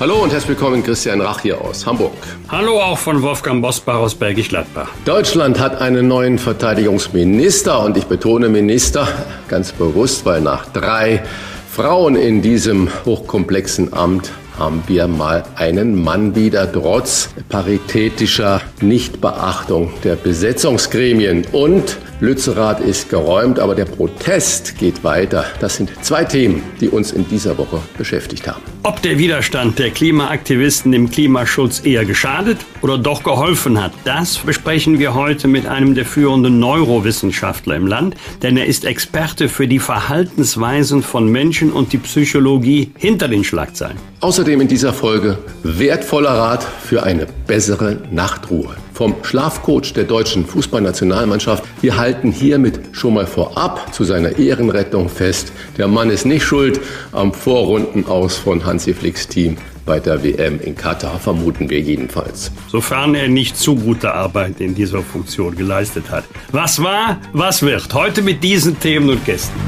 Hallo und herzlich willkommen, Christian Rach hier aus Hamburg. Hallo auch von Wolfgang Bosbach aus Bergisch Gladbach. Deutschland hat einen neuen Verteidigungsminister und ich betone Minister ganz bewusst, weil nach drei Frauen in diesem hochkomplexen Amt haben wir mal einen Mann wieder trotz paritätischer Nichtbeachtung der Besetzungsgremien. Und Lützerath ist geräumt, aber der Protest geht weiter. Das sind zwei Themen, die uns in dieser Woche beschäftigt haben. Ob der Widerstand der Klimaaktivisten dem Klimaschutz eher geschadet oder doch geholfen hat, das besprechen wir heute mit einem der führenden Neurowissenschaftler im Land, denn er ist Experte für die Verhaltensweisen von Menschen und die Psychologie hinter den Schlagzeilen. Außerdem in dieser Folge wertvoller Rat für eine bessere Nachtruhe. Vom Schlafcoach der deutschen Fußballnationalmannschaft. Wir halten hiermit schon mal vorab zu seiner Ehrenrettung fest. Der Mann ist nicht schuld am Vorrunden aus von Hansi Flicks Team bei der WM in Katar, vermuten wir jedenfalls. Sofern er nicht zu gute Arbeit in dieser Funktion geleistet hat. Was war, was wird? Heute mit diesen Themen und Gästen.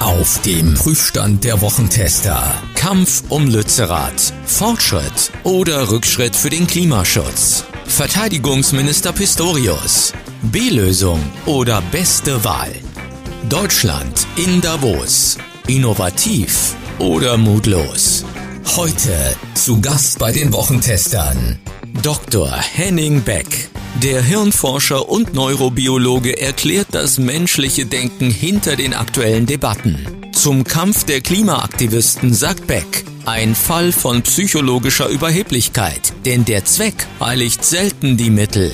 Auf dem Prüfstand der Wochentester. Kampf um Lützerath. Fortschritt oder Rückschritt für den Klimaschutz. Verteidigungsminister Pistorius. B-Lösung oder beste Wahl. Deutschland in Davos. Innovativ oder mutlos. Heute zu Gast bei den Wochentestern. Dr. Henning Beck. Der Hirnforscher und Neurobiologe erklärt das menschliche Denken hinter den aktuellen Debatten. Zum Kampf der Klimaaktivisten sagt Beck, ein Fall von psychologischer Überheblichkeit, denn der Zweck heiligt selten die Mittel.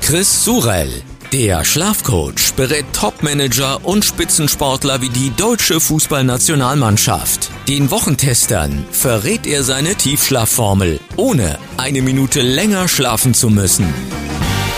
Chris Surell, der Schlafcoach, berät Topmanager und Spitzensportler wie die deutsche Fußballnationalmannschaft. Den Wochentestern verrät er seine Tiefschlafformel, ohne eine Minute länger schlafen zu müssen.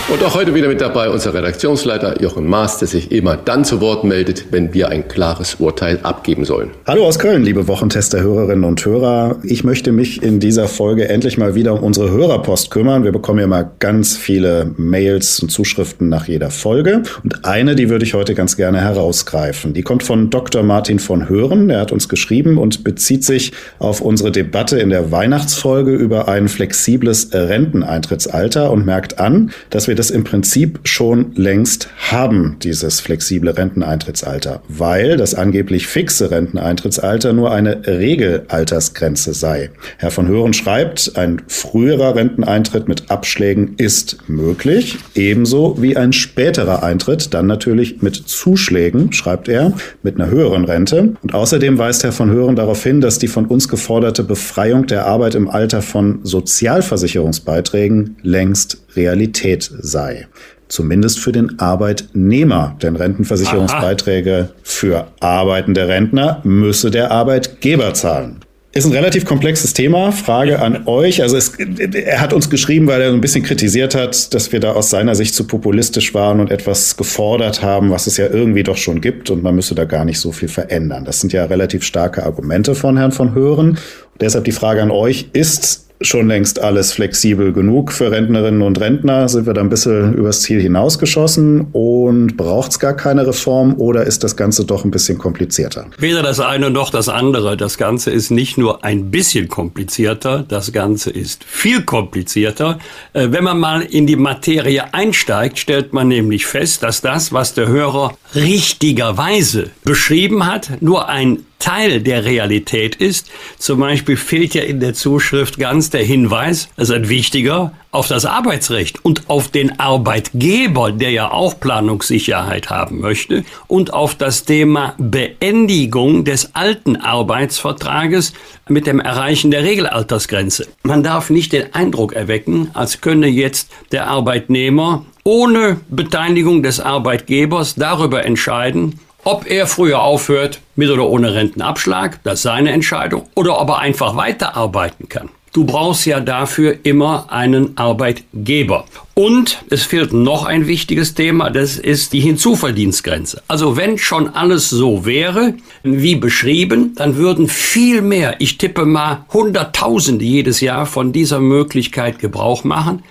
Und auch heute wieder mit dabei unser Redaktionsleiter Jochen Maas, der sich immer dann zu Wort meldet, wenn wir ein klares Urteil abgeben sollen. Hallo aus Köln, liebe Wochentester-Hörerinnen und Hörer. Ich möchte mich in dieser Folge endlich mal wieder um unsere Hörerpost kümmern. Wir bekommen ja mal ganz viele Mails und Zuschriften nach jeder Folge. Und eine, die würde ich heute ganz gerne herausgreifen. Die kommt von Dr. Martin von Hören. Er hat uns geschrieben und bezieht sich auf unsere Debatte in der Weihnachtsfolge über ein flexibles Renteneintrittsalter und merkt an, dass wir wir das im Prinzip schon längst haben, dieses flexible Renteneintrittsalter, weil das angeblich fixe Renteneintrittsalter nur eine Regelaltersgrenze sei. Herr von Hören schreibt, ein früherer Renteneintritt mit Abschlägen ist möglich, ebenso wie ein späterer Eintritt, dann natürlich mit Zuschlägen, schreibt er, mit einer höheren Rente. Und außerdem weist Herr von Hören darauf hin, dass die von uns geforderte Befreiung der Arbeit im Alter von Sozialversicherungsbeiträgen längst Realität sei. Zumindest für den Arbeitnehmer. Denn Rentenversicherungsbeiträge Aha. für arbeitende Rentner müsse der Arbeitgeber zahlen. Ist ein relativ komplexes Thema. Frage an euch. Also es, er hat uns geschrieben, weil er so ein bisschen kritisiert hat, dass wir da aus seiner Sicht zu populistisch waren und etwas gefordert haben, was es ja irgendwie doch schon gibt und man müsse da gar nicht so viel verändern. Das sind ja relativ starke Argumente von Herrn von Hören. deshalb die Frage an euch, ist schon längst alles flexibel genug für Rentnerinnen und Rentner? Sind wir da ein bisschen übers Ziel hinausgeschossen und braucht es gar keine Reform oder ist das Ganze doch ein bisschen komplizierter? Weder das eine noch das andere. Das Ganze ist nicht nur ein bisschen komplizierter, das Ganze ist viel komplizierter. Äh, wenn man mal in die Materie einsteigt, stellt man nämlich fest, dass das, was der Hörer richtigerweise beschrieben hat, nur ein Teil der Realität ist. Zum Beispiel fehlt ja in der Zuschrift ganz der Hinweis, das ist ein wichtiger, auf das Arbeitsrecht und auf den Arbeitgeber, der ja auch Planungssicherheit haben möchte, und auf das Thema Beendigung des alten Arbeitsvertrages mit dem Erreichen der Regelaltersgrenze. Man darf nicht den Eindruck erwecken, als könne jetzt der Arbeitnehmer ohne Beteiligung des Arbeitgebers darüber entscheiden, ob er früher aufhört mit oder ohne Rentenabschlag, das ist seine Entscheidung, oder ob er einfach weiterarbeiten kann. Du brauchst ja dafür immer einen Arbeitgeber. Und es fehlt noch ein wichtiges Thema, das ist die Hinzuverdienstgrenze. Also wenn schon alles so wäre, wie beschrieben, dann würden viel mehr, ich tippe mal Hunderttausende jedes Jahr von dieser Möglichkeit Gebrauch machen.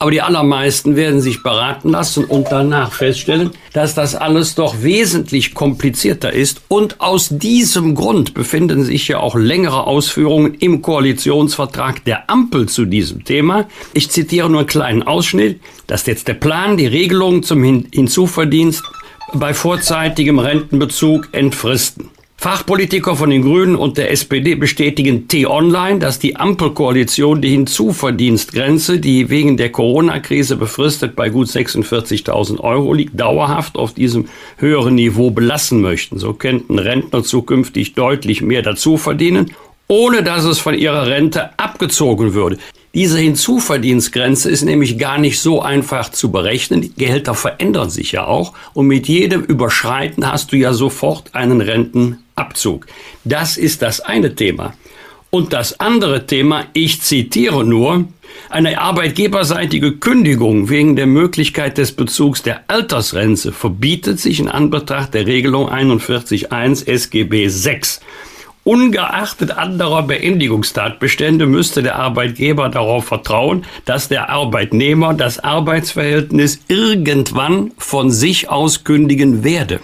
Aber die allermeisten werden sich beraten lassen und danach feststellen, dass das alles doch wesentlich komplizierter ist. Und aus diesem Grund befinden sich ja auch längere Ausführungen im Koalitionsvertrag der Ampel zu diesem Thema. Ich zitiere nur einen kleinen Ausschnitt. Das ist jetzt der Plan, die Regelung zum Hinzuverdienst bei vorzeitigem Rentenbezug entfristen. Fachpolitiker von den Grünen und der SPD bestätigen T-Online, dass die Ampelkoalition die Hinzuverdienstgrenze, die wegen der Corona-Krise befristet bei gut 46.000 Euro liegt, dauerhaft auf diesem höheren Niveau belassen möchten. So könnten Rentner zukünftig deutlich mehr dazu verdienen, ohne dass es von ihrer Rente abgezogen würde. Diese Hinzuverdienstgrenze ist nämlich gar nicht so einfach zu berechnen. Die Gehälter verändern sich ja auch und mit jedem Überschreiten hast du ja sofort einen Rentenabzug. Das ist das eine Thema. Und das andere Thema, ich zitiere nur, eine arbeitgeberseitige Kündigung wegen der Möglichkeit des Bezugs der Altersrente verbietet sich in Anbetracht der Regelung 41.1 SGB 6. Ungeachtet anderer Beendigungstatbestände müsste der Arbeitgeber darauf vertrauen, dass der Arbeitnehmer das Arbeitsverhältnis irgendwann von sich aus kündigen werde.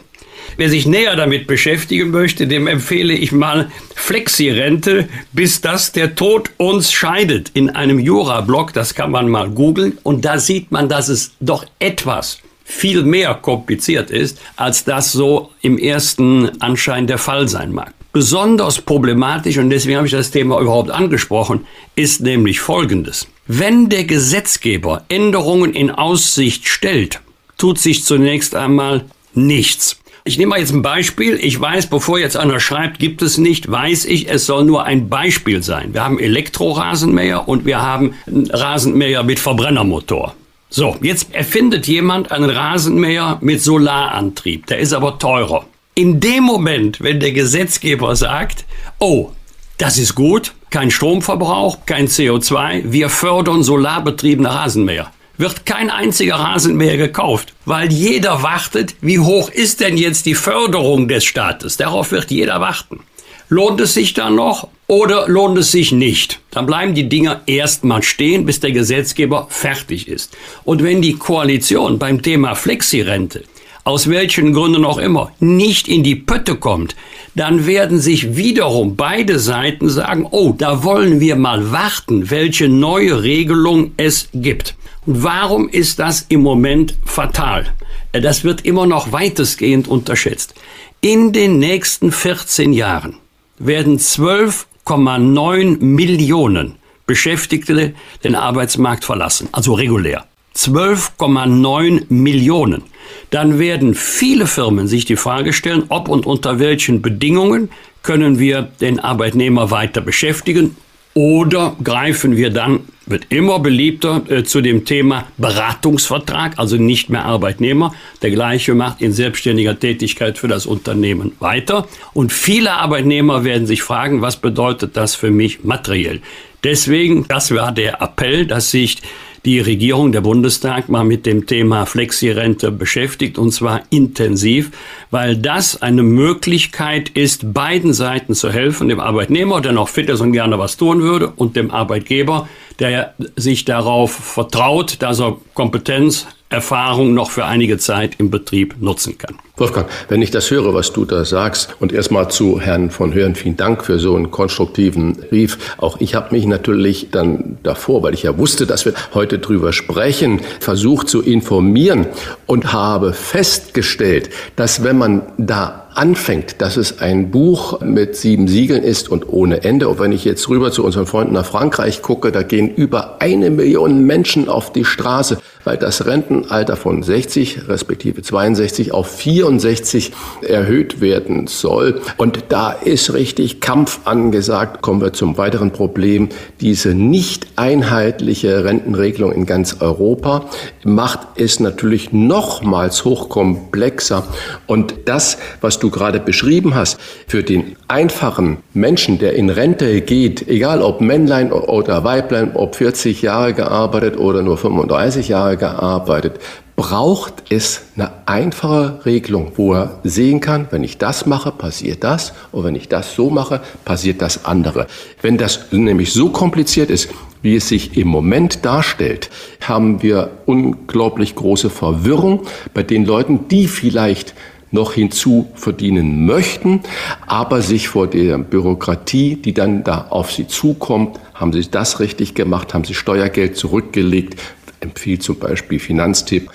Wer sich näher damit beschäftigen möchte, dem empfehle ich mal Flexi-Rente, bis das der Tod uns scheidet. In einem Jura-Blog, das kann man mal googeln, und da sieht man, dass es doch etwas viel mehr kompliziert ist, als das so im ersten Anschein der Fall sein mag. Besonders problematisch, und deswegen habe ich das Thema überhaupt angesprochen, ist nämlich Folgendes. Wenn der Gesetzgeber Änderungen in Aussicht stellt, tut sich zunächst einmal nichts. Ich nehme mal jetzt ein Beispiel. Ich weiß, bevor jetzt einer schreibt, gibt es nicht, weiß ich, es soll nur ein Beispiel sein. Wir haben Elektrorasenmäher und wir haben Rasenmäher mit Verbrennermotor. So, jetzt erfindet jemand einen Rasenmäher mit Solarantrieb. Der ist aber teurer. In dem Moment, wenn der Gesetzgeber sagt, oh, das ist gut, kein Stromverbrauch, kein CO2, wir fördern solarbetriebene Rasenmäher, wird kein einziger Rasenmäher gekauft, weil jeder wartet, wie hoch ist denn jetzt die Förderung des Staates? Darauf wird jeder warten. Lohnt es sich dann noch oder lohnt es sich nicht? Dann bleiben die Dinger erstmal stehen, bis der Gesetzgeber fertig ist. Und wenn die Koalition beim Thema Flexirente aus welchen Gründen auch immer, nicht in die Pötte kommt, dann werden sich wiederum beide Seiten sagen, oh, da wollen wir mal warten, welche neue Regelung es gibt. Und warum ist das im Moment fatal? Das wird immer noch weitestgehend unterschätzt. In den nächsten 14 Jahren werden 12,9 Millionen Beschäftigte den Arbeitsmarkt verlassen, also regulär. 12,9 Millionen dann werden viele Firmen sich die Frage stellen, ob und unter welchen Bedingungen können wir den Arbeitnehmer weiter beschäftigen oder greifen wir dann, wird immer beliebter, äh, zu dem Thema Beratungsvertrag, also nicht mehr Arbeitnehmer. Der gleiche macht in selbstständiger Tätigkeit für das Unternehmen weiter. Und viele Arbeitnehmer werden sich fragen, was bedeutet das für mich materiell? Deswegen, das war der Appell, dass sich die Regierung, der Bundestag, mal mit dem Thema Flexirente beschäftigt und zwar intensiv, weil das eine Möglichkeit ist, beiden Seiten zu helfen, dem Arbeitnehmer, der noch fit ist und gerne was tun würde, und dem Arbeitgeber, der sich darauf vertraut, dass er Kompetenz, Erfahrung noch für einige Zeit im Betrieb nutzen kann. Wolfgang, wenn ich das höre, was du da sagst, und erstmal zu Herrn von Hören, vielen Dank für so einen konstruktiven Brief. Auch ich habe mich natürlich dann davor, weil ich ja wusste, dass wir heute drüber sprechen, versucht zu informieren und habe festgestellt, dass wenn man da anfängt, dass es ein Buch mit sieben Siegeln ist und ohne Ende. Und wenn ich jetzt rüber zu unseren Freunden nach Frankreich gucke, da gehen über eine Million Menschen auf die Straße. Weil das Rentenalter von 60 respektive 62 auf 64 erhöht werden soll. Und da ist richtig Kampf angesagt. Kommen wir zum weiteren Problem. Diese nicht einheitliche Rentenregelung in ganz Europa macht es natürlich nochmals hochkomplexer. Und das, was du gerade beschrieben hast, für den einfachen Menschen, der in Rente geht, egal ob Männlein oder Weiblein, ob 40 Jahre gearbeitet oder nur 35 Jahre gearbeitet, braucht es eine einfache Regelung, wo er sehen kann, wenn ich das mache, passiert das und wenn ich das so mache, passiert das andere. Wenn das nämlich so kompliziert ist, wie es sich im Moment darstellt, haben wir unglaublich große Verwirrung bei den Leuten, die vielleicht noch hinzu verdienen möchten, aber sich vor der Bürokratie, die dann da auf sie zukommt, haben sie das richtig gemacht, haben sie Steuergeld zurückgelegt, empfiehlt zum Beispiel Finanztipp,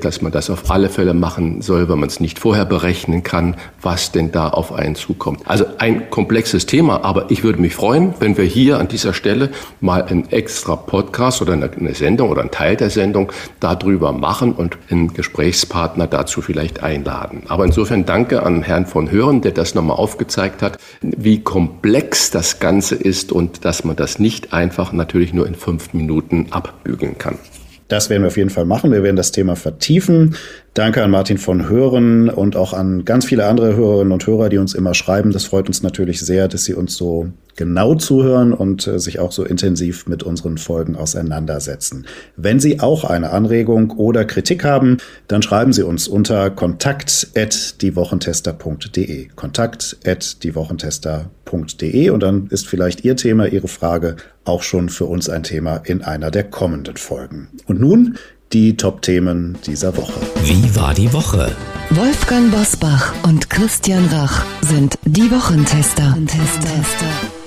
dass man das auf alle Fälle machen soll, wenn man es nicht vorher berechnen kann, was denn da auf einen zukommt. Also ein komplexes Thema, aber ich würde mich freuen, wenn wir hier an dieser Stelle mal einen extra Podcast oder eine Sendung oder einen Teil der Sendung darüber machen und einen Gesprächspartner dazu vielleicht einladen. Aber insofern danke an Herrn von Hören, der das nochmal aufgezeigt hat, wie komplex das Ganze ist und dass man das nicht einfach natürlich nur in fünf Minuten abbügeln kann. Das werden wir auf jeden Fall machen. Wir werden das Thema vertiefen. Danke an Martin von Hören und auch an ganz viele andere Hörerinnen und Hörer, die uns immer schreiben. Das freut uns natürlich sehr, dass Sie uns so genau zuhören und äh, sich auch so intensiv mit unseren Folgen auseinandersetzen. Wenn Sie auch eine Anregung oder Kritik haben, dann schreiben Sie uns unter kontakt@diewochentester.de. kontakt@diewochentester.de und dann ist vielleicht Ihr Thema, Ihre Frage auch schon für uns ein Thema in einer der kommenden Folgen. Und nun die Top-Themen dieser Woche. Wie war die Woche? Wolfgang Bosbach und Christian Rach sind die Wochentester. Wochentester.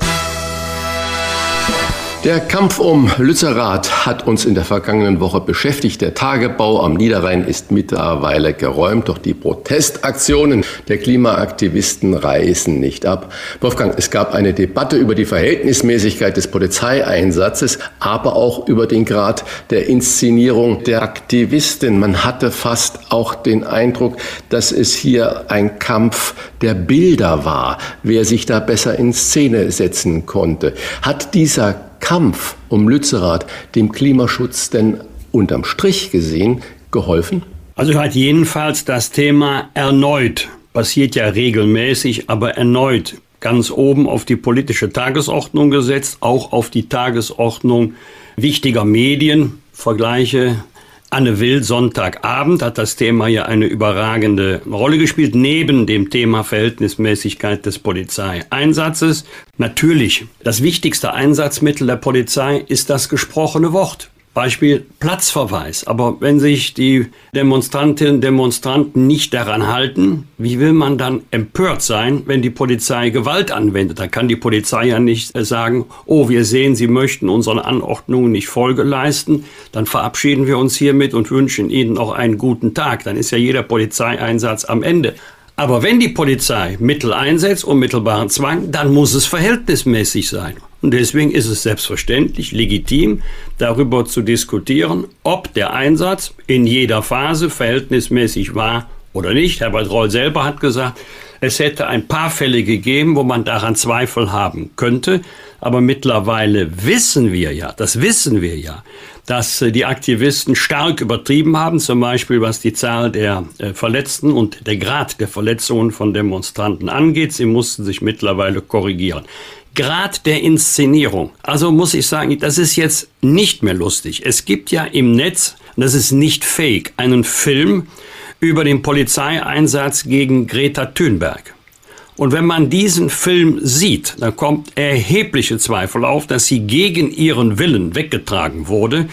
Der Kampf um Lützerath hat uns in der vergangenen Woche beschäftigt. Der Tagebau am Niederrhein ist mittlerweile geräumt, doch die Protestaktionen der Klimaaktivisten reißen nicht ab. Wolfgang, es gab eine Debatte über die Verhältnismäßigkeit des Polizeieinsatzes, aber auch über den Grad der Inszenierung der Aktivisten. Man hatte fast auch den Eindruck, dass es hier ein Kampf der Bilder war, wer sich da besser in Szene setzen konnte. Hat dieser Kampf um Lützerath dem Klimaschutz denn unterm Strich gesehen geholfen? Also hat jedenfalls das Thema erneut, passiert ja regelmäßig, aber erneut ganz oben auf die politische Tagesordnung gesetzt, auch auf die Tagesordnung wichtiger Medien. Vergleiche Anne Will, Sonntagabend, hat das Thema ja eine überragende Rolle gespielt, neben dem Thema Verhältnismäßigkeit des Polizeieinsatzes. Natürlich, das wichtigste Einsatzmittel der Polizei ist das gesprochene Wort. Beispiel Platzverweis. Aber wenn sich die Demonstrantinnen und Demonstranten nicht daran halten, wie will man dann empört sein, wenn die Polizei Gewalt anwendet? Da kann die Polizei ja nicht sagen, oh, wir sehen, Sie möchten unseren Anordnungen nicht Folge leisten, dann verabschieden wir uns hiermit und wünschen Ihnen auch einen guten Tag. Dann ist ja jeder Polizeieinsatz am Ende. Aber wenn die Polizei Mittel einsetzt, unmittelbaren Zwang, dann muss es verhältnismäßig sein. Und deswegen ist es selbstverständlich legitim, darüber zu diskutieren, ob der Einsatz in jeder Phase verhältnismäßig war oder nicht. Herbert Roll selber hat gesagt, es hätte ein paar Fälle gegeben, wo man daran Zweifel haben könnte. Aber mittlerweile wissen wir ja, das wissen wir ja, dass äh, die Aktivisten stark übertrieben haben, zum Beispiel was die Zahl der äh, Verletzten und der Grad der Verletzungen von Demonstranten angeht. Sie mussten sich mittlerweile korrigieren. Grad der Inszenierung. Also muss ich sagen, das ist jetzt nicht mehr lustig. Es gibt ja im Netz, das ist nicht fake, einen Film über den Polizeieinsatz gegen Greta Thunberg. Und wenn man diesen Film sieht, dann kommt erhebliche Zweifel auf, dass sie gegen ihren Willen weggetragen wurde.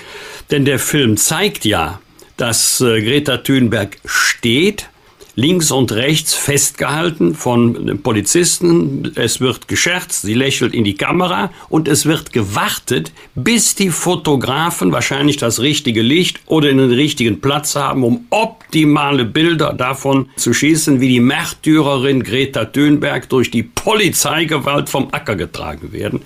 Denn der Film zeigt ja, dass äh, Greta Thunberg steht, links und rechts festgehalten von Polizisten. Es wird gescherzt, sie lächelt in die Kamera und es wird gewartet, bis die Fotografen wahrscheinlich das richtige Licht oder den richtigen Platz haben, um optimale Bilder davon zu schießen, wie die Märtyrerin Greta Thunberg durch die Polizeigewalt vom Acker getragen werden.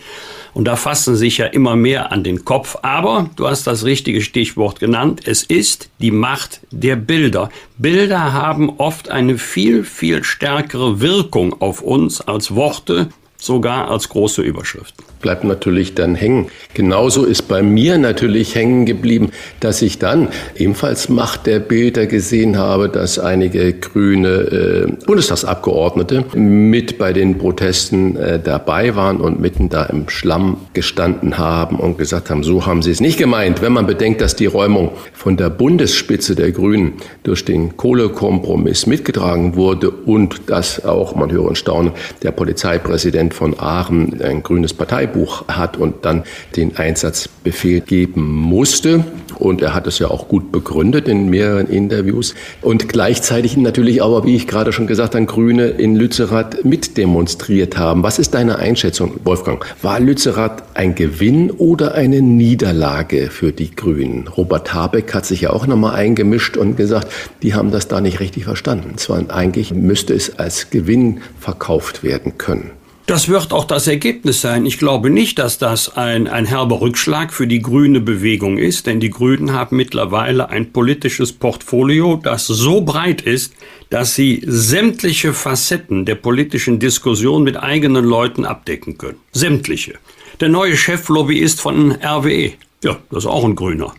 Und da fassen sich ja immer mehr an den Kopf. Aber du hast das richtige Stichwort genannt. Es ist die Macht der Bilder. Bilder haben oft eine viel, viel stärkere Wirkung auf uns als Worte, sogar als große Überschriften bleibt natürlich dann hängen. Genauso ist bei mir natürlich hängen geblieben, dass ich dann ebenfalls Macht der Bilder gesehen habe, dass einige grüne äh, Bundestagsabgeordnete mit bei den Protesten äh, dabei waren und mitten da im Schlamm gestanden haben und gesagt haben, so haben sie es nicht gemeint. Wenn man bedenkt, dass die Räumung von der Bundesspitze der Grünen durch den Kohlekompromiss mitgetragen wurde und dass auch, man höre und staune, der Polizeipräsident von Aachen ein grünes Partei Polizeibuch hat und dann den Einsatzbefehl geben musste. Und er hat es ja auch gut begründet in mehreren Interviews. Und gleichzeitig natürlich aber, wie ich gerade schon gesagt habe, Grüne in Lützerath mitdemonstriert haben. Was ist deine Einschätzung, Wolfgang? War Lützerath ein Gewinn oder eine Niederlage für die Grünen? Robert Habeck hat sich ja auch nochmal eingemischt und gesagt, die haben das da nicht richtig verstanden. Zwar eigentlich müsste es als Gewinn verkauft werden können. Das wird auch das Ergebnis sein. Ich glaube nicht, dass das ein, ein herber Rückschlag für die grüne Bewegung ist, denn die Grünen haben mittlerweile ein politisches Portfolio, das so breit ist, dass sie sämtliche Facetten der politischen Diskussion mit eigenen Leuten abdecken können. Sämtliche. Der neue Cheflobbyist von RWE, ja, das ist auch ein Grüner.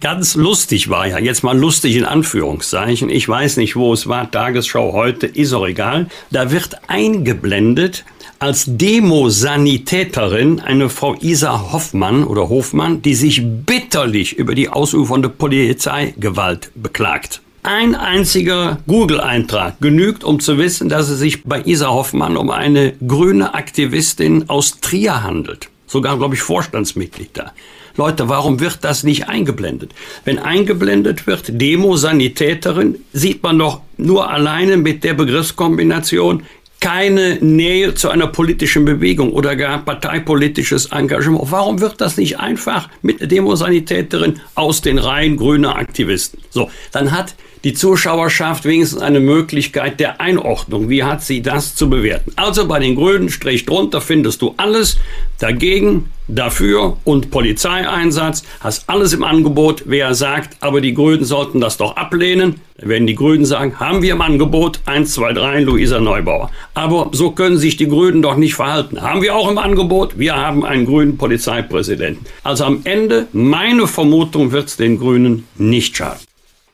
Ganz lustig war ja, jetzt mal lustig in Anführungszeichen, ich weiß nicht, wo es war, Tagesschau heute, ist auch egal, da wird eingeblendet, als Demosanitäterin eine Frau Isa Hoffmann oder Hofmann, die sich bitterlich über die ausufernde Polizeigewalt beklagt. Ein einziger Google-Eintrag genügt, um zu wissen, dass es sich bei Isa Hoffmann um eine grüne Aktivistin aus Trier handelt. Sogar, glaube ich, Vorstandsmitglied da. Leute, warum wird das nicht eingeblendet? Wenn eingeblendet wird, Demosanitäterin, sieht man doch nur alleine mit der Begriffskombination keine Nähe zu einer politischen Bewegung oder gar parteipolitisches Engagement. Warum wird das nicht einfach mit der Demosanitäterin aus den Reihen grüner Aktivisten? So, dann hat die Zuschauerschaft wenigstens eine Möglichkeit der Einordnung. Wie hat sie das zu bewerten? Also bei den Grünen Strich drunter findest du alles dagegen, dafür und Polizeieinsatz. Hast alles im Angebot. Wer sagt, aber die Grünen sollten das doch ablehnen, dann werden die Grünen sagen, haben wir im Angebot 1, 2, 3, Luisa Neubauer. Aber so können sich die Grünen doch nicht verhalten. Haben wir auch im Angebot, wir haben einen grünen Polizeipräsidenten. Also am Ende, meine Vermutung, wird es den Grünen nicht schaden.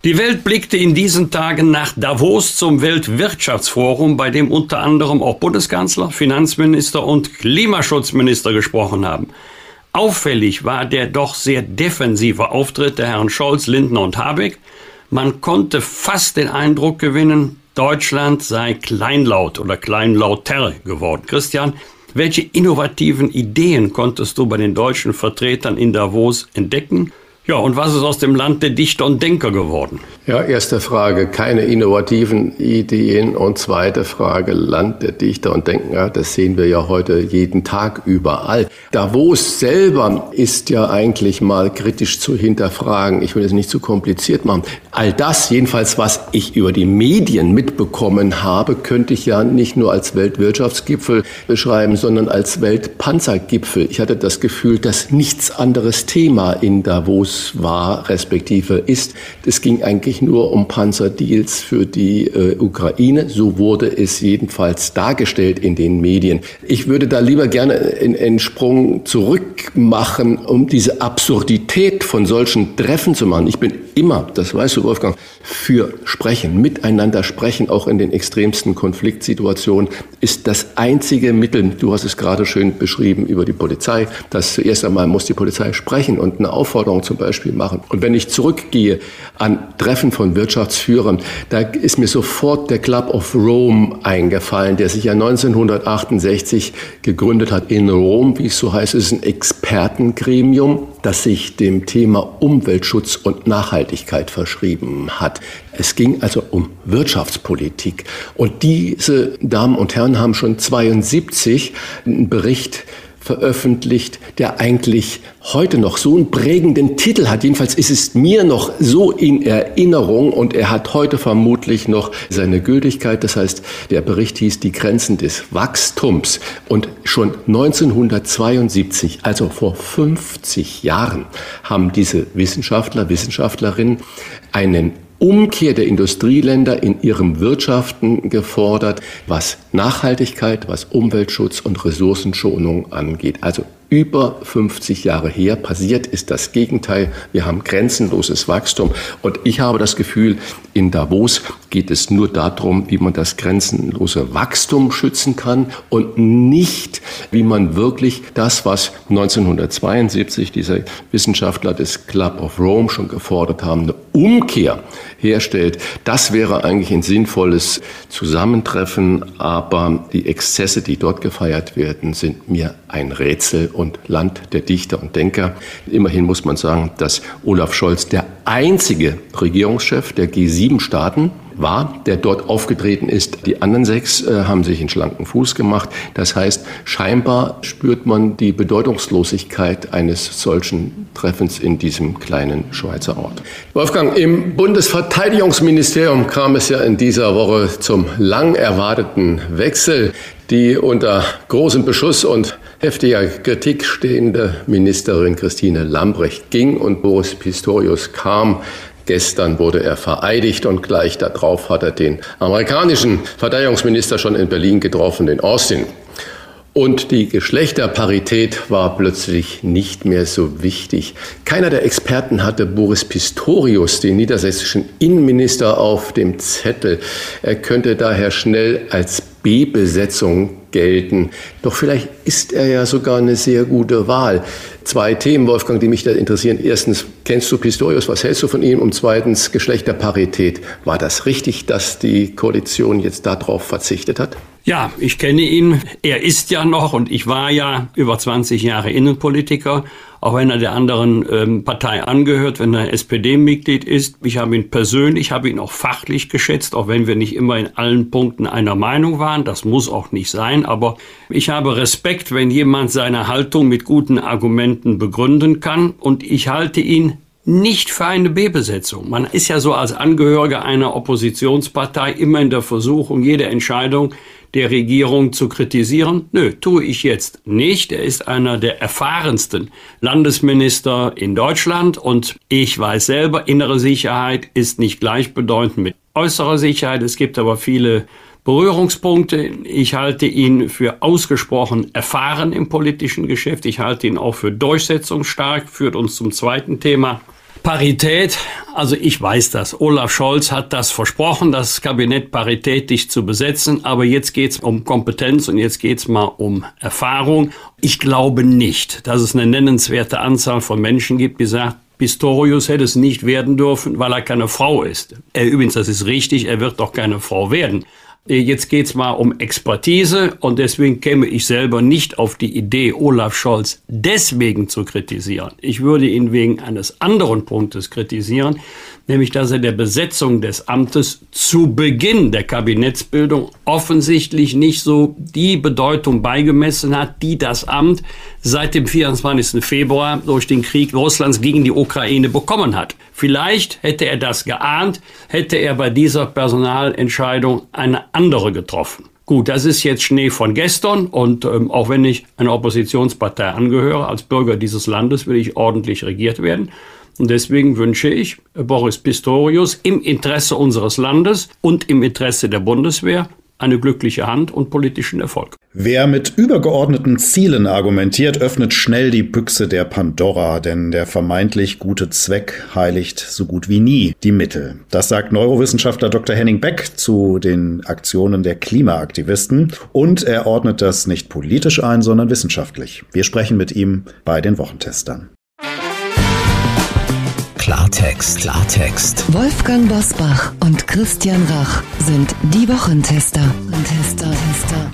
Die Welt blickte in diesen Tagen nach Davos zum Weltwirtschaftsforum, bei dem unter anderem auch Bundeskanzler, Finanzminister und Klimaschutzminister gesprochen haben. Auffällig war der doch sehr defensive Auftritt der Herren Scholz, Lindner und Habeck. Man konnte fast den Eindruck gewinnen, Deutschland sei kleinlaut oder kleinlauter geworden. Christian, welche innovativen Ideen konntest du bei den deutschen Vertretern in Davos entdecken? Ja, und was ist aus dem Land der Dichter und Denker geworden? Ja, erste Frage, keine innovativen Ideen. Und zweite Frage, Land der Dichter und Denker, das sehen wir ja heute jeden Tag überall. Davos selber ist ja eigentlich mal kritisch zu hinterfragen. Ich will es nicht zu kompliziert machen. All das, jedenfalls, was ich über die Medien mitbekommen habe, könnte ich ja nicht nur als Weltwirtschaftsgipfel beschreiben, sondern als Weltpanzergipfel. Ich hatte das Gefühl, dass nichts anderes Thema in Davos war, respektive ist. Es ging eigentlich nur um Panzerdeals für die äh, Ukraine. So wurde es jedenfalls dargestellt in den Medien. Ich würde da lieber gerne einen Sprung zurück machen, um diese Absurdität von solchen Treffen zu machen. Ich bin immer, das weißt du, Wolfgang, für Sprechen, miteinander sprechen, auch in den extremsten Konfliktsituationen, ist das einzige Mittel, du hast es gerade schön beschrieben über die Polizei, dass zuerst einmal muss die Polizei sprechen und eine Aufforderung zum Beispiel machen. Und wenn ich zurückgehe an Treffen von Wirtschaftsführern, da ist mir sofort der Club of Rome eingefallen, der sich ja 1968 gegründet hat in Rom, wie es so heißt, es ist ein Expertengremium, das sich dem Thema Umweltschutz und Nachhaltigkeit verschrieben hat. Es ging also um Wirtschaftspolitik. Und diese Damen und Herren haben schon 72 einen Bericht veröffentlicht, der eigentlich heute noch so einen prägenden Titel hat. Jedenfalls ist es mir noch so in Erinnerung und er hat heute vermutlich noch seine Gültigkeit. Das heißt, der Bericht hieß Die Grenzen des Wachstums. Und schon 1972, also vor 50 Jahren, haben diese Wissenschaftler, Wissenschaftlerinnen einen Umkehr der Industrieländer in ihrem Wirtschaften gefordert, was Nachhaltigkeit, was Umweltschutz und Ressourcenschonung angeht. Also über 50 Jahre her passiert ist das Gegenteil. Wir haben grenzenloses Wachstum. Und ich habe das Gefühl, in Davos geht es nur darum, wie man das grenzenlose Wachstum schützen kann und nicht, wie man wirklich das, was 1972 diese Wissenschaftler des Club of Rome schon gefordert haben, eine Umkehr herstellt. Das wäre eigentlich ein sinnvolles Zusammentreffen, aber die Exzesse, die dort gefeiert werden, sind mir ein Rätsel und Land der Dichter und Denker. Immerhin muss man sagen, dass Olaf Scholz der einzige Regierungschef der G7-Staaten war, der dort aufgetreten ist. Die anderen sechs äh, haben sich in schlanken Fuß gemacht. Das heißt, scheinbar spürt man die Bedeutungslosigkeit eines solchen Treffens in diesem kleinen Schweizer Ort. Wolfgang, im Bundesverteidigungsministerium kam es ja in dieser Woche zum lang erwarteten Wechsel. Die unter großem Beschuss und heftiger Kritik stehende Ministerin Christine Lambrecht ging und Boris Pistorius kam. Gestern wurde er vereidigt und gleich darauf hat er den amerikanischen Verteidigungsminister schon in Berlin getroffen, den Austin. Und die Geschlechterparität war plötzlich nicht mehr so wichtig. Keiner der Experten hatte Boris Pistorius, den niedersächsischen Innenminister, auf dem Zettel. Er könnte daher schnell als B-Besetzung gelten. Doch vielleicht ist er ja sogar eine sehr gute Wahl. Zwei Themen, Wolfgang, die mich da interessieren. Erstens, kennst du Pistorius? Was hältst du von ihm? Und zweitens, Geschlechterparität. War das richtig, dass die Koalition jetzt darauf verzichtet hat? Ja, ich kenne ihn. Er ist ja noch und ich war ja über 20 Jahre Innenpolitiker, auch wenn er der anderen ähm, Partei angehört, wenn er SPD-Mitglied ist. Ich habe ihn persönlich, habe ihn auch fachlich geschätzt, auch wenn wir nicht immer in allen Punkten einer Meinung waren. Das muss auch nicht sein, aber ich habe Respekt, wenn jemand seine Haltung mit guten Argumenten begründen kann und ich halte ihn nicht für eine B-Besetzung. Man ist ja so als Angehöriger einer Oppositionspartei immer in der Versuchung, jede Entscheidung der Regierung zu kritisieren? Nö, tue ich jetzt nicht. Er ist einer der erfahrensten Landesminister in Deutschland und ich weiß selber, innere Sicherheit ist nicht gleichbedeutend mit äußerer Sicherheit. Es gibt aber viele Berührungspunkte. Ich halte ihn für ausgesprochen erfahren im politischen Geschäft. Ich halte ihn auch für durchsetzungsstark. Führt uns zum zweiten Thema. Parität, also ich weiß das. Olaf Scholz hat das versprochen, das Kabinett paritätisch zu besetzen, aber jetzt geht's um Kompetenz und jetzt geht's mal um Erfahrung. Ich glaube nicht, dass es eine nennenswerte Anzahl von Menschen gibt, die sagen, Pistorius hätte es nicht werden dürfen, weil er keine Frau ist. Er, übrigens, das ist richtig, er wird doch keine Frau werden. Äh, jetzt geht's mal um Expertise und deswegen käme ich selber nicht auf die Idee, Olaf Scholz deswegen zu kritisieren. Ich würde ihn wegen eines anderen Punktes kritisieren, nämlich dass er der Besetzung des Amtes zu Beginn der Kabinettsbildung offensichtlich nicht so die Bedeutung beigemessen hat, die das Amt seit dem 24. Februar durch den Krieg Russlands gegen die Ukraine bekommen hat. Vielleicht hätte er das geahnt, hätte er bei dieser Personalentscheidung eine andere getroffen. Gut, das ist jetzt Schnee von gestern und ähm, auch wenn ich einer Oppositionspartei angehöre, als Bürger dieses Landes will ich ordentlich regiert werden. Und deswegen wünsche ich Boris Pistorius im Interesse unseres Landes und im Interesse der Bundeswehr eine glückliche Hand und politischen Erfolg. Wer mit übergeordneten Zielen argumentiert, öffnet schnell die Büchse der Pandora, denn der vermeintlich gute Zweck heiligt so gut wie nie die Mittel. Das sagt Neurowissenschaftler Dr. Henning Beck zu den Aktionen der Klimaaktivisten und er ordnet das nicht politisch ein, sondern wissenschaftlich. Wir sprechen mit ihm bei den Wochentestern. Klartext, Klartext. Wolfgang Bosbach und Christian Rach sind die Wochentester. Tester, Tester.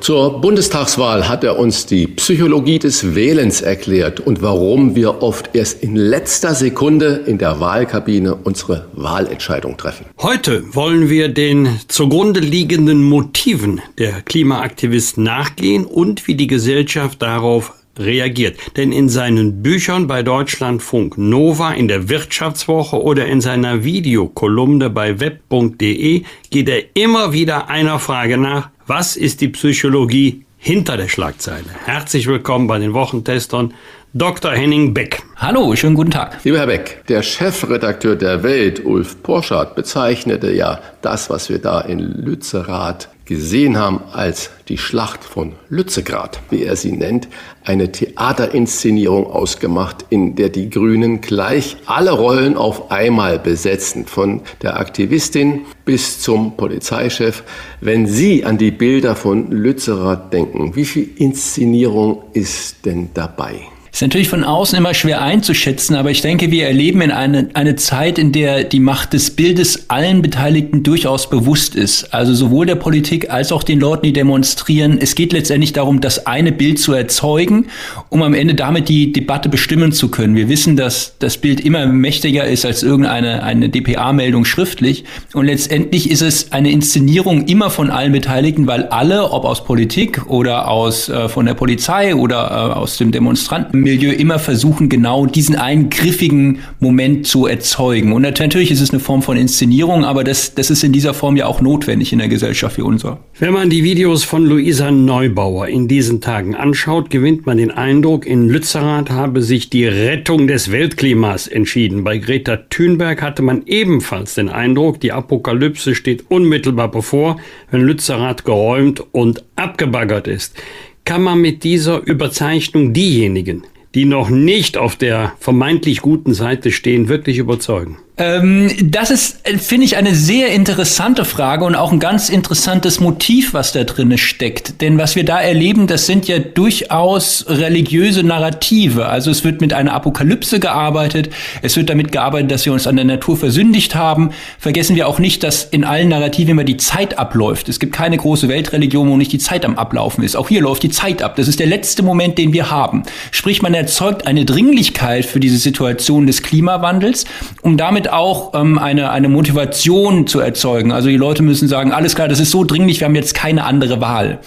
Zur Bundestagswahl hat er uns die Psychologie des Wählens erklärt und warum wir oft erst in letzter Sekunde in der Wahlkabine unsere Wahlentscheidung treffen. Heute wollen wir den zugrunde liegenden Motiven der Klimaaktivisten nachgehen und wie die Gesellschaft darauf reagiert. Denn in seinen Büchern bei Deutschlandfunk Nova, in der Wirtschaftswoche oder in seiner Videokolumne bei web.de geht er immer wieder einer Frage nach, was ist die Psychologie hinter der Schlagzeile? Herzlich willkommen bei den Wochentestern. Dr. Henning Beck. Hallo, schönen guten Tag. Lieber Herr Beck, der Chefredakteur der Welt, Ulf Porschardt, bezeichnete ja das, was wir da in Lützerath gesehen haben, als die Schlacht von Lützegrad, wie er sie nennt, eine Theaterinszenierung ausgemacht, in der die Grünen gleich alle Rollen auf einmal besetzen, von der Aktivistin bis zum Polizeichef. Wenn Sie an die Bilder von Lützerath denken, wie viel Inszenierung ist denn dabei? Ist natürlich von außen immer schwer einzuschätzen, aber ich denke, wir erleben in eine, eine Zeit, in der die Macht des Bildes allen Beteiligten durchaus bewusst ist. Also sowohl der Politik als auch den Leuten, die demonstrieren. Es geht letztendlich darum, das eine Bild zu erzeugen, um am Ende damit die Debatte bestimmen zu können. Wir wissen, dass das Bild immer mächtiger ist als irgendeine eine DPA-Meldung schriftlich. Und letztendlich ist es eine Inszenierung immer von allen Beteiligten, weil alle, ob aus Politik oder aus äh, von der Polizei oder äh, aus dem Demonstranten Milieu immer versuchen, genau diesen einen griffigen Moment zu erzeugen. Und natürlich ist es eine Form von Inszenierung, aber das, das ist in dieser Form ja auch notwendig in der Gesellschaft wie unserer. Wenn man die Videos von Luisa Neubauer in diesen Tagen anschaut, gewinnt man den Eindruck, in Lützerath habe sich die Rettung des Weltklimas entschieden. Bei Greta Thunberg hatte man ebenfalls den Eindruck, die Apokalypse steht unmittelbar bevor, wenn Lützerath geräumt und abgebaggert ist. Kann man mit dieser Überzeichnung diejenigen, die noch nicht auf der vermeintlich guten Seite stehen, wirklich überzeugen? Ähm, das ist, äh, finde ich, eine sehr interessante Frage und auch ein ganz interessantes Motiv, was da drin steckt. Denn was wir da erleben, das sind ja durchaus religiöse Narrative. Also es wird mit einer Apokalypse gearbeitet, es wird damit gearbeitet, dass wir uns an der Natur versündigt haben. Vergessen wir auch nicht, dass in allen Narrativen immer die Zeit abläuft. Es gibt keine große Weltreligion, wo nicht die Zeit am Ablaufen ist. Auch hier läuft die Zeit ab. Das ist der letzte Moment, den wir haben. Sprich, man erzeugt eine Dringlichkeit für diese Situation des Klimawandels, um damit auch ähm, eine, eine Motivation zu erzeugen. Also die Leute müssen sagen, alles klar, das ist so dringlich, wir haben jetzt keine andere Wahl.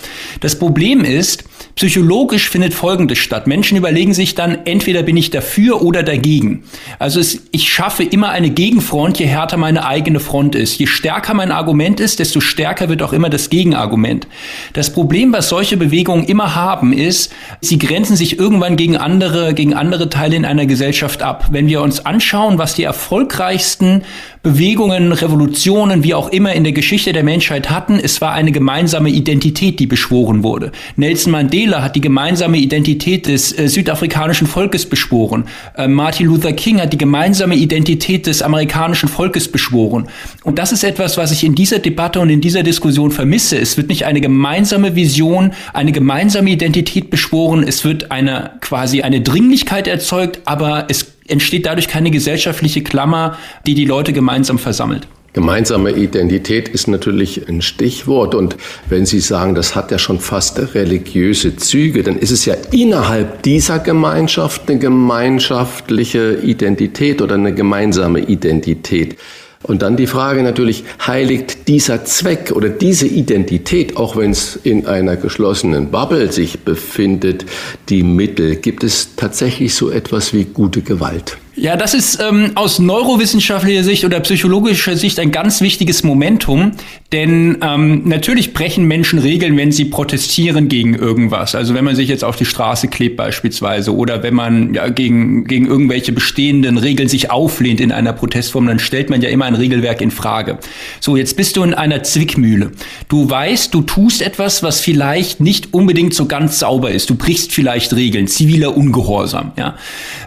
Das Problem ist, Psychologisch findet Folgendes statt. Menschen überlegen sich dann, entweder bin ich dafür oder dagegen. Also es, ich schaffe immer eine Gegenfront, je härter meine eigene Front ist. Je stärker mein Argument ist, desto stärker wird auch immer das Gegenargument. Das Problem, was solche Bewegungen immer haben, ist, sie grenzen sich irgendwann gegen andere, gegen andere Teile in einer Gesellschaft ab. Wenn wir uns anschauen, was die erfolgreichsten Bewegungen, Revolutionen, wie auch immer in der Geschichte der Menschheit hatten, es war eine gemeinsame Identität, die beschworen wurde. Nelson Mandela hat die gemeinsame Identität des äh, südafrikanischen Volkes beschworen. Äh, Martin Luther King hat die gemeinsame Identität des amerikanischen Volkes beschworen. Und das ist etwas, was ich in dieser Debatte und in dieser Diskussion vermisse. Es wird nicht eine gemeinsame Vision, eine gemeinsame Identität beschworen. Es wird eine quasi eine Dringlichkeit erzeugt, aber es entsteht dadurch keine gesellschaftliche Klammer, die die Leute gemeinsam versammelt. Gemeinsame Identität ist natürlich ein Stichwort. Und wenn Sie sagen, das hat ja schon fast religiöse Züge, dann ist es ja innerhalb dieser Gemeinschaft eine gemeinschaftliche Identität oder eine gemeinsame Identität. Und dann die Frage natürlich, heiligt dieser Zweck oder diese Identität, auch wenn es in einer geschlossenen Bubble sich befindet, die Mittel? Gibt es tatsächlich so etwas wie gute Gewalt? Ja, das ist ähm, aus neurowissenschaftlicher Sicht oder psychologischer Sicht ein ganz wichtiges Momentum, denn ähm, natürlich brechen Menschen Regeln, wenn sie protestieren gegen irgendwas. Also wenn man sich jetzt auf die Straße klebt beispielsweise oder wenn man ja, gegen, gegen irgendwelche bestehenden Regeln sich auflehnt in einer Protestform, dann stellt man ja immer ein Regelwerk in Frage. So, jetzt bist du in einer Zwickmühle. Du weißt, du tust etwas, was vielleicht nicht unbedingt so ganz sauber ist. Du brichst vielleicht Regeln, ziviler Ungehorsam. Ja?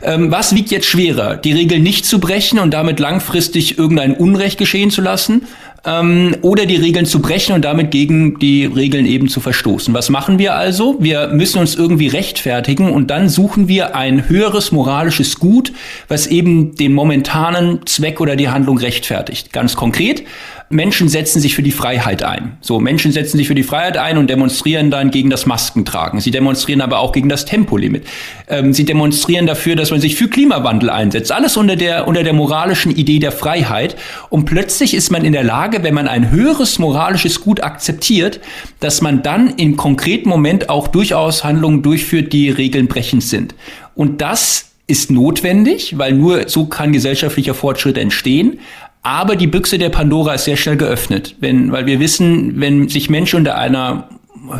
Ähm, was wiegt jetzt schwerer? Die Regel nicht zu brechen und damit langfristig irgendein Unrecht geschehen zu lassen ähm, oder die Regeln zu brechen und damit gegen die Regeln eben zu verstoßen. Was machen wir also? Wir müssen uns irgendwie rechtfertigen und dann suchen wir ein höheres moralisches Gut, was eben den momentanen Zweck oder die Handlung rechtfertigt. Ganz konkret, Menschen setzen sich für die Freiheit ein. So, Menschen setzen sich für die Freiheit ein und demonstrieren dann gegen das Maskentragen. Sie demonstrieren aber auch gegen das Tempolimit. Ähm, sie demonstrieren dafür, dass man sich für Klimawandel einsetzt. Alles unter der, unter der moralischen Idee der Freiheit. Und plötzlich ist man in der Lage, wenn man ein höheres moralisches Gut akzeptiert, dass man dann im konkreten Moment auch durchaus Handlungen durchführt, die Regeln brechend sind. Und das ist notwendig, weil nur so kann gesellschaftlicher Fortschritt entstehen. Aber die Büchse der Pandora ist sehr schnell geöffnet, wenn, weil wir wissen, wenn sich Menschen unter einer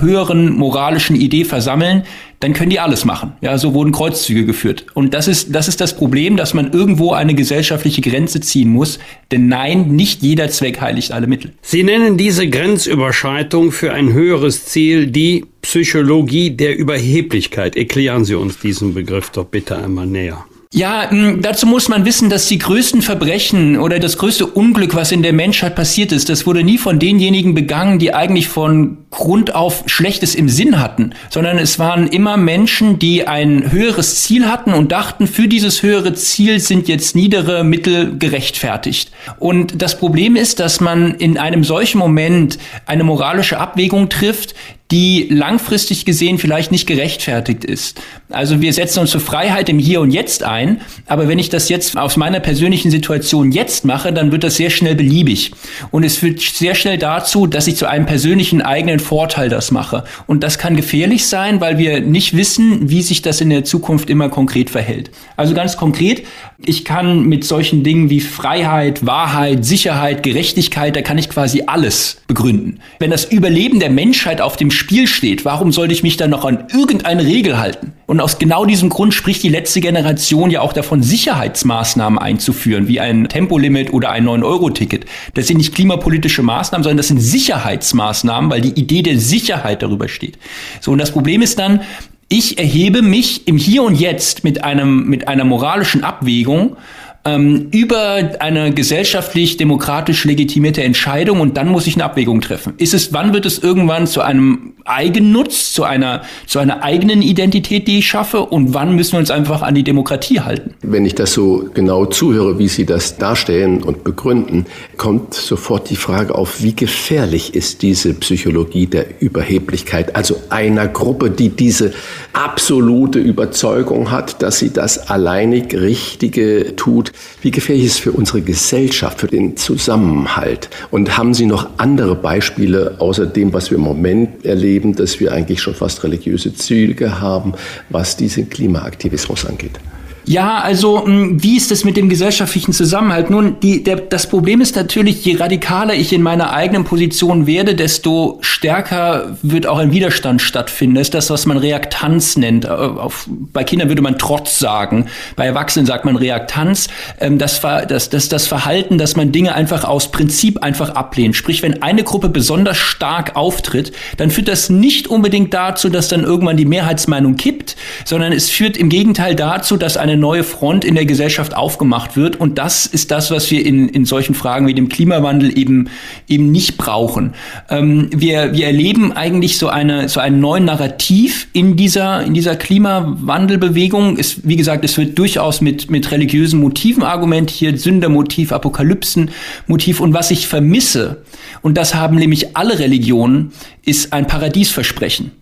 höheren moralischen Idee versammeln, dann können die alles machen. Ja, so wurden Kreuzzüge geführt. Und das ist, das ist das Problem, dass man irgendwo eine gesellschaftliche Grenze ziehen muss. Denn nein, nicht jeder Zweck heiligt alle Mittel. Sie nennen diese Grenzüberschreitung für ein höheres Ziel die Psychologie der Überheblichkeit. Erklären Sie uns diesen Begriff doch bitte einmal näher. Ja, dazu muss man wissen, dass die größten Verbrechen oder das größte Unglück, was in der Menschheit passiert ist, das wurde nie von denjenigen begangen, die eigentlich von Grund auf Schlechtes im Sinn hatten, sondern es waren immer Menschen, die ein höheres Ziel hatten und dachten, für dieses höhere Ziel sind jetzt niedere Mittel gerechtfertigt. Und das Problem ist, dass man in einem solchen Moment eine moralische Abwägung trifft, die langfristig gesehen vielleicht nicht gerechtfertigt ist. Also wir setzen uns für Freiheit im Hier und Jetzt ein, aber wenn ich das jetzt aus meiner persönlichen Situation jetzt mache, dann wird das sehr schnell beliebig. Und es führt sehr schnell dazu, dass ich zu einem persönlichen eigenen Vorteil das mache. Und das kann gefährlich sein, weil wir nicht wissen, wie sich das in der Zukunft immer konkret verhält. Also ganz konkret, ich kann mit solchen Dingen wie Freiheit, Wahrheit, Sicherheit, Gerechtigkeit, da kann ich quasi alles begründen. Wenn das Überleben der Menschheit auf dem Spiel steht, warum sollte ich mich dann noch an irgendeine Regel halten? Und aus genau diesem Grund spricht die letzte Generation ja auch davon, Sicherheitsmaßnahmen einzuführen, wie ein Tempolimit oder ein 9-Euro-Ticket. Das sind nicht klimapolitische Maßnahmen, sondern das sind Sicherheitsmaßnahmen, weil die Idee der Sicherheit darüber steht. So, und das Problem ist dann, ich erhebe mich im Hier und Jetzt mit einem, mit einer moralischen Abwägung ähm, über eine gesellschaftlich demokratisch legitimierte Entscheidung und dann muss ich eine Abwägung treffen. Ist es, wann wird es irgendwann zu einem Eigennutz, zu einer, zu einer eigenen Identität, die ich schaffe und wann müssen wir uns einfach an die Demokratie halten? Wenn ich das so genau zuhöre, wie Sie das darstellen und begründen, kommt sofort die Frage auf, wie gefährlich ist diese Psychologie der Überheblichkeit, also einer Gruppe, die diese absolute Überzeugung hat, dass sie das alleinig Richtige tut, wie gefährlich ist es für unsere Gesellschaft, für den Zusammenhalt? Und haben Sie noch andere Beispiele außer dem, was wir im Moment erleben, dass wir eigentlich schon fast religiöse Züge haben, was diesen Klimaaktivismus angeht? Ja, also hm, wie ist es mit dem gesellschaftlichen Zusammenhalt? Nun, die, der, das Problem ist natürlich, je radikaler ich in meiner eigenen Position werde, desto stärker wird auch ein Widerstand stattfinden. Das ist das, was man Reaktanz nennt. Äh, auf, bei Kindern würde man Trotz sagen, bei Erwachsenen sagt man Reaktanz. Ähm, das, das, das, das Verhalten, dass man Dinge einfach aus Prinzip einfach ablehnt. Sprich, wenn eine Gruppe besonders stark auftritt, dann führt das nicht unbedingt dazu, dass dann irgendwann die Mehrheitsmeinung kippt, sondern es führt im Gegenteil dazu, dass eine eine neue Front in der Gesellschaft aufgemacht wird. Und das ist das, was wir in, in solchen Fragen wie dem Klimawandel eben, eben nicht brauchen. Ähm, wir, wir erleben eigentlich so eine, so einen neuen Narrativ in dieser, in dieser Klimawandelbewegung. Es, wie gesagt, es wird durchaus mit, mit religiösen Motiven argumentiert, Sündermotiv, Apokalypsenmotiv. Und was ich vermisse, und das haben nämlich alle Religionen, ist ein Paradiesversprechen.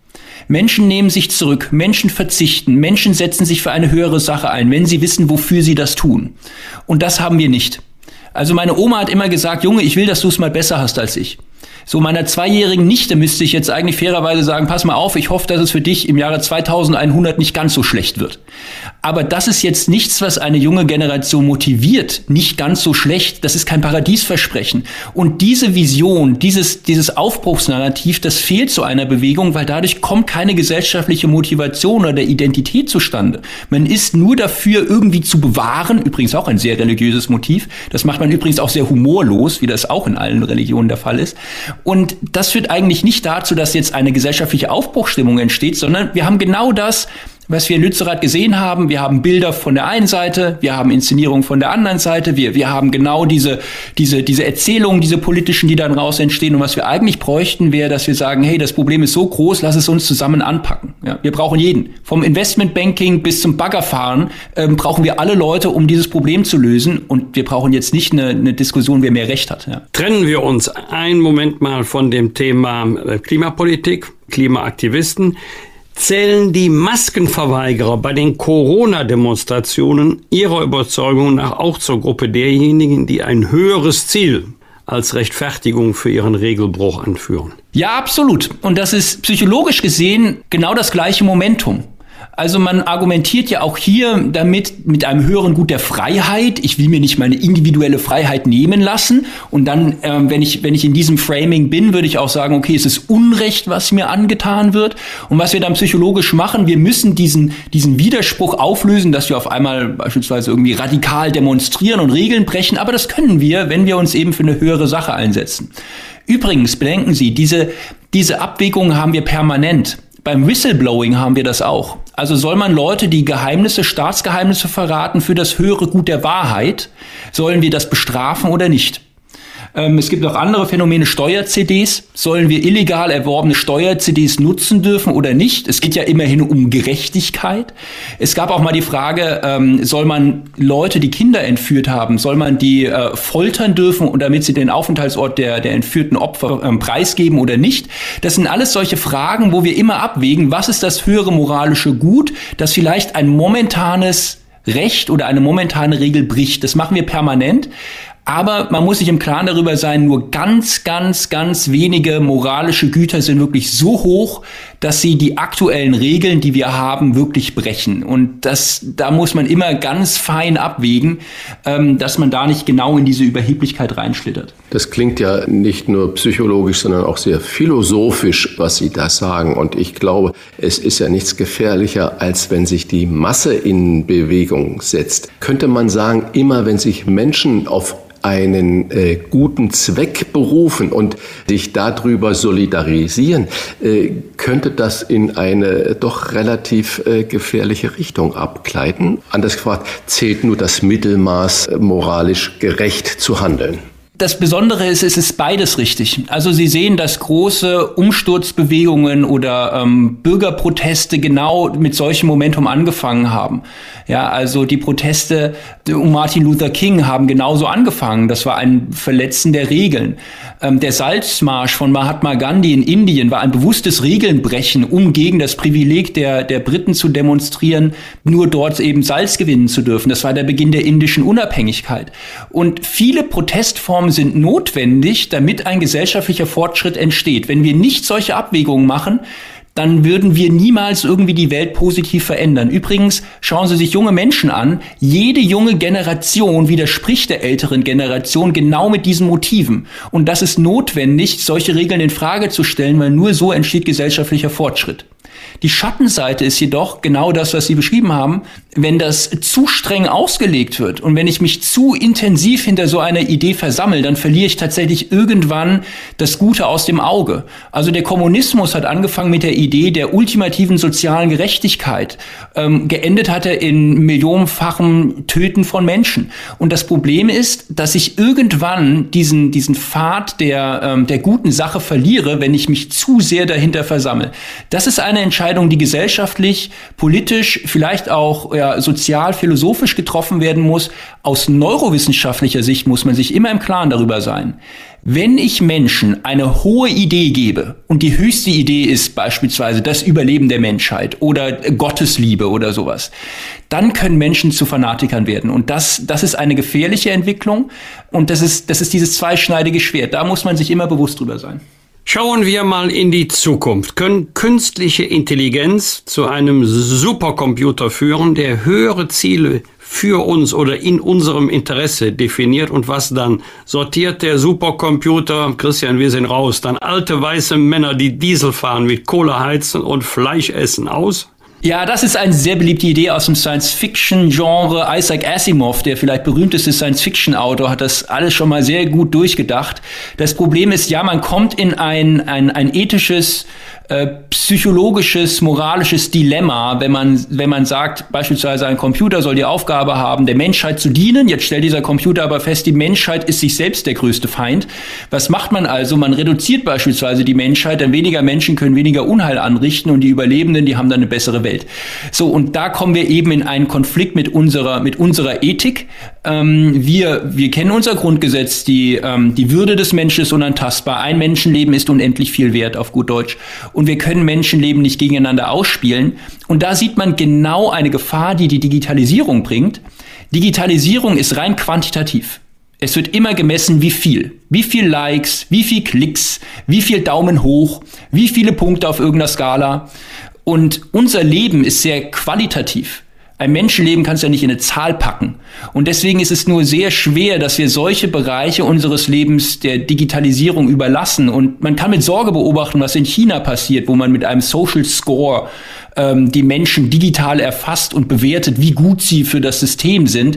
Menschen nehmen sich zurück, Menschen verzichten, Menschen setzen sich für eine höhere Sache ein, wenn sie wissen, wofür sie das tun. Und das haben wir nicht. Also meine Oma hat immer gesagt, Junge, ich will, dass du es mal besser hast als ich. So meiner zweijährigen Nichte müsste ich jetzt eigentlich fairerweise sagen, pass mal auf, ich hoffe, dass es für dich im Jahre 2100 nicht ganz so schlecht wird. Aber das ist jetzt nichts, was eine junge Generation motiviert, nicht ganz so schlecht. Das ist kein Paradiesversprechen. Und diese Vision, dieses, dieses Aufbruchsnarrativ, das fehlt zu einer Bewegung, weil dadurch kommt keine gesellschaftliche Motivation oder Identität zustande. Man ist nur dafür, irgendwie zu bewahren, übrigens auch ein sehr religiöses Motiv. Das macht man übrigens auch sehr humorlos, wie das auch in allen Religionen der Fall ist. Und das führt eigentlich nicht dazu, dass jetzt eine gesellschaftliche Aufbruchstimmung entsteht, sondern wir haben genau das, was wir in Lützerath gesehen haben. Wir haben Bilder von der einen Seite, wir haben Inszenierungen von der anderen Seite, wir, wir haben genau diese, diese, diese Erzählungen, diese politischen, die dann raus entstehen. Und was wir eigentlich bräuchten, wäre, dass wir sagen, hey, das Problem ist so groß, lass es uns zusammen anpacken. Ja, wir brauchen jeden. Vom Investmentbanking bis zum Baggerfahren ähm, brauchen wir alle Leute, um dieses Problem zu lösen. Und wir brauchen jetzt nicht eine, eine Diskussion, wer mehr Recht hat. Ja. Trennen wir uns einen Moment mal von dem Thema äh, Klimapolitik, Klimaaktivisten. Zählen die Maskenverweigerer bei den Corona-Demonstrationen ihrer Überzeugung nach auch zur Gruppe derjenigen, die ein höheres Ziel als Rechtfertigung für ihren Regelbruch anführen? Ja, absolut. Und das ist psychologisch gesehen genau das gleiche Momentum. Also man argumentiert ja auch hier damit mit einem höheren Gut der Freiheit. Ich will mir nicht meine individuelle Freiheit nehmen lassen. Und dann, ähm, wenn ich wenn ich in diesem Framing bin, würde ich auch sagen, okay, es ist Unrecht, was mir angetan wird. Und was wir dann psychologisch machen, wir müssen diesen diesen Widerspruch auflösen, dass wir auf einmal beispielsweise irgendwie radikal demonstrieren und Regeln brechen. Aber das können wir, wenn wir uns eben für eine höhere Sache einsetzen. Übrigens bedenken Sie, diese diese Abwägungen haben wir permanent. Beim Whistleblowing haben wir das auch. Also soll man Leute, die Geheimnisse, Staatsgeheimnisse verraten für das höhere Gut der Wahrheit, sollen wir das bestrafen oder nicht? Ähm, es gibt auch andere Phänomene, Steuer-CDs. Sollen wir illegal erworbene Steuer-CDs nutzen dürfen oder nicht? Es geht ja immerhin um Gerechtigkeit. Es gab auch mal die Frage, ähm, soll man Leute, die Kinder entführt haben, soll man die äh, foltern dürfen und damit sie den Aufenthaltsort der, der entführten Opfer ähm, preisgeben oder nicht? Das sind alles solche Fragen, wo wir immer abwägen, was ist das höhere moralische Gut, das vielleicht ein momentanes Recht oder eine momentane Regel bricht. Das machen wir permanent. Aber man muss sich im Klaren darüber sein, nur ganz, ganz, ganz wenige moralische Güter sind wirklich so hoch, dass sie die aktuellen Regeln, die wir haben, wirklich brechen. Und das, da muss man immer ganz fein abwägen, ähm, dass man da nicht genau in diese Überheblichkeit reinschlittert. Das klingt ja nicht nur psychologisch, sondern auch sehr philosophisch, was Sie da sagen. Und ich glaube, es ist ja nichts gefährlicher, als wenn sich die Masse in Bewegung setzt. Könnte man sagen, immer wenn sich Menschen auf einen äh, guten Zweck berufen und sich darüber solidarisieren, äh, könnte das in eine doch relativ äh, gefährliche Richtung abgleiten. Anders gefragt, zählt nur das Mittelmaß, äh, moralisch gerecht zu handeln das Besondere ist, es ist beides richtig. Also Sie sehen, dass große Umsturzbewegungen oder ähm, Bürgerproteste genau mit solchem Momentum angefangen haben. Ja, also die Proteste um Martin Luther King haben genauso angefangen. Das war ein Verletzen der Regeln. Ähm, der Salzmarsch von Mahatma Gandhi in Indien war ein bewusstes Regelnbrechen, um gegen das Privileg der, der Briten zu demonstrieren, nur dort eben Salz gewinnen zu dürfen. Das war der Beginn der indischen Unabhängigkeit. Und viele Protestformen Maßnahmen sind notwendig, damit ein gesellschaftlicher Fortschritt entsteht. Wenn wir nicht solche Abwägungen machen, dann würden wir niemals irgendwie die Welt positiv verändern. Übrigens, schauen Sie sich junge Menschen an. Jede junge Generation widerspricht der älteren Generation genau mit diesen Motiven. Und das ist notwendig, solche Regeln in Frage zu stellen, weil nur so entsteht gesellschaftlicher Fortschritt. Die Schattenseite ist jedoch genau das, was Sie beschrieben haben. Wenn das zu streng ausgelegt wird und wenn ich mich zu intensiv hinter so einer Idee versammle, dann verliere ich tatsächlich irgendwann das Gute aus dem Auge. Also der Kommunismus hat angefangen mit der Idee der ultimativen sozialen Gerechtigkeit. Ähm, geendet hat er in millionenfachem Töten von Menschen. Und das Problem ist, dass ich irgendwann diesen, diesen Pfad der, ähm, der guten Sache verliere, wenn ich mich zu sehr dahinter versammle. Das ist eine Entscheidung, die gesellschaftlich, politisch, vielleicht auch ja, sozial, philosophisch getroffen werden muss. Aus neurowissenschaftlicher Sicht muss man sich immer im Klaren darüber sein. Wenn ich Menschen eine hohe Idee gebe und die höchste Idee ist beispielsweise das Überleben der Menschheit oder Gottesliebe oder sowas, dann können Menschen zu Fanatikern werden. Und das, das ist eine gefährliche Entwicklung und das ist, das ist dieses zweischneidige Schwert. Da muss man sich immer bewusst drüber sein. Schauen wir mal in die Zukunft. Können künstliche Intelligenz zu einem Supercomputer führen, der höhere Ziele für uns oder in unserem Interesse definiert und was dann sortiert der Supercomputer, Christian, wir sind raus, dann alte weiße Männer, die Diesel fahren, mit Kohle heizen und Fleisch essen aus? Ja, das ist eine sehr beliebte Idee aus dem Science-Fiction-Genre. Isaac Asimov, der vielleicht berühmteste Science-Fiction-Autor, hat das alles schon mal sehr gut durchgedacht. Das Problem ist, ja, man kommt in ein, ein, ein ethisches äh, psychologisches, moralisches Dilemma, wenn man, wenn man sagt, beispielsweise ein Computer soll die Aufgabe haben, der Menschheit zu dienen. Jetzt stellt dieser Computer aber fest, die Menschheit ist sich selbst der größte Feind. Was macht man also? Man reduziert beispielsweise die Menschheit, denn weniger Menschen können weniger Unheil anrichten und die Überlebenden, die haben dann eine bessere Welt. So, und da kommen wir eben in einen Konflikt mit unserer, mit unserer Ethik. Ähm, wir, wir kennen unser Grundgesetz, die, ähm, die Würde des Menschen ist unantastbar. Ein Menschenleben ist unendlich viel wert, auf gut Deutsch und wir können Menschenleben nicht gegeneinander ausspielen. Und da sieht man genau eine Gefahr, die die Digitalisierung bringt. Digitalisierung ist rein quantitativ. Es wird immer gemessen, wie viel. Wie viel Likes, wie viel Klicks, wie viel Daumen hoch, wie viele Punkte auf irgendeiner Skala. Und unser Leben ist sehr qualitativ. Ein Menschenleben kannst du ja nicht in eine Zahl packen. Und deswegen ist es nur sehr schwer, dass wir solche Bereiche unseres Lebens der Digitalisierung überlassen. Und man kann mit Sorge beobachten, was in China passiert, wo man mit einem Social Score ähm, die Menschen digital erfasst und bewertet, wie gut sie für das System sind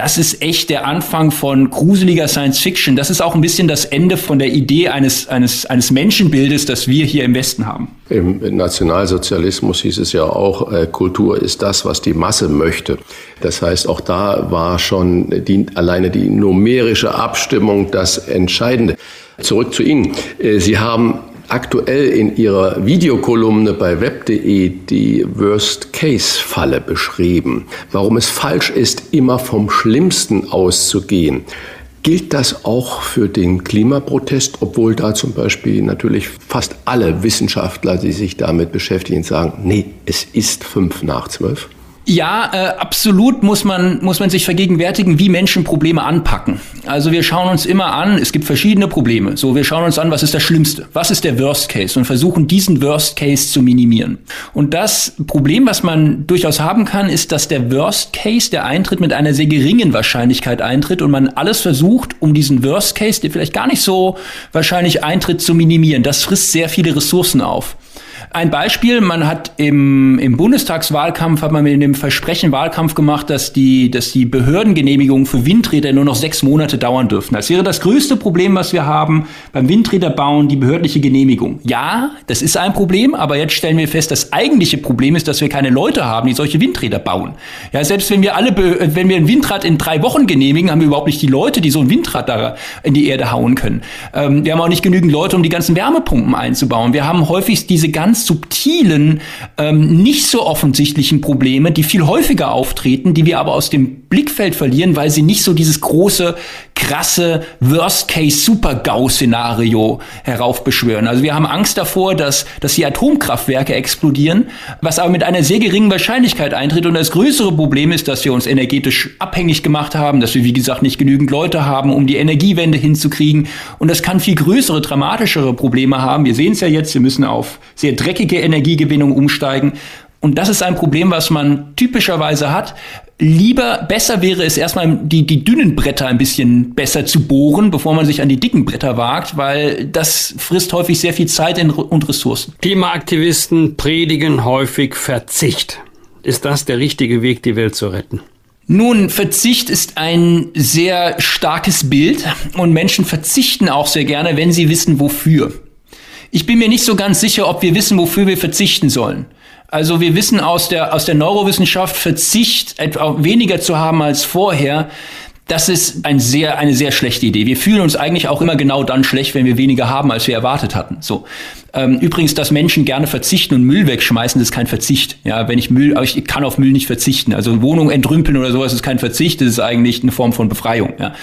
das ist echt der Anfang von gruseliger Science Fiction. Das ist auch ein bisschen das Ende von der Idee eines, eines, eines Menschenbildes, das wir hier im Westen haben. Im Nationalsozialismus hieß es ja auch, äh, Kultur ist das, was die Masse möchte. Das heißt, auch da war schon die, alleine die numerische Abstimmung das Entscheidende. Zurück zu Ihnen. Äh, Sie haben aktuell in Ihrer Videokolumne bei web.de die Worst-Case-Falle beschrieben, warum es falsch ist, immer vom Schlimmsten auszugehen. Gilt das auch für den Klimaprotest, obwohl da zum Beispiel natürlich fast alle Wissenschaftler, die sich damit beschäftigen, sagen, nee, es ist fünf nach zwölf? Ja, äh, absolut muss man, muss man sich vergegenwärtigen, wie Menschen Probleme anpacken. Also wir schauen uns immer an, es gibt verschiedene Probleme. So, wir schauen uns an, was ist das Schlimmste? Was ist der Worst Case? Und versuchen, diesen Worst Case zu minimieren. Und das Problem, was man durchaus haben kann, ist, dass der Worst Case, der eintritt, mit einer sehr geringen Wahrscheinlichkeit eintritt und man alles versucht, um diesen Worst Case, der vielleicht gar nicht so wahrscheinlich eintritt, zu minimieren. Das frisst sehr viele Ressourcen auf. Ein Beispiel, man hat im, im Bundestagswahlkampf, hat man mit dem Versprechen Wahlkampf gemacht, dass die, dass die Behördengenehmigungen für Windräder nur noch sechs Monate dauern dürfen. Das wäre das größte Problem, was wir haben beim Windräderbauen, die behördliche Genehmigung. Ja, das ist ein Problem, aber jetzt stellen wir fest, das eigentliche Problem ist, dass wir keine Leute haben, die solche Windräder bauen. Ja, selbst wenn wir alle, wenn wir ein Windrad in drei Wochen genehmigen, haben wir überhaupt nicht die Leute, die so ein Windrad da in die Erde hauen können. Ähm, wir haben auch nicht genügend Leute, um die ganzen Wärmepumpen einzubauen. Wir haben häufig diese ganz subtilen, ähm, nicht so offensichtlichen Probleme, die viel häufiger auftreten, die wir aber aus dem Blickfeld verlieren, weil sie nicht so dieses große, krasse Worst-Case-Super-GAU-Szenario heraufbeschwören. Also wir haben Angst davor, dass, dass die Atomkraftwerke explodieren, was aber mit einer sehr geringen Wahrscheinlichkeit eintritt. Und das größere Problem ist, dass wir uns energetisch abhängig gemacht haben, dass wir, wie gesagt, nicht genügend Leute haben, um die Energiewende hinzukriegen. Und das kann viel größere, dramatischere Probleme haben. Wir sehen es ja jetzt, wir müssen auf sehr dreckige Energiegewinnung umsteigen. Und das ist ein Problem, was man typischerweise hat. Lieber, besser wäre es erstmal, die, die dünnen Bretter ein bisschen besser zu bohren, bevor man sich an die dicken Bretter wagt, weil das frisst häufig sehr viel Zeit und Ressourcen. Klimaaktivisten predigen häufig Verzicht. Ist das der richtige Weg, die Welt zu retten? Nun, Verzicht ist ein sehr starkes Bild und Menschen verzichten auch sehr gerne, wenn sie wissen, wofür. Ich bin mir nicht so ganz sicher, ob wir wissen, wofür wir verzichten sollen. Also wir wissen aus der, aus der Neurowissenschaft, Verzicht etwa weniger zu haben als vorher, das ist ein sehr, eine sehr schlechte Idee. Wir fühlen uns eigentlich auch immer genau dann schlecht, wenn wir weniger haben, als wir erwartet hatten. So. Ähm, übrigens, dass Menschen gerne verzichten und Müll wegschmeißen, das ist kein Verzicht. Ja, wenn ich Müll, aber ich kann auf Müll nicht verzichten. Also Wohnung entrümpeln oder sowas ist kein Verzicht, das ist eigentlich eine Form von Befreiung. Ja.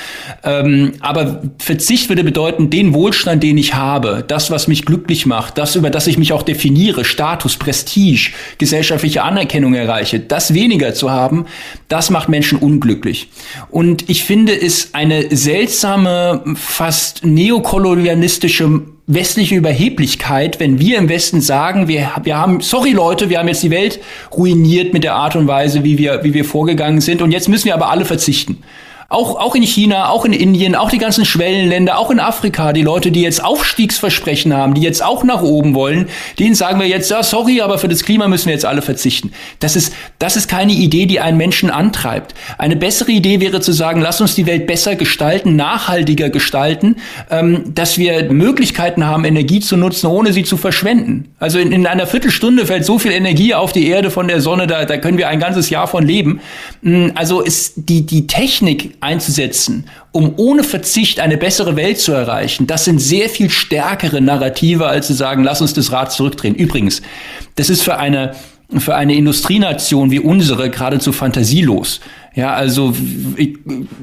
Ähm, aber Verzicht würde bedeuten, den Wohlstand, den ich habe, das, was mich glücklich macht, das, über das ich mich auch definiere, Status, Prestige, gesellschaftliche Anerkennung erreiche, das weniger zu haben, das macht Menschen unglücklich. Und ich finde es eine seltsame, fast neokolonialistische westliche Überheblichkeit, wenn wir im Westen sagen, wir, wir haben, sorry Leute, wir haben jetzt die Welt ruiniert mit der Art und Weise, wie wir, wie wir vorgegangen sind und jetzt müssen wir aber alle verzichten. Auch, auch in China, auch in Indien, auch die ganzen Schwellenländer, auch in Afrika, die Leute, die jetzt Aufstiegsversprechen haben, die jetzt auch nach oben wollen, denen sagen wir jetzt, ja, sorry, aber für das Klima müssen wir jetzt alle verzichten. Das ist, das ist keine Idee, die einen Menschen antreibt. Eine bessere Idee wäre zu sagen, lass uns die Welt besser gestalten, nachhaltiger gestalten, ähm, dass wir Möglichkeiten haben, Energie zu nutzen, ohne sie zu verschwenden. Also in, in einer Viertelstunde fällt so viel Energie auf die Erde von der Sonne, da, da können wir ein ganzes Jahr von leben. Mm, also ist die, die Technik einzusetzen, um ohne Verzicht eine bessere Welt zu erreichen, das sind sehr viel stärkere Narrative, als zu sagen, lass uns das Rad zurückdrehen. Übrigens, das ist für eine für eine Industrienation wie unsere geradezu fantasielos. Ja, also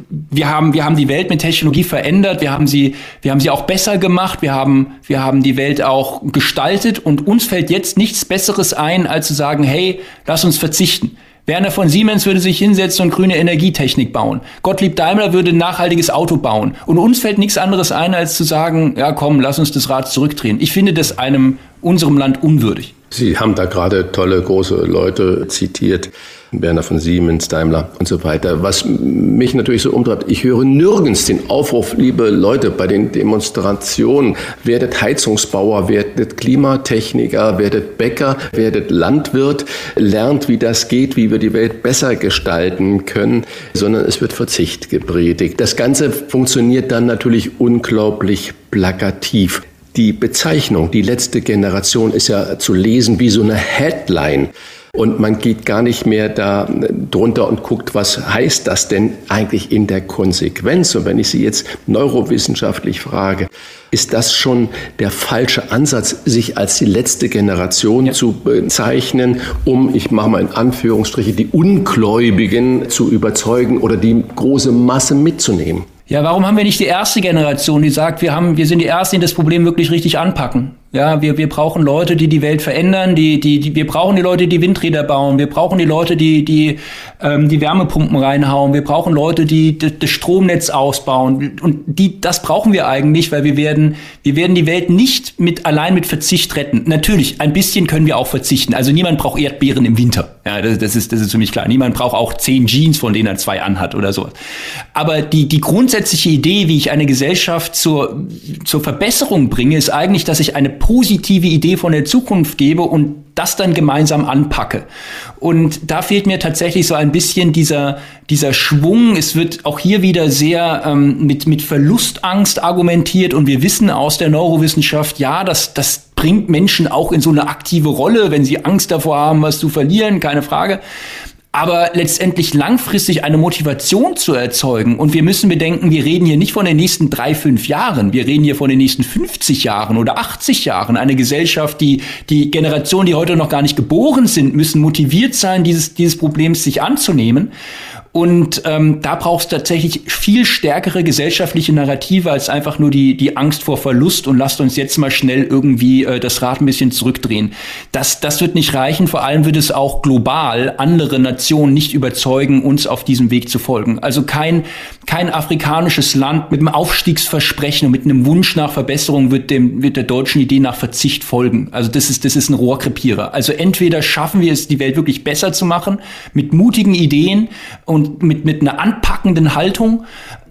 wir haben wir haben die Welt mit Technologie verändert, wir haben sie wir haben sie auch besser gemacht, wir haben wir haben die Welt auch gestaltet und uns fällt jetzt nichts besseres ein, als zu sagen, hey, lass uns verzichten. Werner von Siemens würde sich hinsetzen und grüne Energietechnik bauen. Gottlieb Daimler würde ein nachhaltiges Auto bauen. Und uns fällt nichts anderes ein, als zu sagen, ja komm, lass uns das Rad zurückdrehen. Ich finde das einem unserem Land unwürdig. Sie haben da gerade tolle große Leute zitiert. Werner von Siemens, Daimler und so weiter. Was mich natürlich so umtreibt, ich höre nirgends den Aufruf, liebe Leute, bei den Demonstrationen, werdet Heizungsbauer, werdet Klimatechniker, werdet Bäcker, werdet Landwirt, lernt, wie das geht, wie wir die Welt besser gestalten können, sondern es wird Verzicht gepredigt. Das Ganze funktioniert dann natürlich unglaublich plakativ. Die Bezeichnung, die letzte Generation, ist ja zu lesen wie so eine Headline. Und man geht gar nicht mehr da drunter und guckt, was heißt das denn eigentlich in der Konsequenz? Und wenn ich Sie jetzt neurowissenschaftlich frage, ist das schon der falsche Ansatz, sich als die letzte Generation ja. zu bezeichnen, um, ich mache mal in Anführungsstriche, die Ungläubigen zu überzeugen oder die große Masse mitzunehmen? Ja, warum haben wir nicht die erste Generation, die sagt, wir haben, wir sind die Ersten, die das Problem wirklich richtig anpacken? Ja, wir, wir brauchen Leute, die die Welt verändern, die, die, die, wir brauchen die Leute, die Windräder bauen, wir brauchen die Leute, die, die, ähm, die Wärmepumpen reinhauen, wir brauchen Leute, die das Stromnetz ausbauen. Und die, das brauchen wir eigentlich, weil wir werden, wir werden die Welt nicht mit, allein mit Verzicht retten. Natürlich, ein bisschen können wir auch verzichten. Also niemand braucht Erdbeeren im Winter. Ja, das, das ist, das ist für mich klar. Niemand braucht auch zehn Jeans, von denen er zwei anhat oder so. Aber die, die grundsätzliche Idee, wie ich eine Gesellschaft zur, zur Verbesserung bringe, ist eigentlich, dass ich eine positive Idee von der Zukunft gebe und das dann gemeinsam anpacke. Und da fehlt mir tatsächlich so ein bisschen dieser, dieser Schwung. Es wird auch hier wieder sehr ähm, mit, mit Verlustangst argumentiert und wir wissen aus der Neurowissenschaft, ja, das, das bringt Menschen auch in so eine aktive Rolle, wenn sie Angst davor haben, was zu verlieren, keine Frage aber letztendlich langfristig eine Motivation zu erzeugen. Und wir müssen bedenken, wir reden hier nicht von den nächsten drei, fünf Jahren, wir reden hier von den nächsten 50 Jahren oder 80 Jahren. Eine Gesellschaft, die, die Generationen, die heute noch gar nicht geboren sind, müssen motiviert sein, dieses, dieses Problems sich anzunehmen. Und ähm, da brauchst du tatsächlich viel stärkere gesellschaftliche Narrative als einfach nur die, die Angst vor Verlust und lasst uns jetzt mal schnell irgendwie äh, das Rad ein bisschen zurückdrehen. Das, das wird nicht reichen. Vor allem wird es auch global andere Nationen nicht überzeugen, uns auf diesem Weg zu folgen. Also kein, kein afrikanisches Land mit einem Aufstiegsversprechen und mit einem Wunsch nach Verbesserung wird, dem, wird der deutschen Idee nach Verzicht folgen. Also das ist, das ist ein Rohrkrepierer. Also entweder schaffen wir es, die Welt wirklich besser zu machen mit mutigen Ideen und und mit, mit einer anpackenden Haltung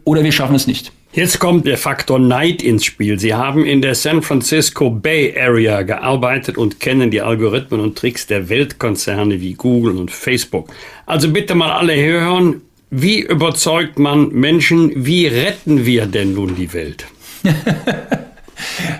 oder wir schaffen es nicht. Jetzt kommt der Faktor Neid ins Spiel. Sie haben in der San Francisco Bay Area gearbeitet und kennen die Algorithmen und Tricks der Weltkonzerne wie Google und Facebook. Also bitte mal alle hören, wie überzeugt man Menschen, wie retten wir denn nun die Welt?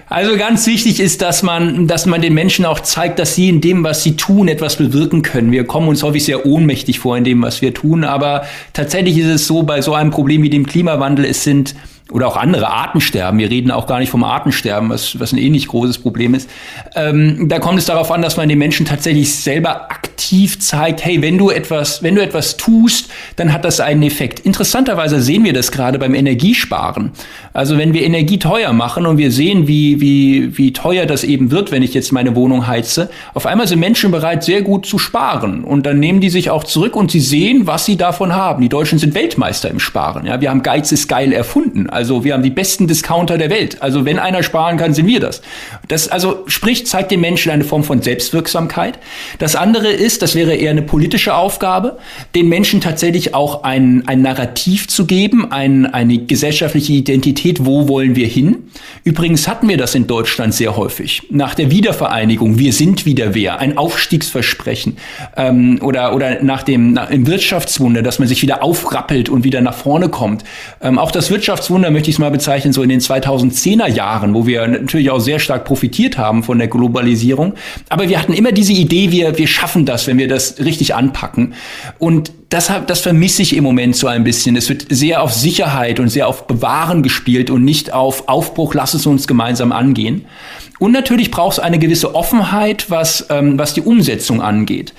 Also ganz wichtig ist, dass man, dass man den Menschen auch zeigt, dass sie in dem, was sie tun, etwas bewirken können. Wir kommen uns häufig sehr ohnmächtig vor in dem, was wir tun, aber tatsächlich ist es so, bei so einem Problem wie dem Klimawandel, es sind oder auch andere Artensterben. Wir reden auch gar nicht vom Artensterben, was, was ein ähnlich großes Problem ist. Ähm, da kommt es darauf an, dass man den Menschen tatsächlich selber aktiv zeigt, hey, wenn du etwas, wenn du etwas tust, dann hat das einen Effekt. Interessanterweise sehen wir das gerade beim Energiesparen. Also wenn wir Energie teuer machen und wir sehen, wie, wie, wie teuer das eben wird, wenn ich jetzt meine Wohnung heize, auf einmal sind Menschen bereit, sehr gut zu sparen. Und dann nehmen die sich auch zurück und sie sehen, was sie davon haben. Die Deutschen sind Weltmeister im Sparen. Ja, wir haben Geiz ist geil erfunden. Also wir haben die besten Discounter der Welt. Also wenn einer sparen kann, sind wir das. Das also sprich zeigt den Menschen eine Form von Selbstwirksamkeit. Das andere ist, das wäre eher eine politische Aufgabe, den Menschen tatsächlich auch ein, ein Narrativ zu geben, ein, eine gesellschaftliche Identität, wo wollen wir hin. Übrigens hatten wir das in Deutschland sehr häufig. Nach der Wiedervereinigung, wir sind wieder wer, ein Aufstiegsversprechen ähm, oder, oder nach dem nach, im Wirtschaftswunder, dass man sich wieder aufrappelt und wieder nach vorne kommt. Ähm, auch das Wirtschaftswunder möchte ich es mal bezeichnen, so in den 2010er Jahren, wo wir natürlich auch sehr stark profitiert haben von der Globalisierung. Aber wir hatten immer diese Idee, wir, wir schaffen das, wenn wir das richtig anpacken. Und das, das vermisse ich im Moment so ein bisschen. Es wird sehr auf Sicherheit und sehr auf Bewahren gespielt und nicht auf Aufbruch, lass es uns gemeinsam angehen. Und natürlich braucht es eine gewisse Offenheit, was, ähm, was die Umsetzung angeht.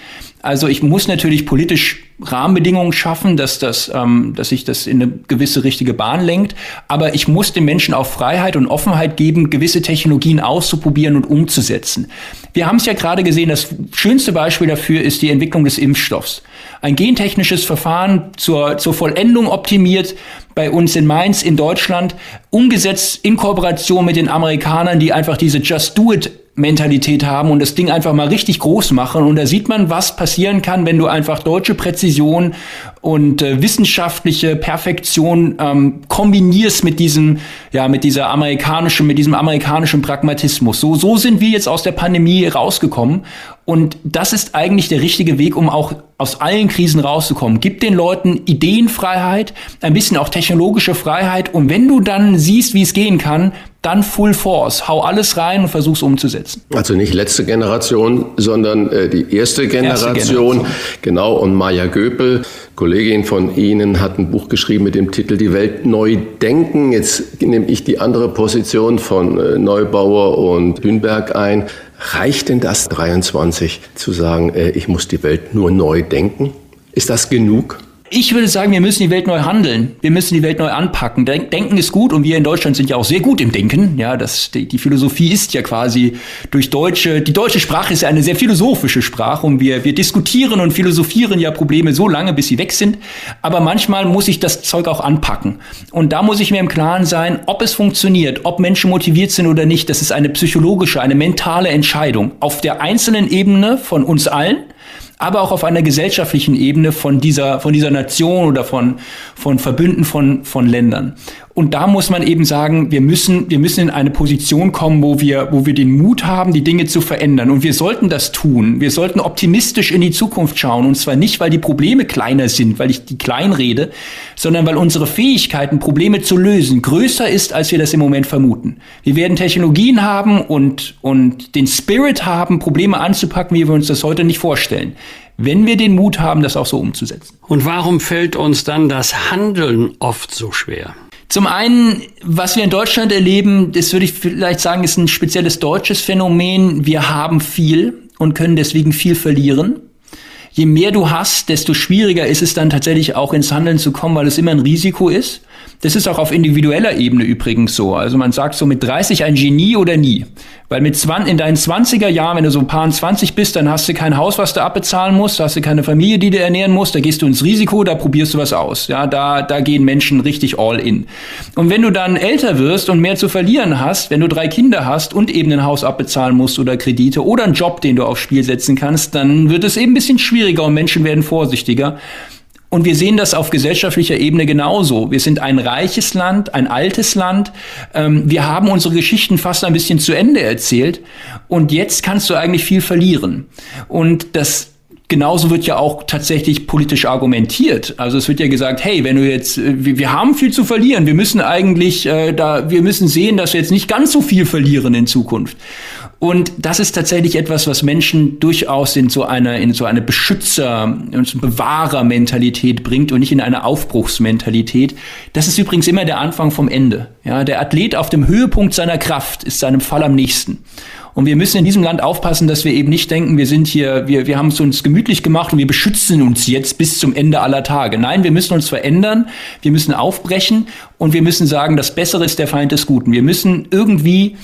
Also ich muss natürlich politisch Rahmenbedingungen schaffen, dass das, ähm, dass sich das in eine gewisse richtige Bahn lenkt. Aber ich muss den Menschen auch Freiheit und Offenheit geben, gewisse Technologien auszuprobieren und umzusetzen. Wir haben es ja gerade gesehen, das schönste Beispiel dafür ist die Entwicklung des Impfstoffs. Ein gentechnisches Verfahren zur, zur Vollendung optimiert, bei uns in Mainz in Deutschland, umgesetzt in Kooperation mit den Amerikanern, die einfach diese Just Do It Mentalität haben und das Ding einfach mal richtig groß machen. Und da sieht man, was passieren kann, wenn du einfach deutsche Präzision und äh, wissenschaftliche Perfektion ähm, kombinierst mit diesem, ja, mit dieser amerikanischen, mit diesem amerikanischen Pragmatismus. So, so sind wir jetzt aus der Pandemie rausgekommen. Und das ist eigentlich der richtige Weg, um auch aus allen Krisen rauszukommen. Gib den Leuten Ideenfreiheit, ein bisschen auch technologische Freiheit. Und wenn du dann siehst, wie es gehen kann, dann Full Force. Hau alles rein und versuch's umzusetzen. Also nicht letzte Generation, sondern äh, die erste Generation. erste Generation. Genau. Und Maya Göpel, Kollegin von Ihnen, hat ein Buch geschrieben mit dem Titel Die Welt neu denken. Jetzt nehme ich die andere Position von äh, Neubauer und Hünberg ein. Reicht denn das 23 zu sagen, äh, ich muss die Welt nur neu denken? Ist das genug? Ich würde sagen, wir müssen die Welt neu handeln. Wir müssen die Welt neu anpacken. Denken ist gut und wir in Deutschland sind ja auch sehr gut im Denken. Ja, das, die, die Philosophie ist ja quasi durch deutsche, die deutsche Sprache ist ja eine sehr philosophische Sprache und wir, wir diskutieren und philosophieren ja Probleme so lange, bis sie weg sind. Aber manchmal muss ich das Zeug auch anpacken. Und da muss ich mir im Klaren sein, ob es funktioniert, ob Menschen motiviert sind oder nicht. Das ist eine psychologische, eine mentale Entscheidung auf der einzelnen Ebene von uns allen aber auch auf einer gesellschaftlichen Ebene von dieser, von dieser Nation oder von, von Verbünden von, von Ländern. Und da muss man eben sagen, wir müssen, wir müssen in eine Position kommen, wo wir, wo wir den Mut haben, die Dinge zu verändern. Und wir sollten das tun. Wir sollten optimistisch in die Zukunft schauen. Und zwar nicht, weil die Probleme kleiner sind, weil ich die klein rede, sondern weil unsere Fähigkeiten, Probleme zu lösen, größer ist, als wir das im Moment vermuten. Wir werden Technologien haben und, und den Spirit haben, Probleme anzupacken, wie wir uns das heute nicht vorstellen wenn wir den Mut haben, das auch so umzusetzen. Und warum fällt uns dann das Handeln oft so schwer? Zum einen, was wir in Deutschland erleben, das würde ich vielleicht sagen, ist ein spezielles deutsches Phänomen. Wir haben viel und können deswegen viel verlieren. Je mehr du hast, desto schwieriger ist es dann tatsächlich auch ins Handeln zu kommen, weil es immer ein Risiko ist. Das ist auch auf individueller Ebene übrigens so. Also man sagt so mit 30 ein Genie oder nie. Weil mit 20, in deinen 20er Jahren, wenn du so ein paar 20 bist, dann hast du kein Haus, was du abbezahlen musst, hast du keine Familie, die du ernähren musst, da gehst du ins Risiko, da probierst du was aus. Ja, da, da gehen Menschen richtig all in. Und wenn du dann älter wirst und mehr zu verlieren hast, wenn du drei Kinder hast und eben ein Haus abbezahlen musst oder Kredite oder einen Job, den du aufs Spiel setzen kannst, dann wird es eben ein bisschen schwieriger und Menschen werden vorsichtiger. Und wir sehen das auf gesellschaftlicher Ebene genauso. Wir sind ein reiches Land, ein altes Land. Ähm, wir haben unsere Geschichten fast ein bisschen zu Ende erzählt. Und jetzt kannst du eigentlich viel verlieren. Und das genauso wird ja auch tatsächlich politisch argumentiert. Also es wird ja gesagt, hey, wenn du jetzt, äh, wir, wir haben viel zu verlieren, wir müssen eigentlich äh, da, wir müssen sehen, dass wir jetzt nicht ganz so viel verlieren in Zukunft. Und das ist tatsächlich etwas, was Menschen durchaus in so eine, in so eine Beschützer- und Bewahrer-Mentalität bringt und nicht in eine Aufbruchsmentalität. Das ist übrigens immer der Anfang vom Ende. Ja, der Athlet auf dem Höhepunkt seiner Kraft ist seinem Fall am nächsten. Und wir müssen in diesem Land aufpassen, dass wir eben nicht denken, wir sind hier, wir, wir haben es uns gemütlich gemacht und wir beschützen uns jetzt bis zum Ende aller Tage. Nein, wir müssen uns verändern, wir müssen aufbrechen und wir müssen sagen, das Bessere ist der Feind des Guten. Wir müssen irgendwie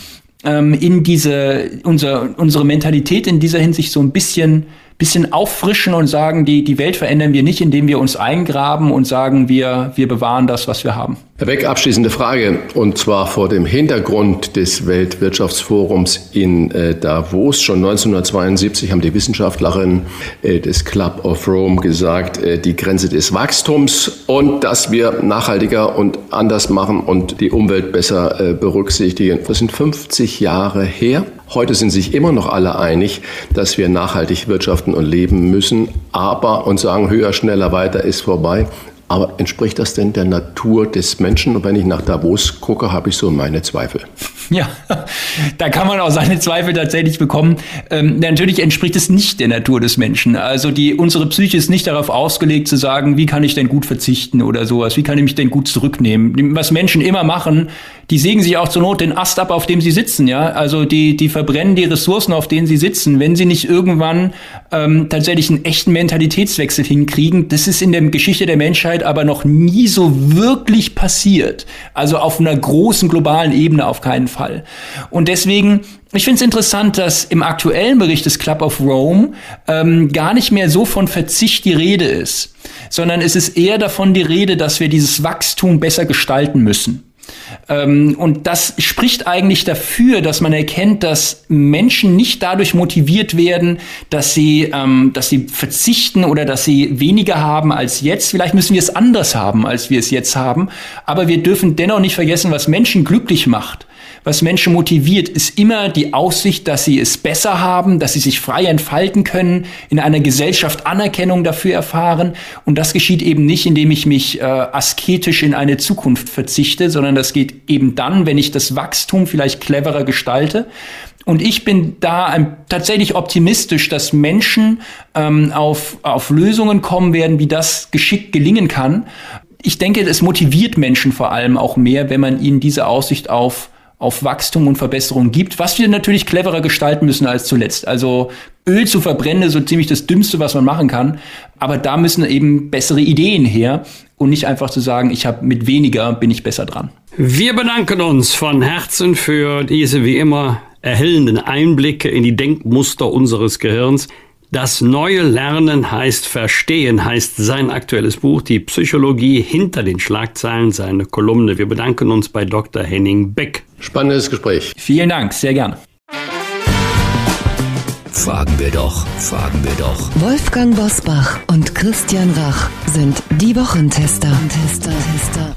ähm, in diese, unser, unsere Mentalität in dieser Hinsicht so ein bisschen bisschen auffrischen und sagen, die, die Welt verändern wir nicht, indem wir uns eingraben und sagen, wir, wir bewahren das, was wir haben. Herr Beck, abschließende Frage, und zwar vor dem Hintergrund des Weltwirtschaftsforums in äh, Davos. Schon 1972 haben die Wissenschaftlerinnen äh, des Club of Rome gesagt, äh, die Grenze des Wachstums und dass wir nachhaltiger und anders machen und die Umwelt besser äh, berücksichtigen. Das sind 50 Jahre her. Heute sind sich immer noch alle einig, dass wir nachhaltig wirtschaften und leben müssen, aber und sagen, höher, schneller, weiter ist vorbei. Aber entspricht das denn der Natur des Menschen? Und wenn ich nach Davos gucke, habe ich so meine Zweifel. Ja, da kann man auch seine Zweifel tatsächlich bekommen. Ähm, natürlich entspricht es nicht der Natur des Menschen. Also die, unsere Psyche ist nicht darauf ausgelegt zu sagen, wie kann ich denn gut verzichten oder sowas, wie kann ich mich denn gut zurücknehmen. Was Menschen immer machen, die sägen sich auch zur Not den Ast ab, auf dem sie sitzen, ja. Also die, die verbrennen die Ressourcen, auf denen sie sitzen, wenn sie nicht irgendwann ähm, tatsächlich einen echten Mentalitätswechsel hinkriegen. Das ist in der Geschichte der Menschheit aber noch nie so wirklich passiert. Also auf einer großen globalen Ebene auf keinen Fall. Und deswegen ich finde es interessant, dass im aktuellen Bericht des Club of Rome ähm, gar nicht mehr so von Verzicht die Rede ist, sondern es ist eher davon die Rede, dass wir dieses Wachstum besser gestalten müssen. Ähm, und das spricht eigentlich dafür, dass man erkennt, dass Menschen nicht dadurch motiviert werden, dass sie, ähm, dass sie verzichten oder dass sie weniger haben als jetzt. Vielleicht müssen wir es anders haben, als wir es jetzt haben. Aber wir dürfen dennoch nicht vergessen, was Menschen glücklich macht was Menschen motiviert, ist immer die Aussicht, dass sie es besser haben, dass sie sich frei entfalten können, in einer Gesellschaft Anerkennung dafür erfahren. Und das geschieht eben nicht, indem ich mich äh, asketisch in eine Zukunft verzichte, sondern das geht eben dann, wenn ich das Wachstum vielleicht cleverer gestalte. Und ich bin da tatsächlich optimistisch, dass Menschen ähm, auf, auf Lösungen kommen werden, wie das geschickt gelingen kann. Ich denke, es motiviert Menschen vor allem auch mehr, wenn man ihnen diese Aussicht auf auf Wachstum und Verbesserung gibt, was wir natürlich cleverer gestalten müssen als zuletzt. Also Öl zu verbrennen ist so ziemlich das Dümmste, was man machen kann. Aber da müssen eben bessere Ideen her und nicht einfach zu sagen, ich habe mit weniger bin ich besser dran. Wir bedanken uns von Herzen für diese wie immer erhellenden Einblicke in die Denkmuster unseres Gehirns. Das neue Lernen heißt Verstehen, heißt sein aktuelles Buch, die Psychologie hinter den Schlagzeilen, seine Kolumne. Wir bedanken uns bei Dr. Henning Beck. Spannendes Gespräch. Vielen Dank, sehr gerne. Fragen wir doch, fragen wir doch. Wolfgang Bosbach und Christian Rach sind die Wochentester. Tester, Tester.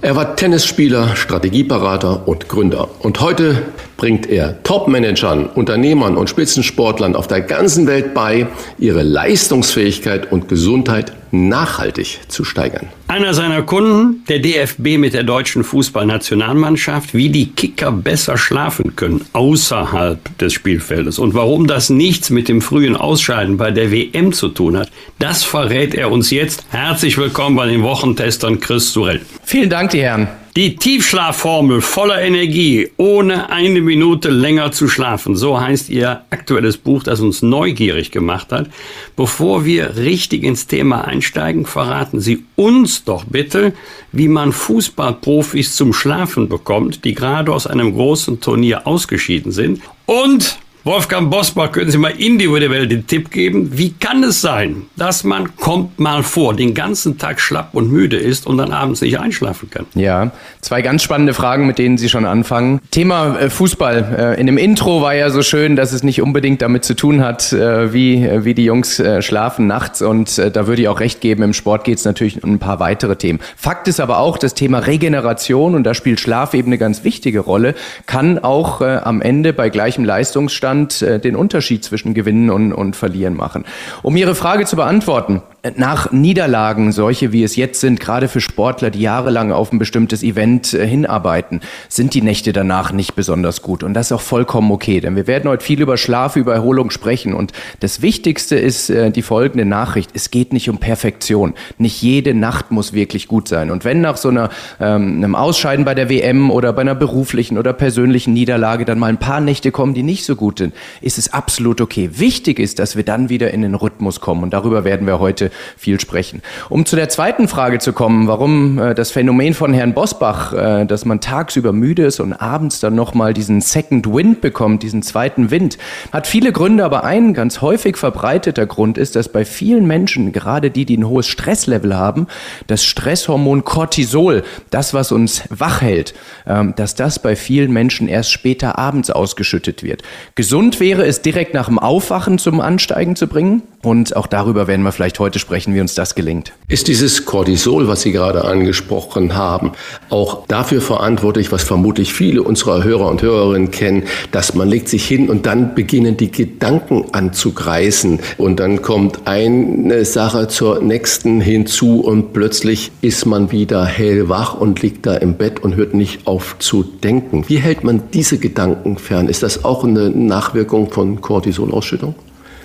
Er war Tennisspieler, Strategieberater und Gründer. Und heute bringt er Top-Managern, Unternehmern und Spitzensportlern auf der ganzen Welt bei, ihre Leistungsfähigkeit und Gesundheit nachhaltig zu steigern. Einer seiner Kunden, der DFB mit der deutschen Fußballnationalmannschaft, wie die Kicker besser schlafen können außerhalb des Spielfeldes und warum das nichts mit dem frühen Ausscheiden bei der WM zu tun hat, das verrät er uns jetzt. Herzlich willkommen bei den Wochentestern Chris Surell. Vielen Dank, die Herren. Die Tiefschlafformel voller Energie, ohne eine Minute länger zu schlafen. So heißt Ihr aktuelles Buch, das uns neugierig gemacht hat. Bevor wir richtig ins Thema einsteigen, verraten Sie uns doch bitte, wie man Fußballprofis zum Schlafen bekommt, die gerade aus einem großen Turnier ausgeschieden sind. Und Wolfgang Bosbach, können Sie mal individuell den Tipp geben, wie kann es sein, dass man kommt mal vor, den ganzen Tag schlapp und müde ist und dann abends nicht einschlafen kann? Ja, zwei ganz spannende Fragen, mit denen Sie schon anfangen. Thema äh, Fußball. Äh, in dem Intro war ja so schön, dass es nicht unbedingt damit zu tun hat, äh, wie, wie die Jungs schlafen nachts und da würde ich auch recht geben, im Sport geht es natürlich um ein paar weitere Themen. Fakt ist aber auch, das Thema Regeneration, und da spielt Schlaf eben eine ganz wichtige Rolle, kann auch am Ende bei gleichem Leistungsstand Abstand äh, den Unterschied zwischen Gewinnen und, und Verlieren machen. Um Ihre Frage zu beantworten, nach Niederlagen, solche wie es jetzt sind, gerade für Sportler, die jahrelang auf ein bestimmtes Event äh, hinarbeiten, sind die Nächte danach nicht besonders gut. Und das ist auch vollkommen okay, denn wir werden heute viel über Schlaf, über Erholung sprechen. Und das Wichtigste ist äh, die folgende Nachricht. Es geht nicht um Perfektion. Nicht jede Nacht muss wirklich gut sein. Und wenn nach so einer, ähm, einem Ausscheiden bei der WM oder bei einer beruflichen oder persönlichen Niederlage dann mal ein paar Nächte kommen, die nicht so gut sind, ist es absolut okay. Wichtig ist, dass wir dann wieder in den Rhythmus kommen. Und darüber werden wir heute viel sprechen. Um zu der zweiten Frage zu kommen, warum äh, das Phänomen von Herrn Bosbach, äh, dass man tagsüber müde ist und abends dann nochmal diesen Second Wind bekommt, diesen zweiten Wind, hat viele Gründe, aber ein ganz häufig verbreiteter Grund ist, dass bei vielen Menschen, gerade die, die ein hohes Stresslevel haben, das Stresshormon Cortisol, das, was uns wach hält, ähm, dass das bei vielen Menschen erst später abends ausgeschüttet wird. Gesund wäre es direkt nach dem Aufwachen zum Ansteigen zu bringen. Und auch darüber werden wir vielleicht heute sprechen, wie uns das gelingt. Ist dieses Cortisol, was Sie gerade angesprochen haben, auch dafür verantwortlich, was vermutlich viele unserer Hörer und Hörerinnen kennen, dass man legt sich hin und dann beginnen die Gedanken anzugreifen und dann kommt eine Sache zur nächsten hinzu und plötzlich ist man wieder hellwach und liegt da im Bett und hört nicht auf zu denken. Wie hält man diese Gedanken fern? Ist das auch eine Nachwirkung von Cortisolausschüttung?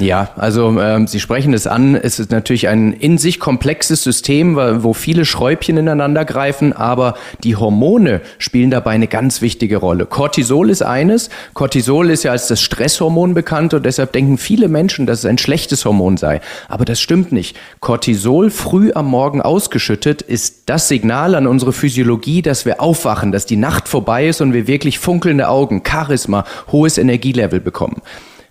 Ja, also ähm, Sie sprechen es an. Es ist natürlich ein in sich komplexes System, wo viele Schräubchen ineinander greifen, aber die Hormone spielen dabei eine ganz wichtige Rolle. Cortisol ist eines. Cortisol ist ja als das Stresshormon bekannt und deshalb denken viele Menschen, dass es ein schlechtes Hormon sei. Aber das stimmt nicht. Cortisol früh am Morgen ausgeschüttet ist das Signal an unsere Physiologie, dass wir aufwachen, dass die Nacht vorbei ist und wir wirklich funkelnde Augen, Charisma, hohes Energielevel bekommen.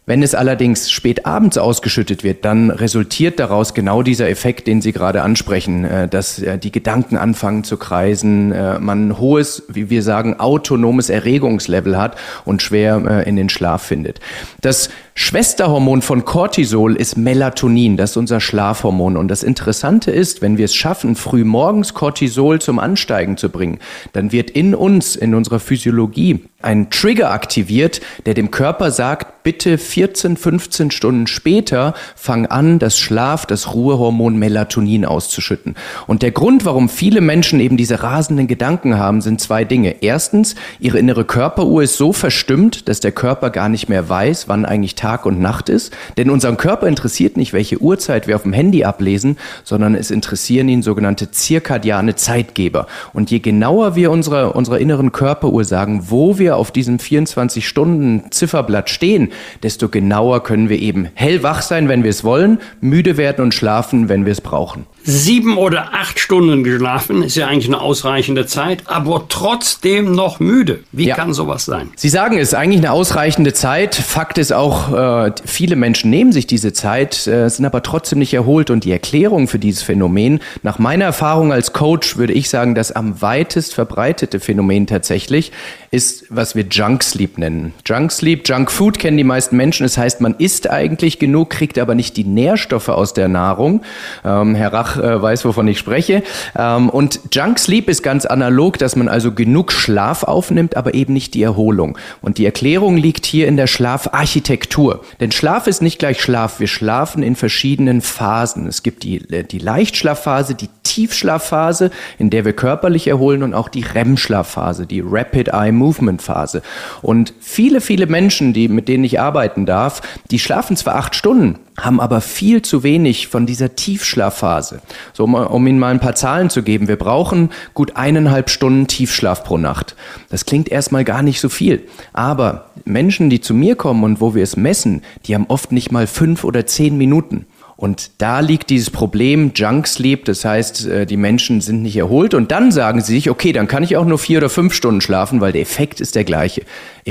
Wenn es allerdings spät abends ausgeschüttet wird, dann resultiert daraus genau dieser Effekt, den Sie gerade ansprechen, äh, dass äh, die Gedanken anfangen zu kreisen, äh, man ein hohes, wie wir sagen, autonomes Erregungslevel hat und schwer in den Schlaf findet. Das Schwesterhormon von Cortisol ist Melatonin, das ist unser Schlafhormon. Und das Interessante ist, wenn wir es schaffen, früh morgens Cortisol zum Ansteigen zu bringen, dann wird in uns, in unserer Physiologie, ein Trigger aktiviert, der dem Körper sagt, bitte 14, 15 Stunden später fang an, das Schlaf, das Ruhehormon Melatonin auszuschütten. Und der Grund, warum viele Menschen eben diese rasenden Gedanken haben, sind zwei Dinge. Erstens, ihre innere Körperuhr ist so verstimmt, dass der Körper gar nicht mehr weiß, wann eigentlich Tag und Nacht ist. Denn unseren Körper interessiert nicht, welche Uhrzeit wir auf dem Handy ablesen, sondern es interessieren ihn sogenannte zirkadiane Zeitgeber. Und je genauer wir unserer, unserer inneren Körperuhr sagen, wo wir auf diesem 24-Stunden-Zifferblatt stehen, desto genauer können wir eben hellwach sein, wenn wir es wollen, müde werden und schlafen, wenn wir es brauchen sieben oder acht Stunden geschlafen, ist ja eigentlich eine ausreichende Zeit, aber trotzdem noch müde. Wie ja. kann sowas sein? Sie sagen, es ist eigentlich eine ausreichende Zeit. Fakt ist auch, äh, viele Menschen nehmen sich diese Zeit, äh, sind aber trotzdem nicht erholt. Und die Erklärung für dieses Phänomen, nach meiner Erfahrung als Coach, würde ich sagen, das am weitest verbreitete Phänomen tatsächlich ist, was wir Junk Sleep nennen. Junk Sleep, Junk Food kennen die meisten Menschen. Das heißt, man isst eigentlich genug, kriegt aber nicht die Nährstoffe aus der Nahrung. Ähm, Herr Rach äh, weiß, wovon ich spreche. Ähm, und Junk Sleep ist ganz analog, dass man also genug Schlaf aufnimmt, aber eben nicht die Erholung. Und die Erklärung liegt hier in der Schlafarchitektur. Denn Schlaf ist nicht gleich Schlaf. Wir schlafen in verschiedenen Phasen. Es gibt die, äh, die Leichtschlafphase, die Tiefschlafphase, in der wir körperlich erholen und auch die REM-Schlafphase, die Rapid Eye Movement Phase. Und viele, viele Menschen, die, mit denen ich arbeiten darf, die schlafen zwar acht Stunden, haben aber viel zu wenig von dieser Tiefschlafphase. So, um, um Ihnen mal ein paar Zahlen zu geben. Wir brauchen gut eineinhalb Stunden Tiefschlaf pro Nacht. Das klingt erstmal gar nicht so viel. Aber Menschen, die zu mir kommen und wo wir es messen, die haben oft nicht mal fünf oder zehn Minuten. Und da liegt dieses Problem Junk Sleep, das heißt, äh, die Menschen sind nicht erholt und dann sagen sie sich, okay, dann kann ich auch nur vier oder fünf Stunden schlafen, weil der Effekt ist der gleiche.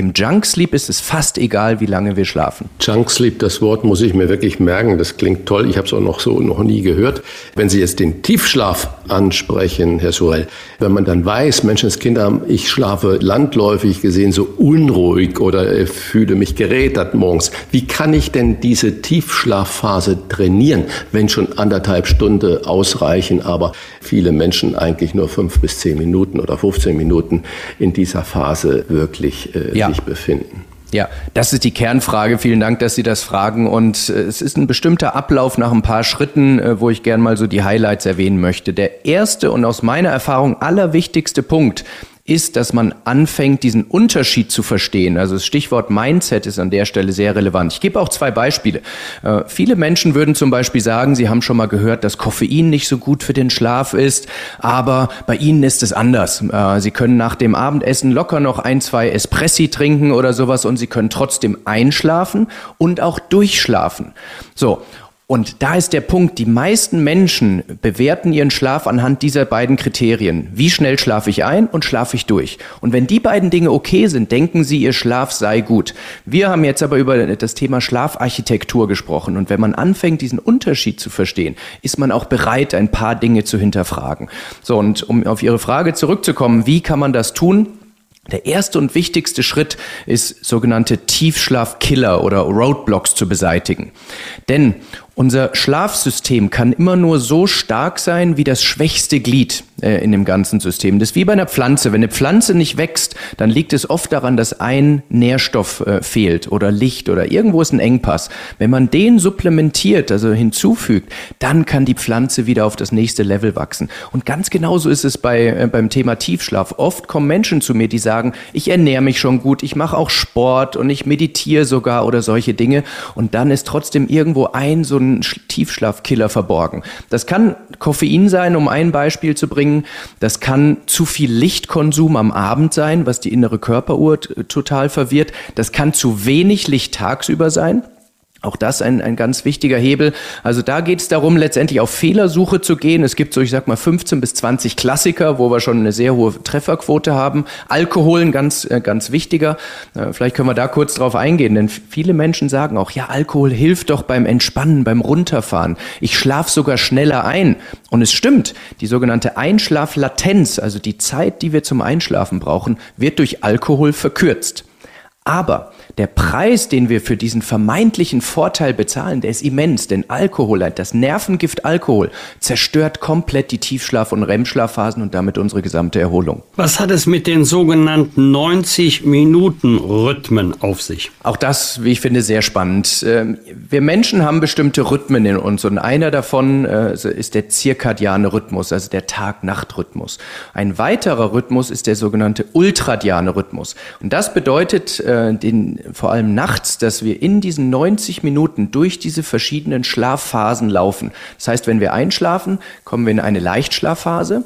Im Junk Sleep ist es fast egal, wie lange wir schlafen. Junk Sleep, das Wort muss ich mir wirklich merken. Das klingt toll. Ich habe es auch noch so noch nie gehört. Wenn Sie jetzt den Tiefschlaf ansprechen, Herr Sorel, wenn man dann weiß, Menschenskinder, ich schlafe landläufig gesehen so unruhig oder äh, fühle mich gerädert morgens. Wie kann ich denn diese Tiefschlafphase trainieren, wenn schon anderthalb Stunden ausreichen, aber viele Menschen eigentlich nur fünf bis zehn Minuten oder 15 Minuten in dieser Phase wirklich äh, ja. Sich befinden. Ja, das ist die Kernfrage. Vielen Dank, dass Sie das fragen. Und äh, es ist ein bestimmter Ablauf nach ein paar Schritten, äh, wo ich gern mal so die Highlights erwähnen möchte. Der erste und aus meiner Erfahrung allerwichtigste Punkt ist, dass man anfängt, diesen Unterschied zu verstehen. Also das Stichwort Mindset ist an der Stelle sehr relevant. Ich gebe auch zwei Beispiele. Äh, viele Menschen würden zum Beispiel sagen, sie haben schon mal gehört, dass Koffein nicht so gut für den Schlaf ist, aber bei ihnen ist es anders. Äh, sie können nach dem Abendessen locker noch ein, zwei Espressi trinken oder sowas und sie können trotzdem einschlafen und auch durchschlafen. So. Und da ist der Punkt, die meisten Menschen bewerten ihren Schlaf anhand dieser beiden Kriterien. Wie schnell schlafe ich ein und schlafe ich durch? Und wenn die beiden Dinge okay sind, denken sie, ihr Schlaf sei gut. Wir haben jetzt aber über das Thema Schlafarchitektur gesprochen. Und wenn man anfängt, diesen Unterschied zu verstehen, ist man auch bereit, ein paar Dinge zu hinterfragen. So, und um auf Ihre Frage zurückzukommen, wie kann man das tun? Der erste und wichtigste Schritt ist, sogenannte Tiefschlafkiller oder Roadblocks zu beseitigen. Denn unser Schlafsystem kann immer nur so stark sein wie das schwächste Glied äh, in dem ganzen System. Das ist wie bei einer Pflanze. Wenn eine Pflanze nicht wächst, dann liegt es oft daran, dass ein Nährstoff äh, fehlt oder Licht oder irgendwo ist ein Engpass. Wenn man den supplementiert, also hinzufügt, dann kann die Pflanze wieder auf das nächste Level wachsen. Und ganz genauso ist es bei, äh, beim Thema Tiefschlaf. Oft kommen Menschen zu mir, die sagen, ich ernähre mich schon gut, ich mache auch Sport und ich meditiere sogar oder solche Dinge. Und dann ist trotzdem irgendwo ein so ein Tiefschlafkiller verborgen. Das kann Koffein sein, um ein Beispiel zu bringen. Das kann zu viel Lichtkonsum am Abend sein, was die innere Körperuhr total verwirrt. Das kann zu wenig Licht tagsüber sein. Auch das ein, ein ganz wichtiger Hebel. Also da geht es darum, letztendlich auf Fehlersuche zu gehen. Es gibt so, ich sag mal, 15 bis 20 Klassiker, wo wir schon eine sehr hohe Trefferquote haben. Alkohol ein ganz, äh, ganz wichtiger. Äh, vielleicht können wir da kurz drauf eingehen, denn viele Menschen sagen auch, ja, Alkohol hilft doch beim Entspannen, beim Runterfahren. Ich schlafe sogar schneller ein. Und es stimmt, die sogenannte Einschlaflatenz, also die Zeit, die wir zum Einschlafen brauchen, wird durch Alkohol verkürzt. Aber der Preis, den wir für diesen vermeintlichen Vorteil bezahlen, der ist immens, denn Alkohol, das Nervengift Alkohol, zerstört komplett die Tiefschlaf- und REM-Schlafphasen und damit unsere gesamte Erholung. Was hat es mit den sogenannten 90-Minuten-Rhythmen auf sich? Auch das, wie ich finde, sehr spannend. Ähm, wir Menschen haben bestimmte Rhythmen in uns und einer davon äh, ist der zirkadiane Rhythmus, also der Tag-Nacht-Rhythmus. Ein weiterer Rhythmus ist der sogenannte ultradiane Rhythmus. Und das bedeutet, äh, den vor allem nachts, dass wir in diesen 90 Minuten durch diese verschiedenen Schlafphasen laufen. Das heißt, wenn wir einschlafen, kommen wir in eine Leichtschlafphase.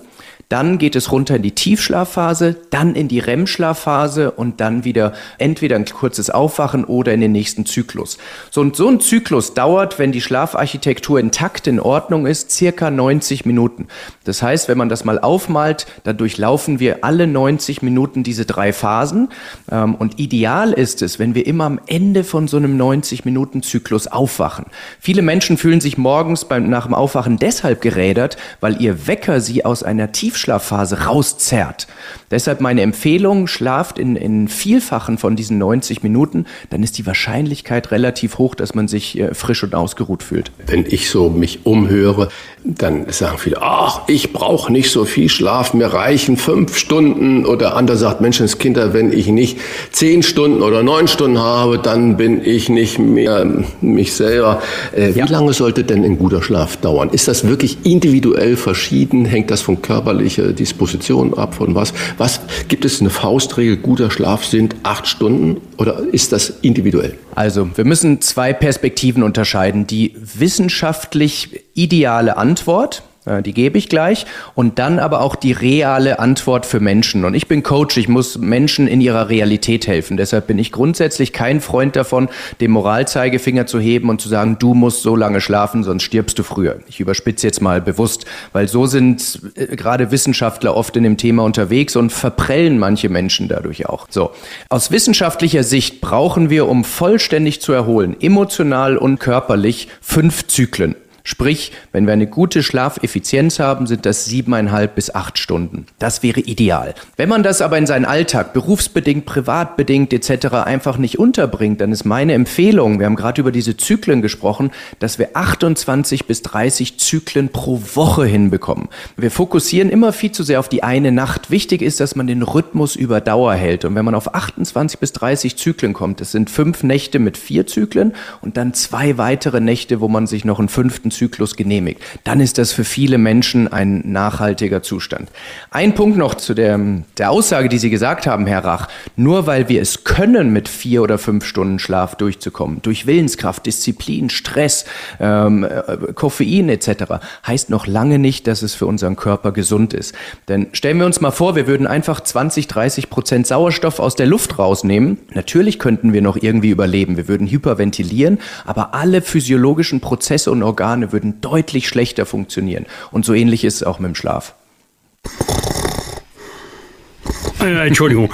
Dann geht es runter in die Tiefschlafphase, dann in die REM-Schlafphase und dann wieder entweder ein kurzes Aufwachen oder in den nächsten Zyklus. So, und so ein Zyklus dauert, wenn die Schlafarchitektur intakt in Ordnung ist, circa 90 Minuten. Das heißt, wenn man das mal aufmalt, dann durchlaufen wir alle 90 Minuten diese drei Phasen. Ähm, und ideal ist es, wenn wir immer am Ende von so einem 90-Minuten-Zyklus aufwachen. Viele Menschen fühlen sich morgens beim, nach dem Aufwachen deshalb gerädert, weil ihr Wecker sie aus einer Tiefschlafphase Tiefschlafphase rauszerrt. Deshalb meine Empfehlung, schlaft in, in Vielfachen von diesen 90 Minuten, dann ist die Wahrscheinlichkeit relativ hoch, dass man sich äh, frisch und ausgeruht fühlt. Wenn ich so mich umhöre, dann sagen viele, ach, ich brauche nicht so viel Schlaf, mir reichen fünf Stunden. Oder andere sagt, Menschenskinder, wenn ich nicht zehn Stunden oder neun Stunden habe, dann bin ich nicht mehr mich selber. Äh, wie ja. lange sollte denn ein guter Schlaf dauern? Ist das wirklich individuell verschieden? Hängt das von körperlich welche Disposition ab, von was. Was gibt es eine Faustregel, guter Schlaf sind acht Stunden oder ist das individuell? Also, wir müssen zwei Perspektiven unterscheiden. Die wissenschaftlich ideale Antwort, die gebe ich gleich. Und dann aber auch die reale Antwort für Menschen. Und ich bin Coach, ich muss Menschen in ihrer Realität helfen. Deshalb bin ich grundsätzlich kein Freund davon, den Moralzeigefinger zu heben und zu sagen, du musst so lange schlafen, sonst stirbst du früher. Ich überspitze jetzt mal bewusst, weil so sind äh, gerade Wissenschaftler oft in dem Thema unterwegs und verprellen manche Menschen dadurch auch. So. Aus wissenschaftlicher Sicht brauchen wir, um vollständig zu erholen, emotional und körperlich, fünf Zyklen. Sprich, wenn wir eine gute Schlafeffizienz haben, sind das siebeneinhalb bis acht Stunden. Das wäre ideal. Wenn man das aber in seinen Alltag, berufsbedingt, privatbedingt etc. einfach nicht unterbringt, dann ist meine Empfehlung, wir haben gerade über diese Zyklen gesprochen, dass wir 28 bis 30 Zyklen pro Woche hinbekommen. Wir fokussieren immer viel zu sehr auf die eine Nacht. Wichtig ist, dass man den Rhythmus über Dauer hält. Und wenn man auf 28 bis 30 Zyklen kommt, das sind fünf Nächte mit vier Zyklen und dann zwei weitere Nächte, wo man sich noch einen fünften Zyklus genehmigt, dann ist das für viele Menschen ein nachhaltiger Zustand. Ein Punkt noch zu der, der Aussage, die Sie gesagt haben, Herr Rach. Nur weil wir es können, mit vier oder fünf Stunden Schlaf durchzukommen, durch Willenskraft, Disziplin, Stress, ähm, äh, Koffein etc., heißt noch lange nicht, dass es für unseren Körper gesund ist. Denn stellen wir uns mal vor, wir würden einfach 20, 30 Prozent Sauerstoff aus der Luft rausnehmen. Natürlich könnten wir noch irgendwie überleben. Wir würden hyperventilieren, aber alle physiologischen Prozesse und Organe würden deutlich schlechter funktionieren. Und so ähnlich ist es auch mit dem Schlaf. Äh, Entschuldigung,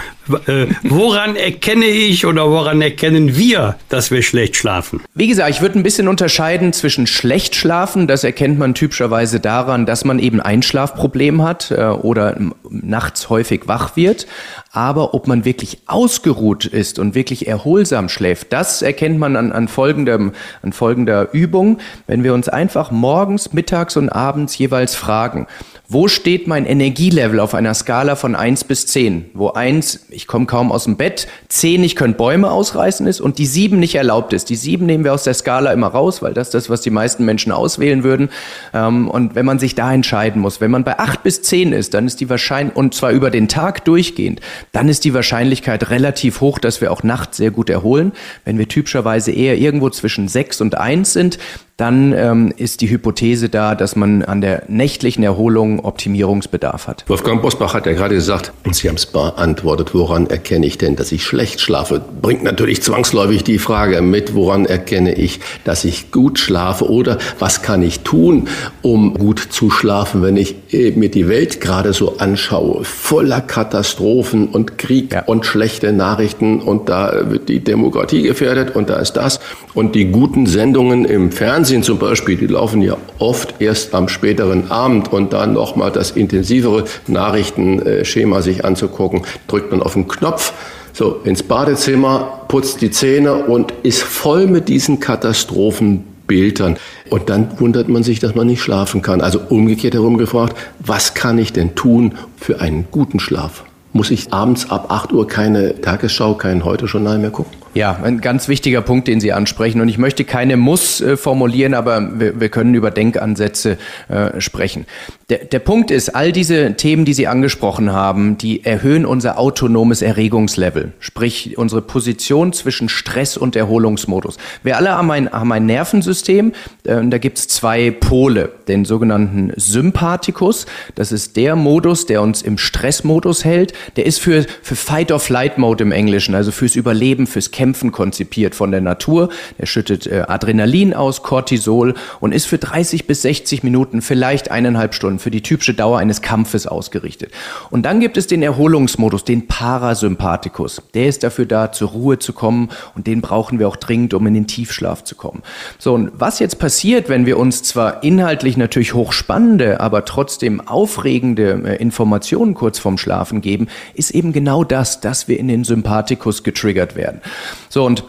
äh, woran erkenne ich oder woran erkennen wir, dass wir schlecht schlafen? Wie gesagt, ich würde ein bisschen unterscheiden zwischen schlecht schlafen, das erkennt man typischerweise daran, dass man eben Einschlafproblem hat äh, oder nachts häufig wach wird. Aber ob man wirklich ausgeruht ist und wirklich erholsam schläft, das erkennt man an, an, folgendem, an folgender Übung, wenn wir uns einfach morgens, mittags und abends jeweils fragen, wo steht mein Energielevel auf einer Skala von 1 bis 10? Wo 1, ich komme kaum aus dem Bett, 10, ich könnte Bäume ausreißen ist und die 7 nicht erlaubt ist. Die 7 nehmen wir aus der Skala immer raus, weil das ist das, was die meisten Menschen auswählen würden. Ähm, und wenn man sich da entscheiden muss, wenn man bei 8 bis 10 ist, dann ist die Wahrscheinlichkeit, und zwar über den Tag durchgehend, dann ist die Wahrscheinlichkeit relativ hoch, dass wir auch nachts sehr gut erholen. Wenn wir typischerweise eher irgendwo zwischen 6 und 1 sind, dann ähm, ist die Hypothese da, dass man an der nächtlichen Erholung Optimierungsbedarf hat. Wolfgang Bosbach hat ja gerade gesagt, und Sie haben es beantwortet, woran erkenne ich denn, dass ich schlecht schlafe? Bringt natürlich zwangsläufig die Frage mit, woran erkenne ich, dass ich gut schlafe oder was kann ich tun, um gut zu schlafen, wenn ich äh, mir die Welt gerade so anschaue, voller Katastrophen und Krieg ja. und schlechte Nachrichten und da wird die Demokratie gefährdet und da ist das und die guten Sendungen im Fernsehen Fernsehen zum Beispiel, die laufen ja oft erst am späteren Abend und dann nochmal das intensivere Nachrichtenschema sich anzugucken, drückt man auf den Knopf, so ins Badezimmer, putzt die Zähne und ist voll mit diesen Katastrophenbildern. Und dann wundert man sich, dass man nicht schlafen kann. Also umgekehrt herum gefragt, was kann ich denn tun für einen guten Schlaf? Muss ich abends ab 8 Uhr keine Tagesschau, kein Heute-Journal mehr gucken? Ja, ein ganz wichtiger Punkt, den Sie ansprechen. Und ich möchte keine Muss äh, formulieren, aber wir, wir, können über Denkansätze äh, sprechen. Der, der Punkt ist, all diese Themen, die Sie angesprochen haben, die erhöhen unser autonomes Erregungslevel, sprich unsere Position zwischen Stress und Erholungsmodus. Wir alle haben ein, haben ein Nervensystem, äh, da gibt's zwei Pole, den sogenannten Sympathikus. Das ist der Modus, der uns im Stressmodus hält. Der ist für, für Fight-or-Flight-Mode im Englischen, also fürs Überleben, fürs Kämpfen konzipiert von der Natur. Der schüttet äh, Adrenalin aus, Cortisol und ist für 30 bis 60 Minuten, vielleicht eineinhalb Stunden, für die typische Dauer eines Kampfes ausgerichtet. Und dann gibt es den Erholungsmodus, den Parasympathikus. Der ist dafür da, zur Ruhe zu kommen und den brauchen wir auch dringend, um in den Tiefschlaf zu kommen. So, und was jetzt passiert, wenn wir uns zwar inhaltlich natürlich hochspannende, aber trotzdem aufregende äh, Informationen kurz vorm Schlafen geben, ist eben genau das, dass wir in den Sympathikus getriggert werden. So, und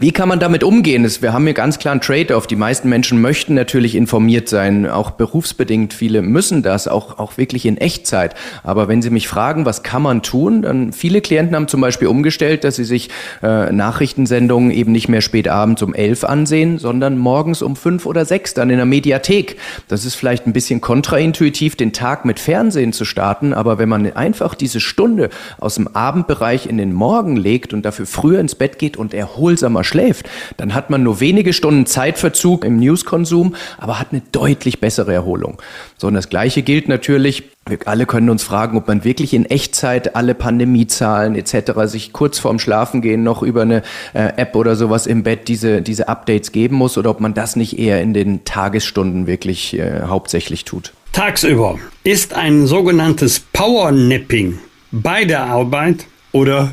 wie kann man damit umgehen? Wir haben hier ganz klar einen Trade-off. Die meisten Menschen möchten natürlich informiert sein, auch berufsbedingt. Viele müssen das, auch, auch wirklich in Echtzeit. Aber wenn Sie mich fragen, was kann man tun, dann viele Klienten haben zum Beispiel umgestellt, dass sie sich äh, Nachrichtensendungen eben nicht mehr spät abends um elf ansehen, sondern morgens um fünf oder sechs dann in der Mediathek. Das ist vielleicht ein bisschen kontraintuitiv, den Tag mit Fernsehen zu starten. Aber wenn man einfach diese Stunde aus dem Abendbereich in den Morgen legt und dafür früher ins Bett geht und erholsamer schläft, dann hat man nur wenige Stunden Zeitverzug im Newskonsum, aber hat eine deutlich bessere Erholung. So, und das Gleiche gilt natürlich, wir alle können uns fragen, ob man wirklich in Echtzeit alle Pandemiezahlen etc. sich kurz vorm Schlafengehen noch über eine äh, App oder sowas im Bett diese, diese Updates geben muss oder ob man das nicht eher in den Tagesstunden wirklich äh, hauptsächlich tut. Tagsüber ist ein sogenanntes Powernapping bei der Arbeit oder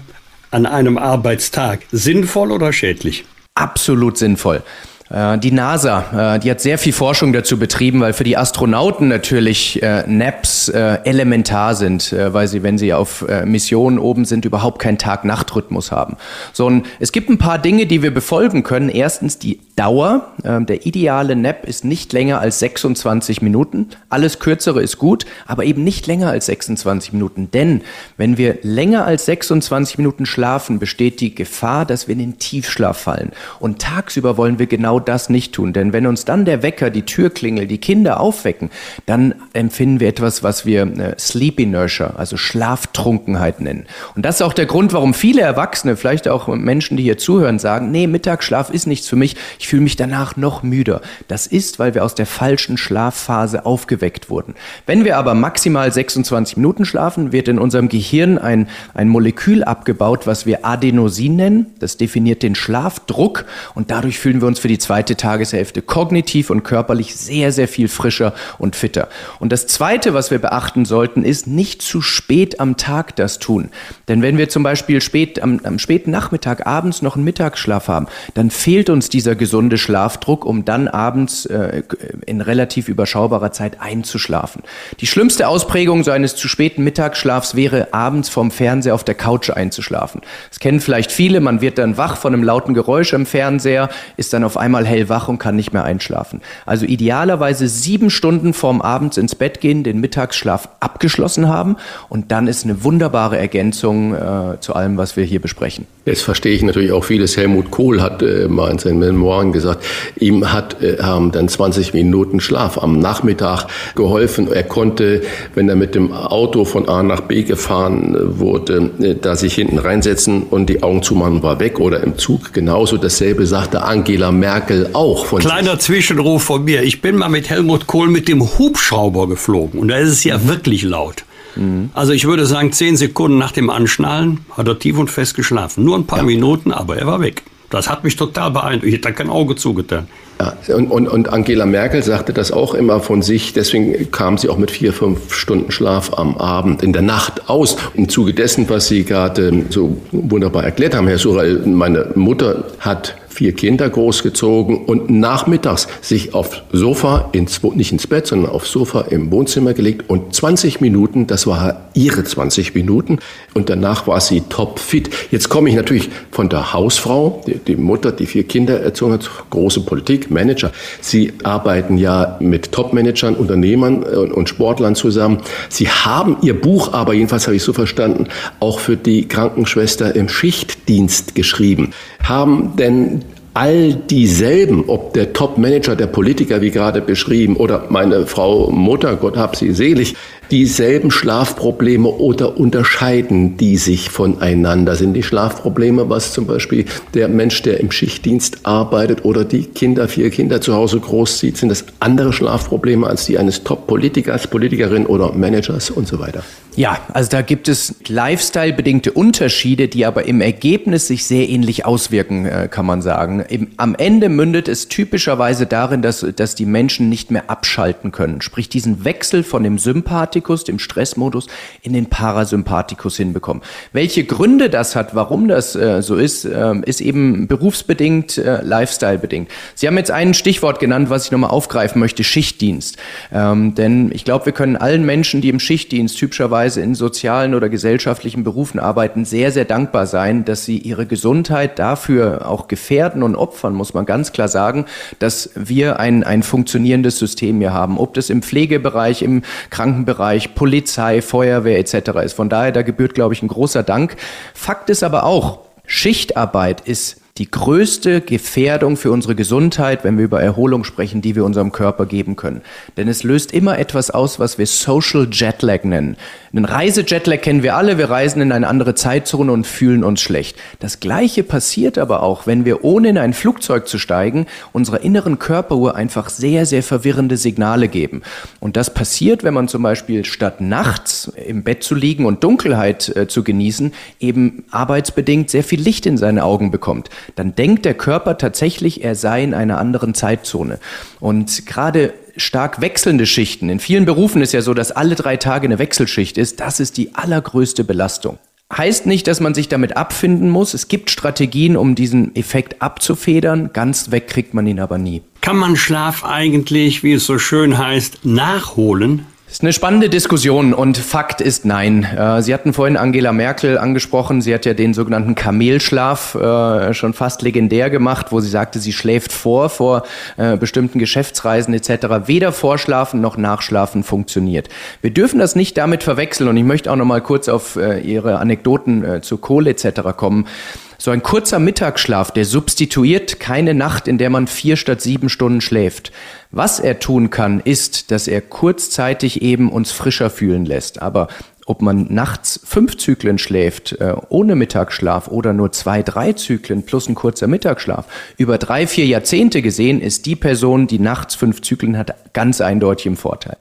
an einem Arbeitstag sinnvoll oder schädlich? Absolut sinnvoll. Äh, die NASA, äh, die hat sehr viel Forschung dazu betrieben, weil für die Astronauten natürlich äh, Naps elementar sind, weil sie, wenn sie auf Missionen oben sind, überhaupt keinen Tag-Nacht-Rhythmus haben. So, und es gibt ein paar Dinge, die wir befolgen können. Erstens die Dauer. Der ideale Nap ist nicht länger als 26 Minuten. Alles kürzere ist gut, aber eben nicht länger als 26 Minuten. Denn wenn wir länger als 26 Minuten schlafen, besteht die Gefahr, dass wir in den Tiefschlaf fallen. Und tagsüber wollen wir genau das nicht tun. Denn wenn uns dann der Wecker, die Türklingel, die Kinder aufwecken, dann empfinden wir etwas, was wir äh, Sleep Inertia, also Schlaftrunkenheit nennen. Und das ist auch der Grund, warum viele Erwachsene, vielleicht auch Menschen, die hier zuhören, sagen, nee, Mittagsschlaf ist nichts für mich, ich fühle mich danach noch müder. Das ist, weil wir aus der falschen Schlafphase aufgeweckt wurden. Wenn wir aber maximal 26 Minuten schlafen, wird in unserem Gehirn ein, ein Molekül abgebaut, was wir Adenosin nennen. Das definiert den Schlafdruck und dadurch fühlen wir uns für die zweite Tageshälfte kognitiv und körperlich sehr, sehr viel frischer und fitter. Und das Zweite, was wir beachten sollten, ist nicht zu spät am Tag das tun. Denn wenn wir zum Beispiel spät, am, am späten Nachmittag abends noch einen Mittagsschlaf haben, dann fehlt uns dieser gesunde Schlafdruck, um dann abends äh, in relativ überschaubarer Zeit einzuschlafen. Die schlimmste Ausprägung so eines zu späten Mittagsschlafs wäre, abends vorm Fernseher auf der Couch einzuschlafen. Das kennen vielleicht viele, man wird dann wach von einem lauten Geräusch im Fernseher, ist dann auf einmal hellwach und kann nicht mehr einschlafen. Also idealerweise sieben Stunden vorm Abends ins Bett gehen, den Mittagsschlaf abgeschlossen haben und dann ist eine wunderbare Ergänzung äh, zu allem, was wir hier besprechen. Jetzt verstehe ich natürlich auch vieles. Helmut Kohl hat äh, mal in seinen Memoiren gesagt, ihm hat, äh, haben dann 20 Minuten Schlaf am Nachmittag geholfen. Er konnte, wenn er mit dem Auto von A nach B gefahren äh, wurde, äh, da sich hinten reinsetzen und die Augen zumachen, war weg. Oder im Zug genauso. Dasselbe sagte Angela Merkel auch. Von Kleiner Zwischenruf von mir. Ich bin mal mit Helmut Kohl mit dem Hubschrauber geflogen. Und da ist es ja mhm. wirklich laut. Mhm. Also ich würde sagen, zehn Sekunden nach dem Anschnallen hat er tief und fest geschlafen. Nur ein paar ja. Minuten, aber er war weg. Das hat mich total beeindruckt. Ich hätte kein Auge zugetan. Ja, und, und, und Angela Merkel sagte das auch immer von sich. Deswegen kam sie auch mit vier, fünf Stunden Schlaf am Abend, in der Nacht aus. Im Zuge dessen, was Sie gerade so wunderbar erklärt haben, Herr Surel, meine Mutter hat vier Kinder großgezogen und nachmittags sich aufs Sofa, ins, nicht ins Bett, sondern aufs Sofa im Wohnzimmer gelegt und 20 Minuten, das war ihre 20 Minuten und danach war sie topfit. Jetzt komme ich natürlich von der Hausfrau, die, die Mutter, die vier Kinder erzogen hat, große Politik, Manager. Sie arbeiten ja mit Topmanagern, Unternehmern und, und Sportlern zusammen. Sie haben ihr Buch aber, jedenfalls habe ich so verstanden, auch für die Krankenschwester im Schichtdienst geschrieben. Haben denn all dieselben, ob der Top-Manager, der Politiker, wie gerade beschrieben, oder meine Frau Mutter, Gott hab sie selig, dieselben Schlafprobleme oder unterscheiden die sich voneinander? Sind die Schlafprobleme, was zum Beispiel der Mensch, der im Schichtdienst arbeitet oder die Kinder, vier Kinder zu Hause großzieht, sind das andere Schlafprobleme als die eines Top-Politikers, Politikerin oder Managers und so weiter? Ja, also da gibt es lifestyle-bedingte Unterschiede, die aber im Ergebnis sich sehr ähnlich auswirken, äh, kann man sagen. am Ende mündet es typischerweise darin, dass, dass die Menschen nicht mehr abschalten können. Sprich, diesen Wechsel von dem Sympathikus, dem Stressmodus, in den Parasympathikus hinbekommen. Welche Gründe das hat, warum das äh, so ist, äh, ist eben berufsbedingt, äh, lifestyle-bedingt. Sie haben jetzt ein Stichwort genannt, was ich nochmal aufgreifen möchte, Schichtdienst. Ähm, denn ich glaube, wir können allen Menschen, die im Schichtdienst typischerweise beispielsweise in sozialen oder gesellschaftlichen Berufen arbeiten, sehr, sehr dankbar sein, dass sie ihre Gesundheit dafür auch gefährden und opfern, muss man ganz klar sagen, dass wir ein, ein funktionierendes System hier haben. Ob das im Pflegebereich, im Krankenbereich, Polizei, Feuerwehr etc. ist. Von daher, da gebührt, glaube ich, ein großer Dank. Fakt ist aber auch, Schichtarbeit ist die größte Gefährdung für unsere Gesundheit, wenn wir über Erholung sprechen, die wir unserem Körper geben können. Denn es löst immer etwas aus, was wir Social Jetlag nennen. Einen Reisejetlag kennen wir alle, wir reisen in eine andere Zeitzone und fühlen uns schlecht. Das gleiche passiert aber auch, wenn wir ohne in ein Flugzeug zu steigen, unserer inneren Körperuhr einfach sehr, sehr verwirrende Signale geben. Und das passiert, wenn man zum Beispiel statt nachts im Bett zu liegen und Dunkelheit äh, zu genießen, eben arbeitsbedingt sehr viel Licht in seine Augen bekommt. Dann denkt der Körper tatsächlich, er sei in einer anderen Zeitzone. Und gerade stark wechselnde Schichten. In vielen Berufen ist ja so, dass alle drei Tage eine Wechselschicht ist. Das ist die allergrößte Belastung. Heißt nicht, dass man sich damit abfinden muss. Es gibt Strategien, um diesen Effekt abzufedern. Ganz weg kriegt man ihn aber nie. Kann man Schlaf eigentlich, wie es so schön heißt, nachholen? Ist eine spannende Diskussion und Fakt ist nein. Äh, Sie hatten vorhin Angela Merkel angesprochen. Sie hat ja den sogenannten Kamelschlaf äh, schon fast legendär gemacht, wo sie sagte, sie schläft vor, vor äh, bestimmten Geschäftsreisen etc. Weder Vorschlafen noch Nachschlafen funktioniert. Wir dürfen das nicht damit verwechseln und ich möchte auch noch mal kurz auf Ihre Anekdoten zu Kohle etc. kommen So ein kurzer Mittagsschlaf, der substituiert keine Nacht, in der man vier statt sieben Stunden schläft. Was er tun kann, ist, dass er kurzzeitig eben uns frischer fühlen lässt. Aber ob man nachts fünf Zyklen schläft, äh, ohne Mittagsschlaf oder nur zwei, drei Zyklen plus ein kurzer Mittagsschlaf, über drei, vier Jahrzehnte gesehen, ist die Person, die nachts fünf Zyklen hat, ganz eindeutig im Vorteil.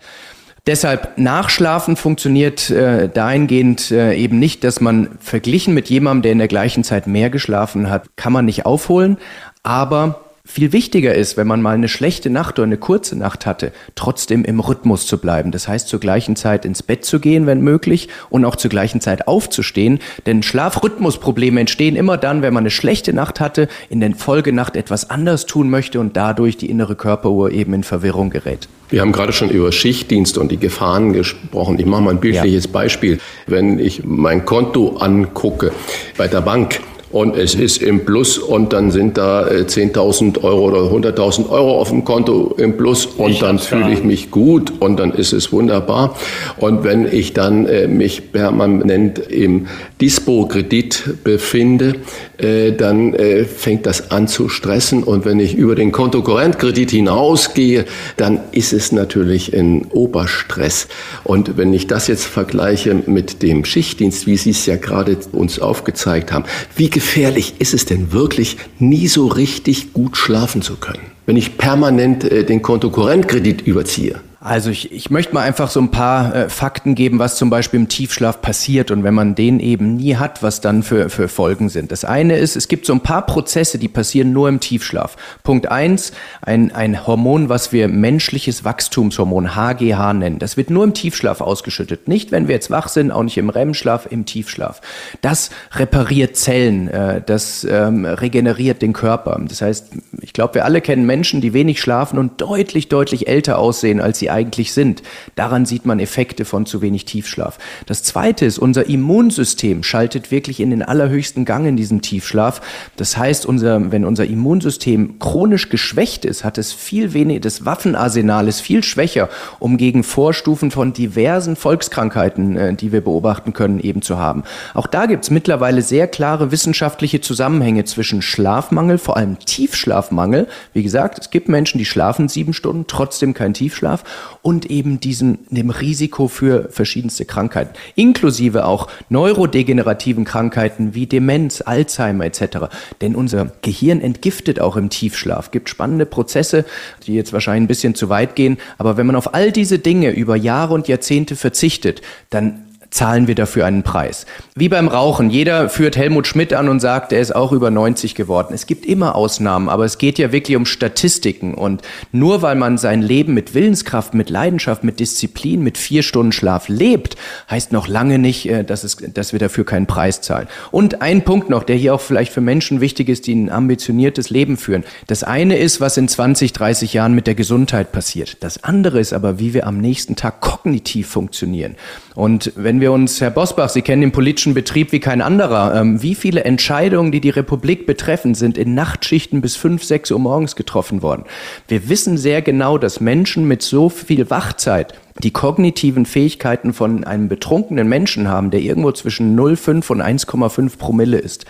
Deshalb Nachschlafen funktioniert äh, dahingehend äh, eben nicht, dass man verglichen mit jemandem, der in der gleichen Zeit mehr geschlafen hat, kann man nicht aufholen, aber viel wichtiger ist, wenn man mal eine schlechte Nacht oder eine kurze Nacht hatte, trotzdem im Rhythmus zu bleiben. Das heißt, zur gleichen Zeit ins Bett zu gehen, wenn möglich, und auch zur gleichen Zeit aufzustehen. Denn Schlafrhythmusprobleme entstehen immer dann, wenn man eine schlechte Nacht hatte, in der Folgenacht etwas anders tun möchte und dadurch die innere Körperuhr eben in Verwirrung gerät. Wir haben gerade schon über Schichtdienst und die Gefahren gesprochen. Ich mache mal ein bildliches ja. Beispiel. Wenn ich mein Konto angucke bei der Bank, und es ist im Plus und dann sind da 10.000 äh, Euro oder 100.000 Euro auf dem Konto im Plus und ich dann fühle ich mich gut und dann ist es wunderbar. Und wenn ich dann äh, mich permanent im Dispo-Kredit befinde, äh, dann äh, fängt das an zu stressen und wenn ich über den Kontokorrentkredit hinausgehe, dann ist es natürlich ein Oberstress. Und wenn ich das jetzt vergleiche mit dem Schichtdienst, wie Sie es ja gerade uns aufgezeigt haben, wie gefährlich ist es denn wirklich, nie so richtig gut schlafen zu können, wenn ich permanent äh, den Kontokorrentkredit überziehe? Also ich, ich möchte mal einfach so ein paar äh, Fakten geben, was zum Beispiel im Tiefschlaf passiert und wenn man den eben nie hat, was dann für, für Folgen sind. Das eine ist, es gibt so ein paar Prozesse, die passieren nur im Tiefschlaf. Punkt eins, ein, ein Hormon, was wir menschliches Wachstumshormon, HGH nennen. Das wird nur im Tiefschlaf ausgeschüttet. Nicht, wenn wir jetzt wach sind, auch nicht im REM-Schlaf, im Tiefschlaf. Das repariert Zellen, äh, das ähm, regeneriert den Körper. Das heißt, ich glaube, wir alle kennen Menschen, die wenig schlafen und deutlich, deutlich älter aussehen, als sie eigentlich sind. Daran sieht man Effekte von zu wenig Tiefschlaf. Das zweite ist, unser Immunsystem schaltet wirklich in den allerhöchsten Gang in diesem Tiefschlaf. Das heißt, unser, wenn unser Immunsystem chronisch geschwächt ist, hat es viel weniger, das Waffenarsenal ist viel schwächer, um gegen Vorstufen von diversen Volkskrankheiten, äh, die wir beobachten können, eben zu haben. Auch da gibt es mittlerweile sehr klare wissenschaftliche Zusammenhänge zwischen Schlafmangel, vor allem Tiefschlafmangel. Wie gesagt, es gibt Menschen, die schlafen sieben Stunden, trotzdem kein Tiefschlaf und eben diesem, dem Risiko für verschiedenste Krankheiten, inklusive auch neurodegenerativen Krankheiten wie Demenz, Alzheimer etc. Denn unser Gehirn entgiftet auch im Tiefschlaf. Gibt spannende Prozesse, die jetzt wahrscheinlich ein bisschen zu weit gehen, aber wenn man auf all diese Dinge über Jahre und Jahrzehnte verzichtet, dann zahlen wir dafür einen Preis. Wie beim Rauchen. Jeder führt Helmut Schmidt an und sagt, er ist auch über 90 geworden. Es gibt immer Ausnahmen, aber es geht ja wirklich um Statistiken. Und nur weil man sein Leben mit Willenskraft, mit Leidenschaft, mit Disziplin, mit vier Stunden Schlaf lebt, heißt noch lange nicht, äh, dass, es, dass wir dafür keinen Preis zahlen. Und ein Punkt noch, der hier auch vielleicht für Menschen wichtig ist, die ein ambitioniertes Leben führen. Das eine ist, was in 20, 30 Jahren mit der Gesundheit passiert. Das andere ist aber, wie wir am nächsten Tag kognitiv funktionieren. Und wenn wir uns, Herr Bosbach, Sie kennen den politischen Betrieb wie kein anderer, ähm, wie viele Entscheidungen, die die Republik betreffen, sind in Nachtschichten bis fünf, sechs Uhr morgens getroffen worden. Wir wissen sehr genau, dass Menschen mit so viel Wachzeit die kognitiven Fähigkeiten von einem betrunkenen Menschen haben, der irgendwo zwischen 0,5 und 1,5 Promille ist.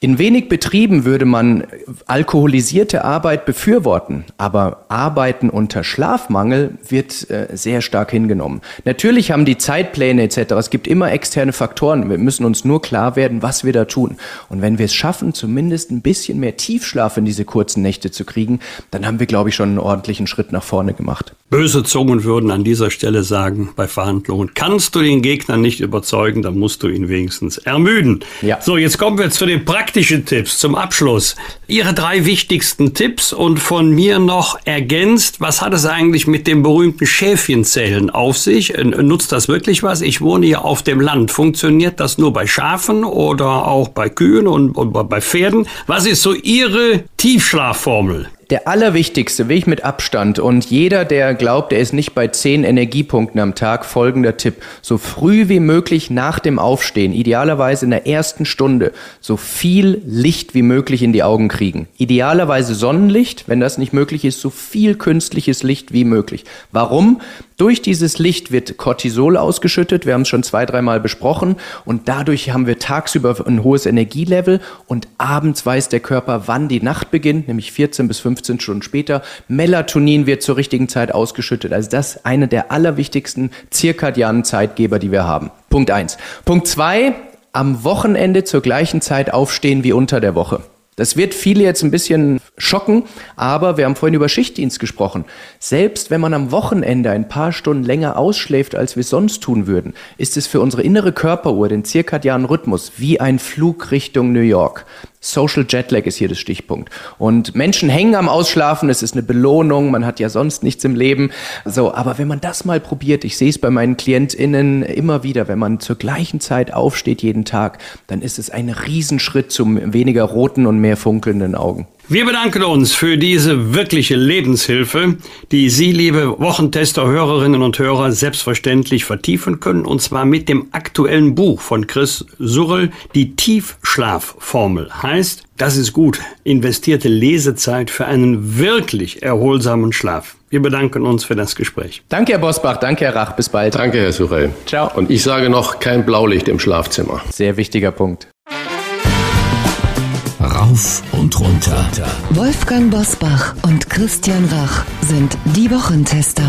In wenig Betrieben würde man alkoholisierte Arbeit befürworten, aber Arbeiten unter Schlafmangel wird äh, sehr stark hingenommen. Natürlich haben die Zeitpläne etc. Es gibt immer externe Faktoren. Wir müssen uns nur klar werden, was wir da tun. Und wenn wir es schaffen, zumindest ein bisschen mehr Tiefschlaf in diese kurzen Nächte zu kriegen, dann haben wir, glaube ich, schon einen ordentlichen Schritt nach vorne gemacht. Böse Zungen würden an dieser Stelle sagen, bei Verhandlungen kannst du den Gegner nicht überzeugen, dann musst du ihn wenigstens ermüden. Ja. So, jetzt kommen wir zu den praktischen praktischen Tipps zum Abschluss. Ihre drei wichtigsten Tipps und von mir noch ergänzt, was hat es eigentlich mit den berühmten Schäfchenzellen auf sich? Nutzt das wirklich was? Ich wohne hier auf dem Land. Funktioniert das nur bei Schafen oder auch bei Kühen und, und bei Pferden? Was ist so Ihre Tiefschlafformel? Der allerwichtigste Weg mit Abstand und jeder, der glaubt, er ist nicht bei zehn Energiepunkten am Tag, folgender Tipp. So früh wie möglich nach dem Aufstehen, idealerweise in der ersten Stunde, so viel Licht wie möglich in die Augen kriegen. Idealerweise Sonnenlicht, wenn das nicht möglich ist, so viel künstliches Licht wie möglich. Warum? Durch dieses Licht wird Cortisol ausgeschüttet, wir haben es schon zwei, dreimal besprochen und dadurch haben wir tagsüber ein hohes Energielevel und abends weiß der Körper, wann die Nacht beginnt, nämlich 14 bis 15 Stunden später. Melatonin wird zur richtigen Zeit ausgeschüttet. Also das ist eine der allerwichtigsten zirkadianen Zeitgeber, die wir haben. Punkt eins. Punkt zwei: am Wochenende zur gleichen Zeit aufstehen wie unter der Woche. Das wird viele jetzt ein bisschen schocken, aber wir haben vorhin über Schichtdienst gesprochen. Selbst wenn man am Wochenende ein paar Stunden länger ausschläft, als wir sonst tun würden, ist es für unsere innere Körperuhr, den zirkadianen Rhythmus, wie ein Flug Richtung New York. Social Jetlag ist hier das Stichpunkt. Und Menschen hängen am Ausschlafen, es ist eine Belohnung, man hat ja sonst nichts im Leben. So, aber wenn man das mal probiert, ich sehe es bei meinen KlientInnen immer wieder, wenn man zur gleichen Zeit aufsteht jeden Tag, dann ist es ein Riesenschritt zum weniger roten und mehr funkelnden Augen. Wir bedanken uns für diese wirkliche Lebenshilfe, die Sie, liebe Wochentester-Hörerinnen und Hörer, selbstverständlich vertiefen können, und zwar mit dem aktuellen Buch von Chris Surrell, die Tiefschlafformel. Heißt, das ist gut, investierte Lesezeit für einen wirklich erholsamen Schlaf. Wir bedanken uns für das Gespräch. Danke, Herr Bosbach. Danke, Herr Rach. Bis bald. Danke, Herr Surrell. Ciao. Und ich sage noch, kein Blaulicht im Schlafzimmer. Sehr wichtiger Punkt. Rauf und runter. Wolfgang Bosbach und Christian Rach sind die Wochentester.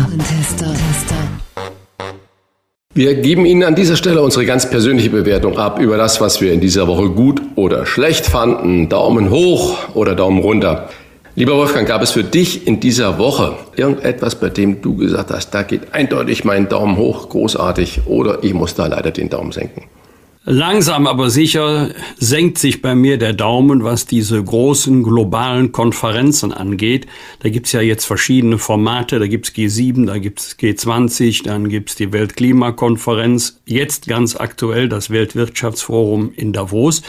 Wir geben Ihnen an dieser Stelle unsere ganz persönliche Bewertung ab über das, was wir in dieser Woche gut oder schlecht fanden. Daumen hoch oder Daumen runter. Lieber Wolfgang, gab es für dich in dieser Woche irgendetwas, bei dem du gesagt hast, da geht eindeutig mein Daumen hoch, großartig, oder ich muss da leider den Daumen senken? Langsam aber sicher senkt sich bei mir der Daumen, was diese großen globalen Konferenzen angeht. Da gibt's ja jetzt verschiedene Formate. Da gibt's G7, da gibt's G20, dann gibt's die Weltklimakonferenz. Jetzt ganz aktuell das Weltwirtschaftsforum in Davos.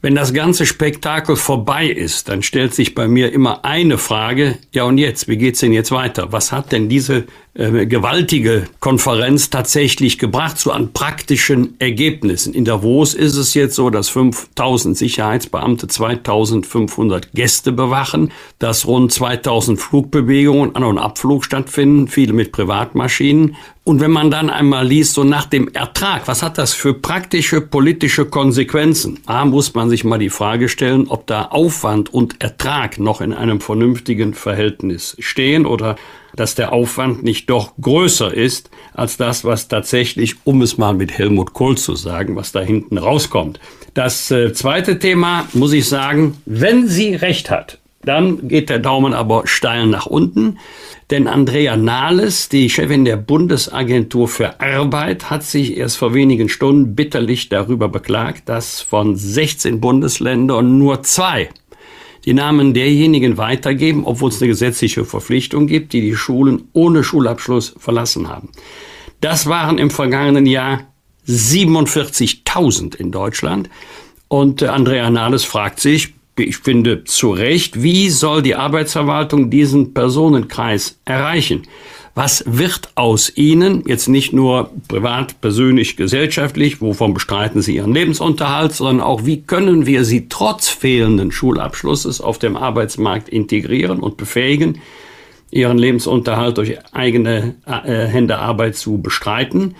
Wenn das ganze Spektakel vorbei ist, dann stellt sich bei mir immer eine Frage, ja und jetzt, wie geht's denn jetzt weiter? Was hat denn diese äh, gewaltige Konferenz tatsächlich gebracht, so an praktischen Ergebnissen? In Davos ist es jetzt so, dass 5000 Sicherheitsbeamte 2500 Gäste bewachen, dass rund 2000 Flugbewegungen an- und Abflug stattfinden, viele mit Privatmaschinen. Und wenn man dann einmal liest, so nach dem Ertrag, was hat das für praktische politische Konsequenzen? A, muss man sich mal die Frage stellen, ob da Aufwand und Ertrag noch in einem vernünftigen Verhältnis stehen oder dass der Aufwand nicht doch größer ist als das, was tatsächlich, um es mal mit Helmut Kohl zu sagen, was da hinten rauskommt. Das äh, zweite Thema muss ich sagen, wenn sie recht hat, dann geht der Daumen aber steil nach unten. Denn Andrea Nahles, die Chefin der Bundesagentur für Arbeit, hat sich erst vor wenigen Stunden bitterlich darüber beklagt, dass von 16 Bundesländern nur zwei die Namen derjenigen weitergeben, obwohl es eine gesetzliche Verpflichtung gibt, die die Schulen ohne Schulabschluss verlassen haben. Das waren im vergangenen Jahr 47.000 in Deutschland. Und äh, Andrea Nahles fragt sich, ich finde zu Recht, wie soll die Arbeitsverwaltung diesen Personenkreis erreichen? Was wird aus ihnen, jetzt nicht nur privat, persönlich, gesellschaftlich, wovon bestreiten sie ihren Lebensunterhalt, sondern auch, wie können wir sie trotz fehlenden Schulabschlusses auf dem Arbeitsmarkt integrieren und befähigen, ihren Lebensunterhalt durch eigene äh, Hände Arbeit zu bestreiten?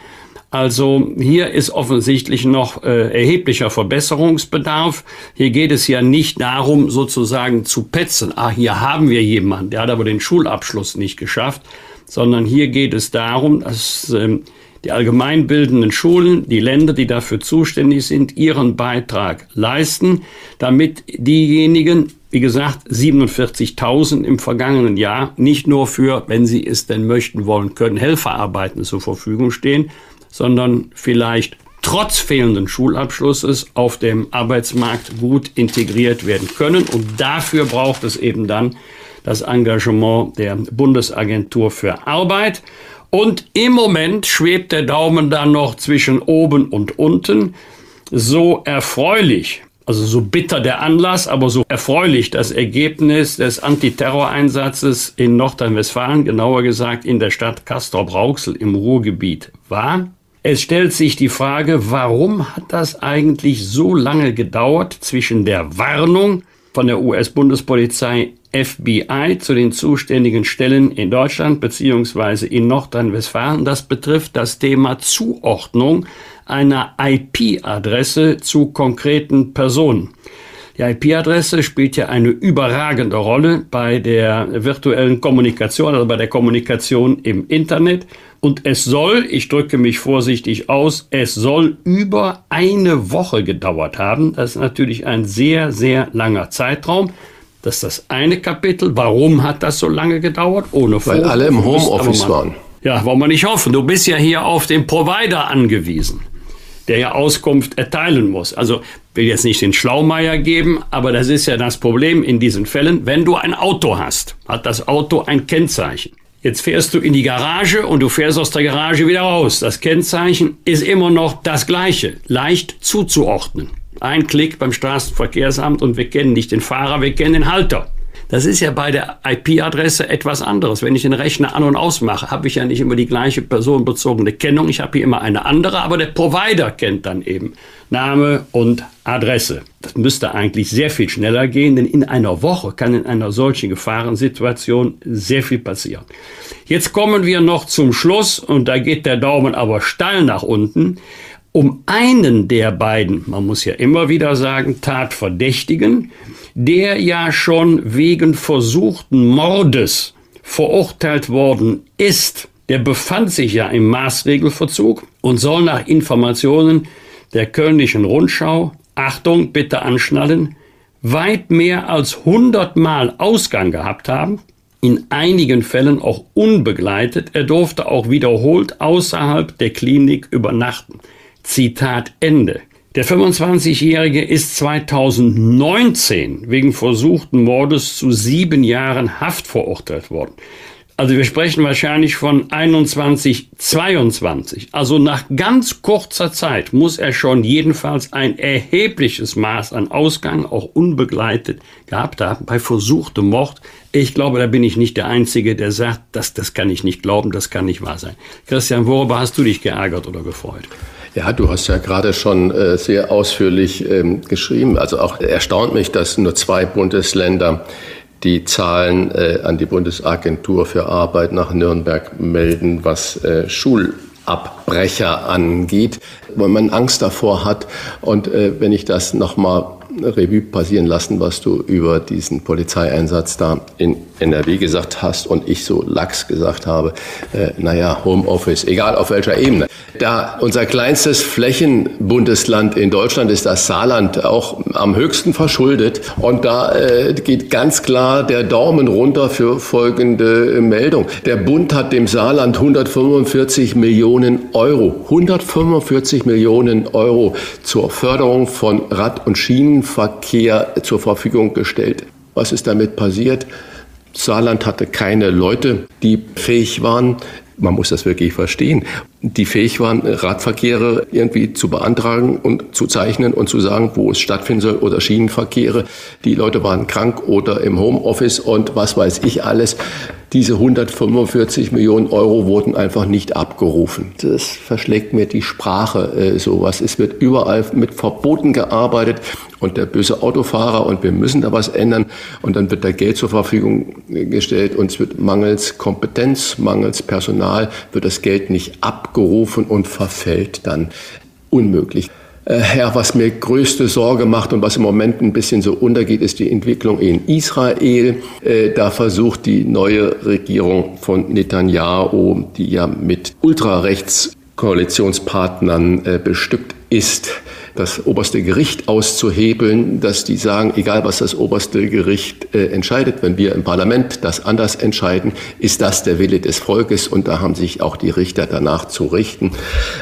Also hier ist offensichtlich noch äh, erheblicher Verbesserungsbedarf. Hier geht es ja nicht darum, sozusagen zu petzen. Ah, hier haben wir jemanden, der hat aber den Schulabschluss nicht geschafft, sondern hier geht es darum, dass ähm, die allgemeinbildenden Schulen, die Länder, die dafür zuständig sind, ihren Beitrag leisten, damit diejenigen, wie gesagt, 47.000 im vergangenen Jahr nicht nur für, wenn sie es denn möchten wollen können, Helferarbeiten zur Verfügung stehen, sondern vielleicht trotz fehlenden Schulabschlusses auf dem Arbeitsmarkt gut integriert werden können. Und dafür braucht es eben dann das Engagement der Bundesagentur für Arbeit. Und im Moment schwebt der Daumen dann noch zwischen oben und unten. So erfreulich Also so bitter der Anlass, aber so erfreulich das Ergebnis des Antiterroreinsatzes in Nordrhein-Westfalen, genauer gesagt in der Stadt Castrop-Rauxel im Ruhrgebiet war. Es stellt sich die Frage, warum hat das eigentlich so lange gedauert zwischen der Warnung von der US-Bundespolizei FBI zu den zuständigen Stellen in Deutschland beziehungsweise in Nordrhein-Westfalen. Das betrifft das Thema Zuordnung einer IP-Adresse zu konkreten Personen. Die IP-Adresse spielt ja eine überragende Rolle bei der virtuellen Kommunikation, also bei der Kommunikation im Internet. Und es soll, ich drücke mich vorsichtig aus, es soll über eine Woche gedauert haben. Das ist natürlich ein sehr, sehr langer Zeitraum. Das ist das eine Kapitel. Warum hat das so lange gedauert? Ohne Weil alle im Homeoffice waren. Ja, wollen wir nicht hoffen. Du bist ja hier auf den Provider angewiesen der ja Auskunft erteilen muss. Also will jetzt nicht den Schlaumeier geben, aber das ist ja das Problem in diesen Fällen. Wenn du ein Auto hast, hat das Auto ein Kennzeichen. Jetzt fährst du in die Garage und du fährst aus der Garage wieder raus. Das Kennzeichen ist immer noch das gleiche, leicht zuzuordnen. Ein Klick beim Straßenverkehrsamt und wir kennen nicht den Fahrer, wir kennen den Halter. Das ist ja bei der IP-Adresse etwas anderes. Wenn ich den Rechner an und ausmache, habe ich ja nicht immer die gleiche personenbezogene Kennung. Ich habe hier immer eine andere, aber der Provider kennt dann eben Name und Adresse. Das müsste eigentlich sehr viel schneller gehen, denn in einer Woche kann in einer solchen Gefahrensituation sehr viel passieren. Jetzt kommen wir noch zum Schluss und da geht der Daumen aber steil nach unten. Um einen der beiden, man muss ja immer wieder sagen, Tatverdächtigen, der ja schon wegen versuchten Mordes verurteilt worden ist, der befand sich ja im Maßregelverzug und soll nach Informationen der Kölnischen Rundschau, Achtung, bitte anschnallen, weit mehr als 100 Mal Ausgang gehabt haben, in einigen Fällen auch unbegleitet. Er durfte auch wiederholt außerhalb der Klinik übernachten. Zitat Ende. Der 25-Jährige ist 2019 wegen versuchten Mordes zu sieben Jahren Haft verurteilt worden. Also wir sprechen wahrscheinlich von 21, 22. Also nach ganz kurzer Zeit muss er schon jedenfalls ein erhebliches Maß an Ausgang, auch unbegleitet, gehabt haben bei versuchtem Mord. Ich glaube, da bin ich nicht der Einzige, der sagt, das, das kann ich nicht glauben, das kann nicht wahr sein. Christian, worüber hast du dich geärgert oder gefreut? Ja, du hast ja gerade schon äh, sehr ausführlich ähm, geschrieben. Also auch erstaunt mich, dass nur zwei Bundesländer die Zahlen äh, an die Bundesagentur für Arbeit nach Nürnberg melden, was äh, Schulabbrecher angeht, weil man Angst davor hat. Und äh, wenn ich das nochmal Revue passieren lassen, was du über diesen Polizeieinsatz da in NRW gesagt hast und ich so lax gesagt habe, äh, naja, Homeoffice, egal auf welcher Ebene. Da unser kleinstes Flächenbundesland in Deutschland ist das Saarland auch am höchsten verschuldet. Und da äh, geht ganz klar der Daumen runter für folgende Meldung. Der Bund hat dem Saarland 145 Millionen Euro, 145 Millionen Euro zur Förderung von Rad- und Schienenverkehr zur Verfügung gestellt. Was ist damit passiert? Saarland hatte keine Leute, die fähig waren, man muss das wirklich verstehen, die fähig waren, Radverkehre irgendwie zu beantragen und zu zeichnen und zu sagen, wo es stattfinden soll oder Schienenverkehre. Die Leute waren krank oder im Homeoffice und was weiß ich alles. Diese 145 Millionen Euro wurden einfach nicht abgerufen. Das verschlägt mir die Sprache äh, sowas. Es wird überall mit Verboten gearbeitet und der böse Autofahrer und wir müssen da was ändern und dann wird da Geld zur Verfügung gestellt und es wird mangels Kompetenz, mangels Personal wird das Geld nicht abgerufen und verfällt dann unmöglich. Äh, ja, was mir größte Sorge macht und was im Moment ein bisschen so untergeht, ist die Entwicklung in Israel. Äh, da versucht die neue Regierung von Netanyahu, die ja mit Ultrarechtskoalitionspartnern äh, bestückt ist, das oberste Gericht auszuhebeln, dass die sagen, egal was das oberste Gericht äh, entscheidet, wenn wir im Parlament das anders entscheiden, ist das der Wille des Volkes und da haben sich auch die Richter danach zu richten.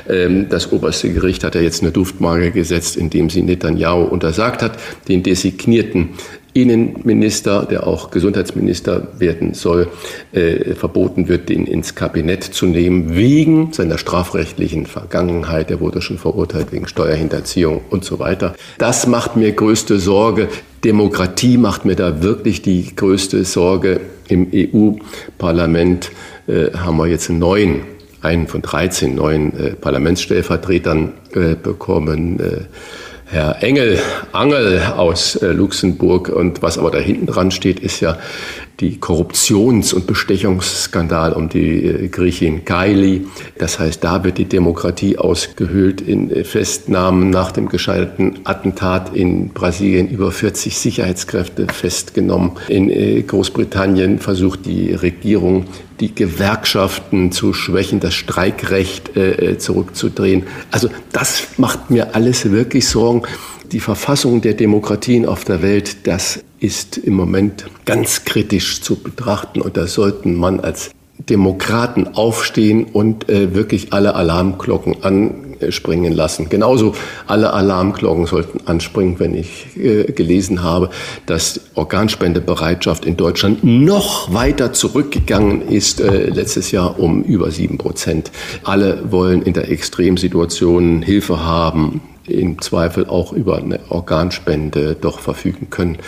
Ähm, das oberste Gericht hat ja jetzt eine Duftmarke gesetzt, indem sie Netanyahu untersagt hat, den designierten Innenminister, der auch Gesundheitsminister werden soll, äh, verboten wird, den ins Kabinett zu nehmen, wegen seiner strafrechtlichen Vergangenheit. Er wurde schon verurteilt wegen Steuerhinterziehung und so weiter. Das macht mir größte Sorge. Demokratie macht mir da wirklich die größte Sorge. Im EU-Parlament äh, haben wir jetzt einen neuen, einen von 13 neuen äh, Parlamentsstellvertretern äh, bekommen. Herr Engel, Angel aus äh, Luxemburg. Und was aber da hinten dran steht, ist ja die Korruptions- und Bestechungsskandal um die äh, Griechin Kaili. Das heißt, da wird die Demokratie ausgehöhlt in äh, Festnahmen nach dem gescheiterten Attentat in Brasilien über 40 Sicherheitskräfte festgenommen. In äh, Großbritannien versucht die Regierung die Gewerkschaften zu schwächen, das Streikrecht zurückzudrehen. Also das macht mir alles wirklich Sorgen. Die Verfassung der Demokratien auf der Welt, das ist im Moment ganz kritisch zu betrachten und da sollten man als Demokraten aufstehen und äh, wirklich alle Alarmglocken anspringen lassen. Genauso alle Alarmglocken sollten anspringen, wenn ich äh, gelesen habe, dass Organspendebereitschaft in Deutschland noch weiter zurückgegangen ist, äh, letztes Jahr um über sieben Prozent. Alle wollen in der Extremsituation Hilfe haben, im Zweifel auch über eine Organspende doch verfügen können.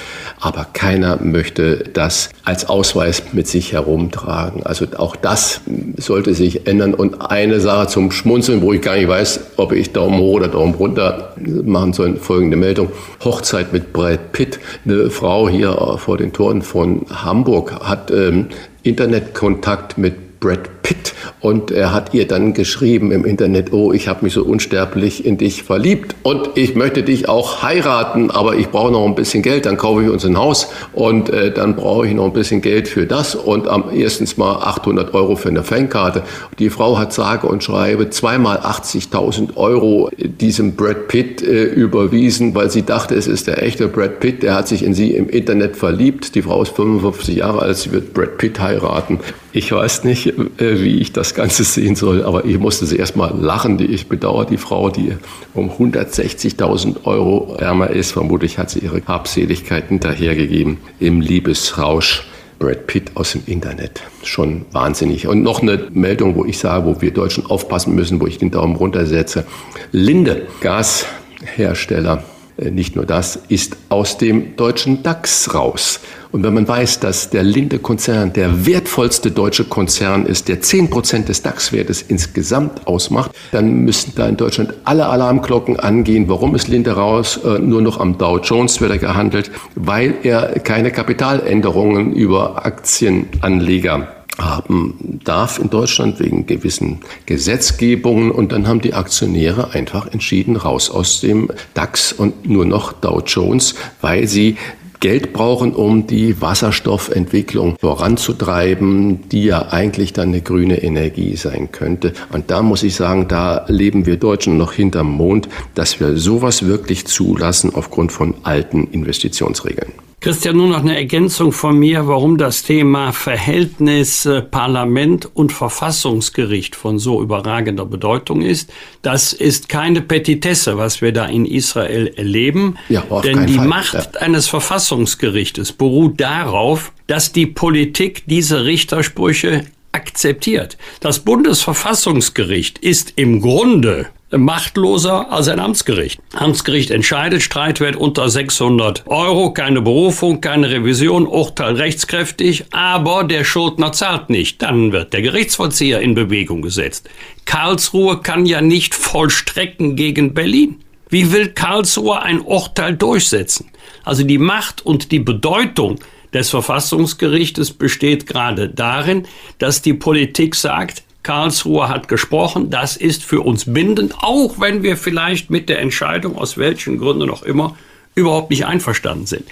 Aber keiner möchte das als Ausweis mit sich herumtragen. Also auch das sollte sich ändern. Und eine Sache zum Schmunzeln, wo ich gar nicht weiß, ob ich Daumen hoch oder Daumen runter machen soll, folgende Meldung. Hochzeit mit Brad Pitt. Eine Frau hier vor den Toren von Hamburg hat ähm, Internetkontakt mit Brad Pitt und er hat ihr dann geschrieben im Internet, oh, ich habe mich so unsterblich in dich verliebt und ich möchte dich auch heiraten, aber ich brauche noch ein bisschen Geld, dann kaufe ich uns ein Haus und äh, dann brauche ich noch ein bisschen Geld für das und am erstens mal 800 Euro für eine Fankarte. Die Frau hat sage und schreibe zweimal 80.000 Euro diesem Brad Pitt äh, überwiesen, weil sie dachte, es ist der echte Brad Pitt, der hat sich in sie im Internet verliebt. Die Frau ist 55 Jahre alt, sie wird Brad Pitt heiraten. Ich weiß nicht, äh, wie ich das Ganze sehen soll, aber ich musste sie erstmal lachen. Ich bedauere die Frau, die um 160.000 Euro ärmer ist. Vermutlich hat sie ihre Habseligkeit hinterhergegeben im Liebesrausch. Brad Pitt aus dem Internet. Schon wahnsinnig. Und noch eine Meldung, wo ich sage, wo wir Deutschen aufpassen müssen, wo ich den Daumen runtersetze. Linde, Gashersteller, nicht nur das, ist aus dem deutschen DAX raus. Und wenn man weiß, dass der Linde-Konzern der wertvollste deutsche Konzern ist, der 10 Prozent des DAX-Wertes insgesamt ausmacht, dann müssen da in Deutschland alle Alarmglocken angehen. Warum ist Linde raus? Äh, nur noch am Dow Jones wird er gehandelt, weil er keine Kapitaländerungen über Aktienanleger haben darf in Deutschland wegen gewissen Gesetzgebungen. Und dann haben die Aktionäre einfach entschieden, raus aus dem DAX und nur noch Dow Jones, weil sie Geld brauchen, um die Wasserstoffentwicklung voranzutreiben, die ja eigentlich dann eine grüne Energie sein könnte. Und da muss ich sagen, da leben wir Deutschen noch hinterm Mond, dass wir sowas wirklich zulassen aufgrund von alten Investitionsregeln. Christian, nur noch eine Ergänzung von mir, warum das Thema Verhältnis äh, Parlament und Verfassungsgericht von so überragender Bedeutung ist. Das ist keine Petitesse, was wir da in Israel erleben. Ja, denn die Fall. Macht ja. eines Verfassungsgerichtes beruht darauf, dass die Politik diese Richtersprüche akzeptiert. Das Bundesverfassungsgericht ist im Grunde machtloser als ein Amtsgericht. Amtsgericht entscheidet, Streitwert unter 600 Euro, keine Berufung, keine Revision, Urteil rechtskräftig, aber der Schuldner zahlt nicht. Dann wird der Gerichtsvollzieher in Bewegung gesetzt. Karlsruhe kann ja nicht vollstrecken gegen Berlin. Wie will Karlsruhe ein Urteil durchsetzen? Also die Macht und die Bedeutung des Verfassungsgerichtes besteht gerade darin, dass die Politik sagt, Karlsruhe hat gesprochen, das ist für uns bindend, auch wenn wir vielleicht mit der Entscheidung aus welchen Gründen auch immer überhaupt nicht einverstanden sind.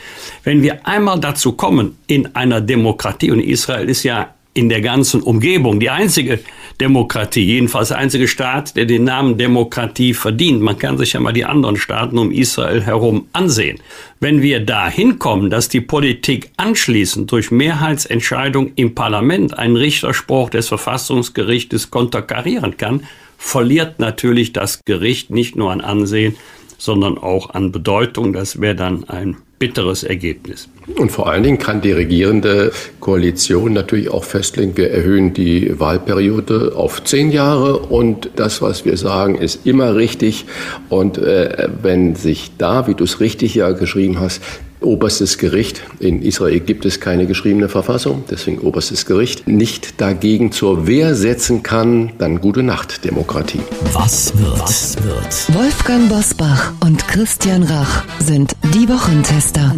Wenn wir einmal dazu kommen, in einer Demokratie, und Israel ist ja in der ganzen Umgebung. Die einzige Demokratie, jedenfalls der einzige Staat, der den Namen Demokratie verdient. Man kann sich ja mal die anderen Staaten um Israel herum ansehen. Wenn wir da hinkommen, dass die Politik anschließend durch Mehrheitsentscheidung im Parlament einen Richterspruch des Verfassungsgerichtes konterkarieren kann, verliert natürlich das Gericht nicht nur an Ansehen, sondern auch an Bedeutung. Das wäre dann ein bitteres Ergebnis. Und vor allen Dingen kann die regierende Koalition natürlich auch festlegen, wir erhöhen die Wahlperiode auf zehn Jahre und das, was wir sagen, ist immer richtig. Und äh, wenn sich da, wie du es richtig ja geschrieben hast, oberstes Gericht, in Israel gibt es keine geschriebene Verfassung, deswegen oberstes Gericht, nicht dagegen zur Wehr setzen kann, dann gute Nacht, Demokratie. Was wird? Was wird? Wolfgang Bosbach und Christian Rach sind die Wochentester.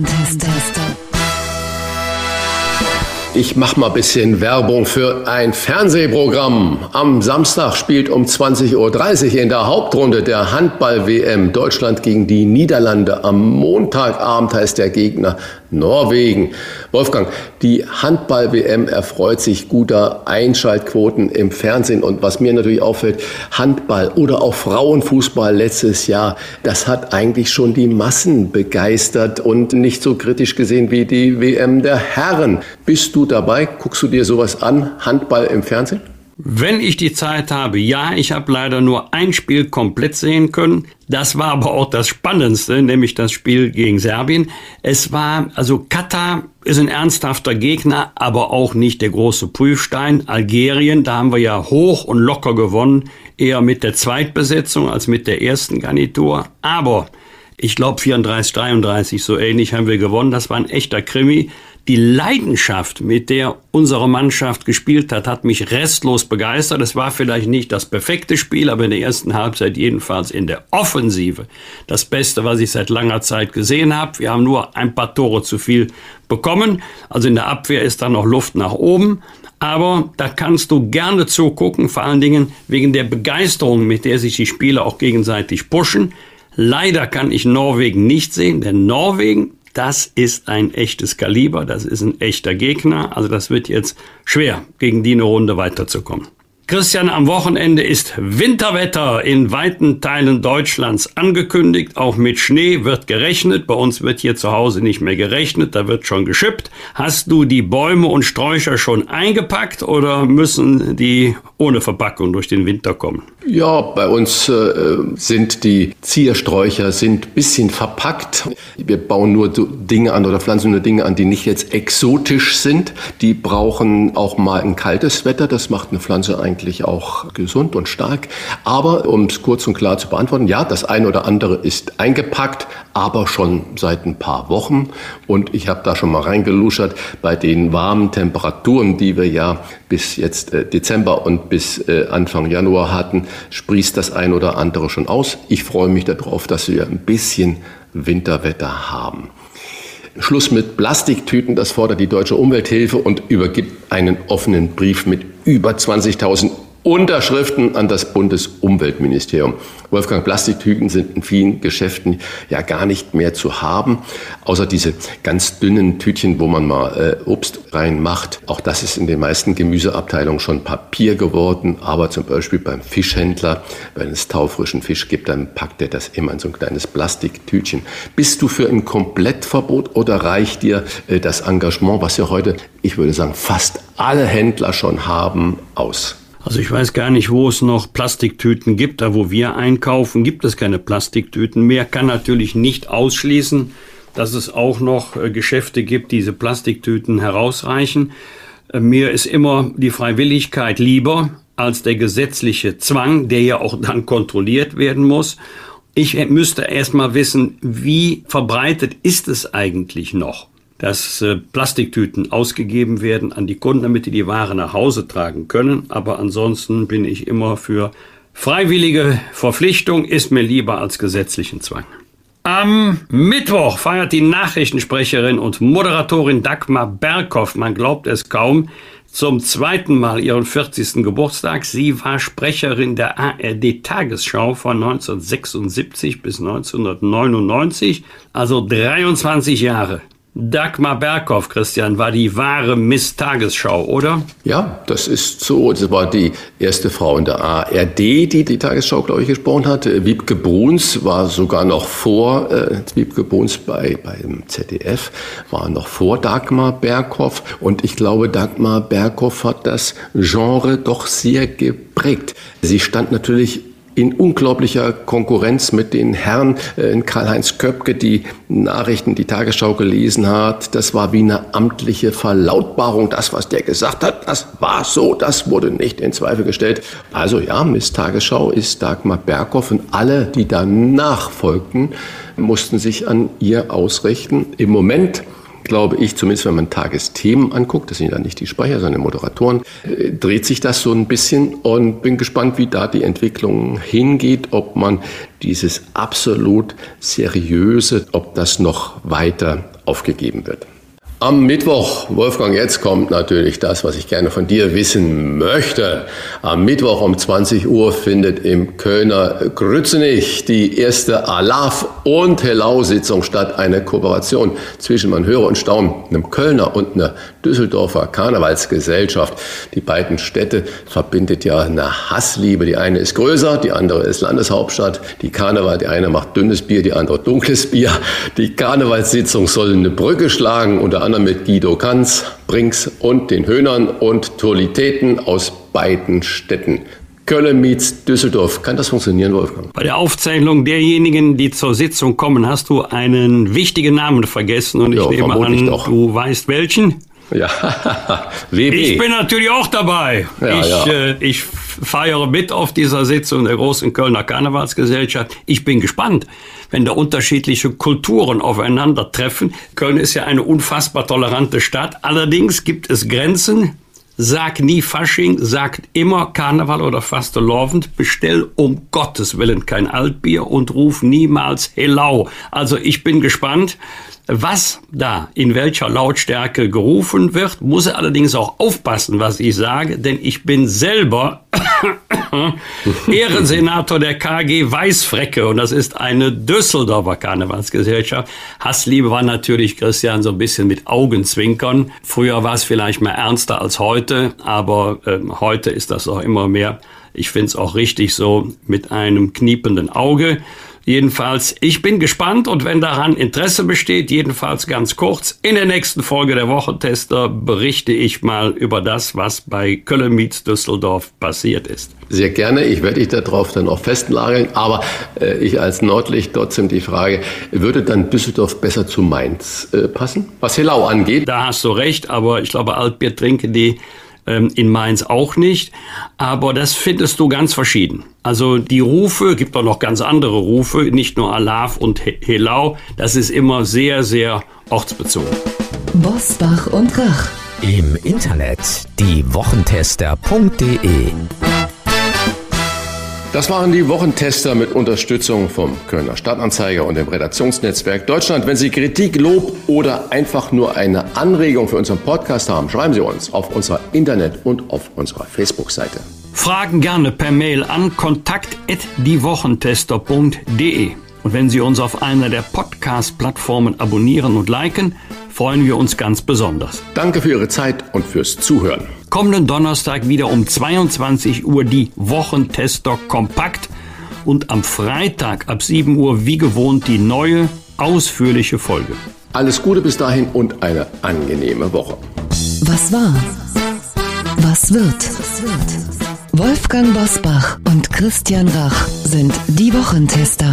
Ich mache mal bisschen Werbung für ein Fernsehprogramm. Am Samstag spielt um 20.30 Uhr in der Hauptrunde der Handball-WM Deutschland gegen die Niederlande. Am Montagabend heißt der Gegner Norwegen. Wolfgang, die Handball-WM erfreut sich guter Einschaltquoten im Fernsehen. Und was mir natürlich auffällt, Handball oder auch Frauenfußball letztes Jahr, das hat eigentlich schon die Massen begeistert und nicht so kritisch gesehen wie die WM der Herren. Bist du dabei? Guckst du dir sowas an? Handball im Fernsehen? Wenn ich die Zeit habe, ja, ich habe leider nur ein Spiel komplett sehen können. Das war aber auch das Spannendste, nämlich das Spiel gegen Serbien. Es war, also Katar ist ein ernsthafter Gegner, aber auch nicht der große Prüfstein. Algerien, da haben wir ja hoch und locker gewonnen, eher mit der Zweitbesetzung als mit der ersten Garnitur. Aber ich glaube 34, 33 so ähnlich haben wir gewonnen. Das war ein echter Krimi. Die Leidenschaft, mit der unsere Mannschaft gespielt hat, hat mich restlos begeistert. Es war vielleicht nicht das perfekte Spiel, aber in der ersten Halbzeit jedenfalls in der Offensive das Beste, was ich seit langer Zeit gesehen habe. Wir haben nur ein paar Tore zu viel bekommen. Also in der Abwehr ist da noch Luft nach oben. Aber da kannst du gerne zugucken, vor allen Dingen wegen der Begeisterung, mit der sich die Spieler auch gegenseitig pushen. Leider kann ich Norwegen nicht sehen, denn Norwegen das ist ein echtes Kaliber, das ist ein echter Gegner. Also das wird jetzt schwer, gegen die eine Runde weiterzukommen. Christian, am Wochenende ist Winterwetter in weiten Teilen Deutschlands angekündigt. Auch mit Schnee wird gerechnet. Bei uns wird hier zu Hause nicht mehr gerechnet, da wird schon geschippt. Hast du die Bäume und Sträucher schon eingepackt oder müssen die ohne Verpackung durch den Winter kommen? Ja, bei uns äh, sind die Ziersträucher sind bisschen verpackt. Wir bauen nur Dinge an oder pflanzen nur Dinge an, die nicht jetzt exotisch sind. Die brauchen auch mal ein kaltes Wetter. Das macht eine Pflanze eigentlich auch gesund und stark. Aber um es kurz und klar zu beantworten, ja, das eine oder andere ist eingepackt, aber schon seit ein paar Wochen. Und ich habe da schon mal reingeluschert bei den warmen Temperaturen, die wir ja bis jetzt äh, Dezember und bis äh, Anfang Januar hatten, sprießt das ein oder andere schon aus. Ich freue mich darauf, dass wir ein bisschen Winterwetter haben. Schluss mit Plastiktüten, das fordert die Deutsche Umwelthilfe und übergibt einen offenen Brief mit über 20.000 Unterschriften an das Bundesumweltministerium. Wolfgang, Plastiktüten sind in vielen Geschäften ja gar nicht mehr zu haben, außer diese ganz dünnen Tütchen, wo man mal äh, Obst reinmacht. Auch das ist in den meisten Gemüseabteilungen schon Papier geworden, aber zum Beispiel beim Fischhändler, wenn es taufrischen Fisch gibt, dann packt er das immer in so ein kleines Plastiktütchen. Bist du für ein Komplettverbot oder reicht dir äh, das Engagement, was ja heute, ich würde sagen, fast alle Händler schon haben, aus? Also ich weiß gar nicht, wo es noch Plastiktüten gibt. Da, wo wir einkaufen, gibt es keine Plastiktüten mehr. Kann natürlich nicht ausschließen, dass es auch noch äh, Geschäfte gibt, die diese Plastiktüten herausreichen. Äh, mir ist immer die Freiwilligkeit lieber als der gesetzliche Zwang, der ja auch dann kontrolliert werden muss. Ich müsste erst mal wissen, wie verbreitet ist es eigentlich noch? Dass äh, Plastiktüten ausgegeben werden an die Kunden, damit die die Ware nach Hause tragen können. Aber ansonsten bin ich immer für freiwillige Verpflichtung, ist mir lieber als gesetzlichen Zwang. Am Mittwoch feiert die Nachrichtensprecherin und Moderatorin Dagmar Berghoff, man glaubt es kaum, zum zweiten Mal ihren 40. Geburtstag. Sie war Sprecherin der ARD Tagesschau von 1976 bis 1999, also 23 Jahre. Dagmar Berghoff, Christian, war die wahre Miss Tagesschau, oder? Ja, das ist so. Das war die erste Frau in der ARD, die die Tagesschau, glaube ich, gesprochen hat. Wiebke Bruns war sogar noch vor, äh, Wiebke Bruns bei, beim ZDF, war noch vor Dagmar Berghoff. Und ich glaube, Dagmar Berghoff hat das Genre doch sehr geprägt. Sie stand natürlich in unglaublicher Konkurrenz mit den Herren. Äh, Karl-Heinz Köpke, die Nachrichten, die Tagesschau gelesen hat, das war wie eine amtliche Verlautbarung. Das, was der gesagt hat, das war so, das wurde nicht in Zweifel gestellt. Also ja, Miss Tagesschau ist Dagmar Berghoff und alle, die danach folgten, mussten sich an ihr ausrichten. Im Moment glaube ich, zumindest wenn man Tagesthemen anguckt, das sind ja nicht die Sprecher, sondern die Moderatoren, äh, dreht sich das so ein bisschen und bin gespannt, wie da die Entwicklung hingeht, ob man dieses absolut seriöse, ob das noch weiter aufgegeben wird. Am Mittwoch, Wolfgang, jetzt kommt natürlich das, was ich gerne von dir wissen möchte. Am Mittwoch um 20 Uhr findet im Kölner Grützenich die erste Alaf- und Hellau-Sitzung statt. Eine Kooperation zwischen, man höre und staune, einem Kölner und einer Düsseldorfer Karnevalsgesellschaft. Die beiden Städte verbindet ja eine Hassliebe. Die eine ist größer, die andere ist Landeshauptstadt. Die Karneval, die eine macht dünnes Bier, die andere dunkles Bier. Die Karnevalssitzung soll eine Brücke schlagen, unter anderem anderem mit Guido Kanz, Brinks und den Höhnern und Tolitäten aus beiden Städten. Köln meets Düsseldorf. Kann das funktionieren, Wolfgang? Bei der Aufzeichnung derjenigen, die zur Sitzung kommen, hast du einen wichtigen Namen vergessen und ich ja, nehme an, doch. du weißt welchen. Ja, WB. Ich bin natürlich auch dabei. Ja, ich, ja. Äh, ich feiere mit auf dieser Sitzung der großen Kölner Karnevalsgesellschaft. Ich bin gespannt, wenn da unterschiedliche Kulturen aufeinandertreffen. Köln ist ja eine unfassbar tolerante Stadt. Allerdings gibt es Grenzen. Sag nie Fasching, sagt immer Karneval oder Fastelovend, bestell um Gottes Willen kein Altbier und ruf niemals Hello. Also ich bin gespannt. Was da in welcher Lautstärke gerufen wird, muss er allerdings auch aufpassen, was ich sage, denn ich bin selber Ehrensenator der KG Weißfrecke und das ist eine Düsseldorfer Karnevalsgesellschaft. Hassliebe war natürlich, Christian, so ein bisschen mit Augenzwinkern. Früher war es vielleicht mehr ernster als heute, aber äh, heute ist das auch immer mehr. Ich finde es auch richtig so mit einem kniependen Auge. Jedenfalls, ich bin gespannt und wenn daran Interesse besteht, jedenfalls ganz kurz, in der nächsten Folge der Wochentester berichte ich mal über das, was bei Köln Meets Düsseldorf passiert ist. Sehr gerne, ich werde dich darauf dann auch festnageln, aber äh, ich als Nordlicht trotzdem die Frage, würde dann Düsseldorf besser zu Mainz äh, passen, was Hellau angeht? Da hast du recht, aber ich glaube, Altbier trinken die in Mainz auch nicht. Aber das findest du ganz verschieden. Also die Rufe, gibt auch noch ganz andere Rufe, nicht nur Alaf und Helau. Das ist immer sehr, sehr ortsbezogen. Bosbach und Rach. Im Internet diewochentester.de das waren die Wochentester mit Unterstützung vom Kölner Stadtanzeiger und dem Redaktionsnetzwerk Deutschland. Wenn Sie Kritik, Lob oder einfach nur eine Anregung für unseren Podcast haben, schreiben Sie uns auf unserer Internet- und auf unserer Facebook-Seite. Fragen gerne per Mail an kontakt.diewochentester.de. Und wenn Sie uns auf einer der Podcast-Plattformen abonnieren und liken, freuen wir uns ganz besonders. Danke für Ihre Zeit und fürs Zuhören. Kommenden Donnerstag wieder um 22 Uhr die Wochentester kompakt und am Freitag ab 7 Uhr wie gewohnt die neue, ausführliche Folge. Alles Gute bis dahin und eine angenehme Woche. Was war? Was wird? Wolfgang Bosbach und Christian Rach sind die Wochentester.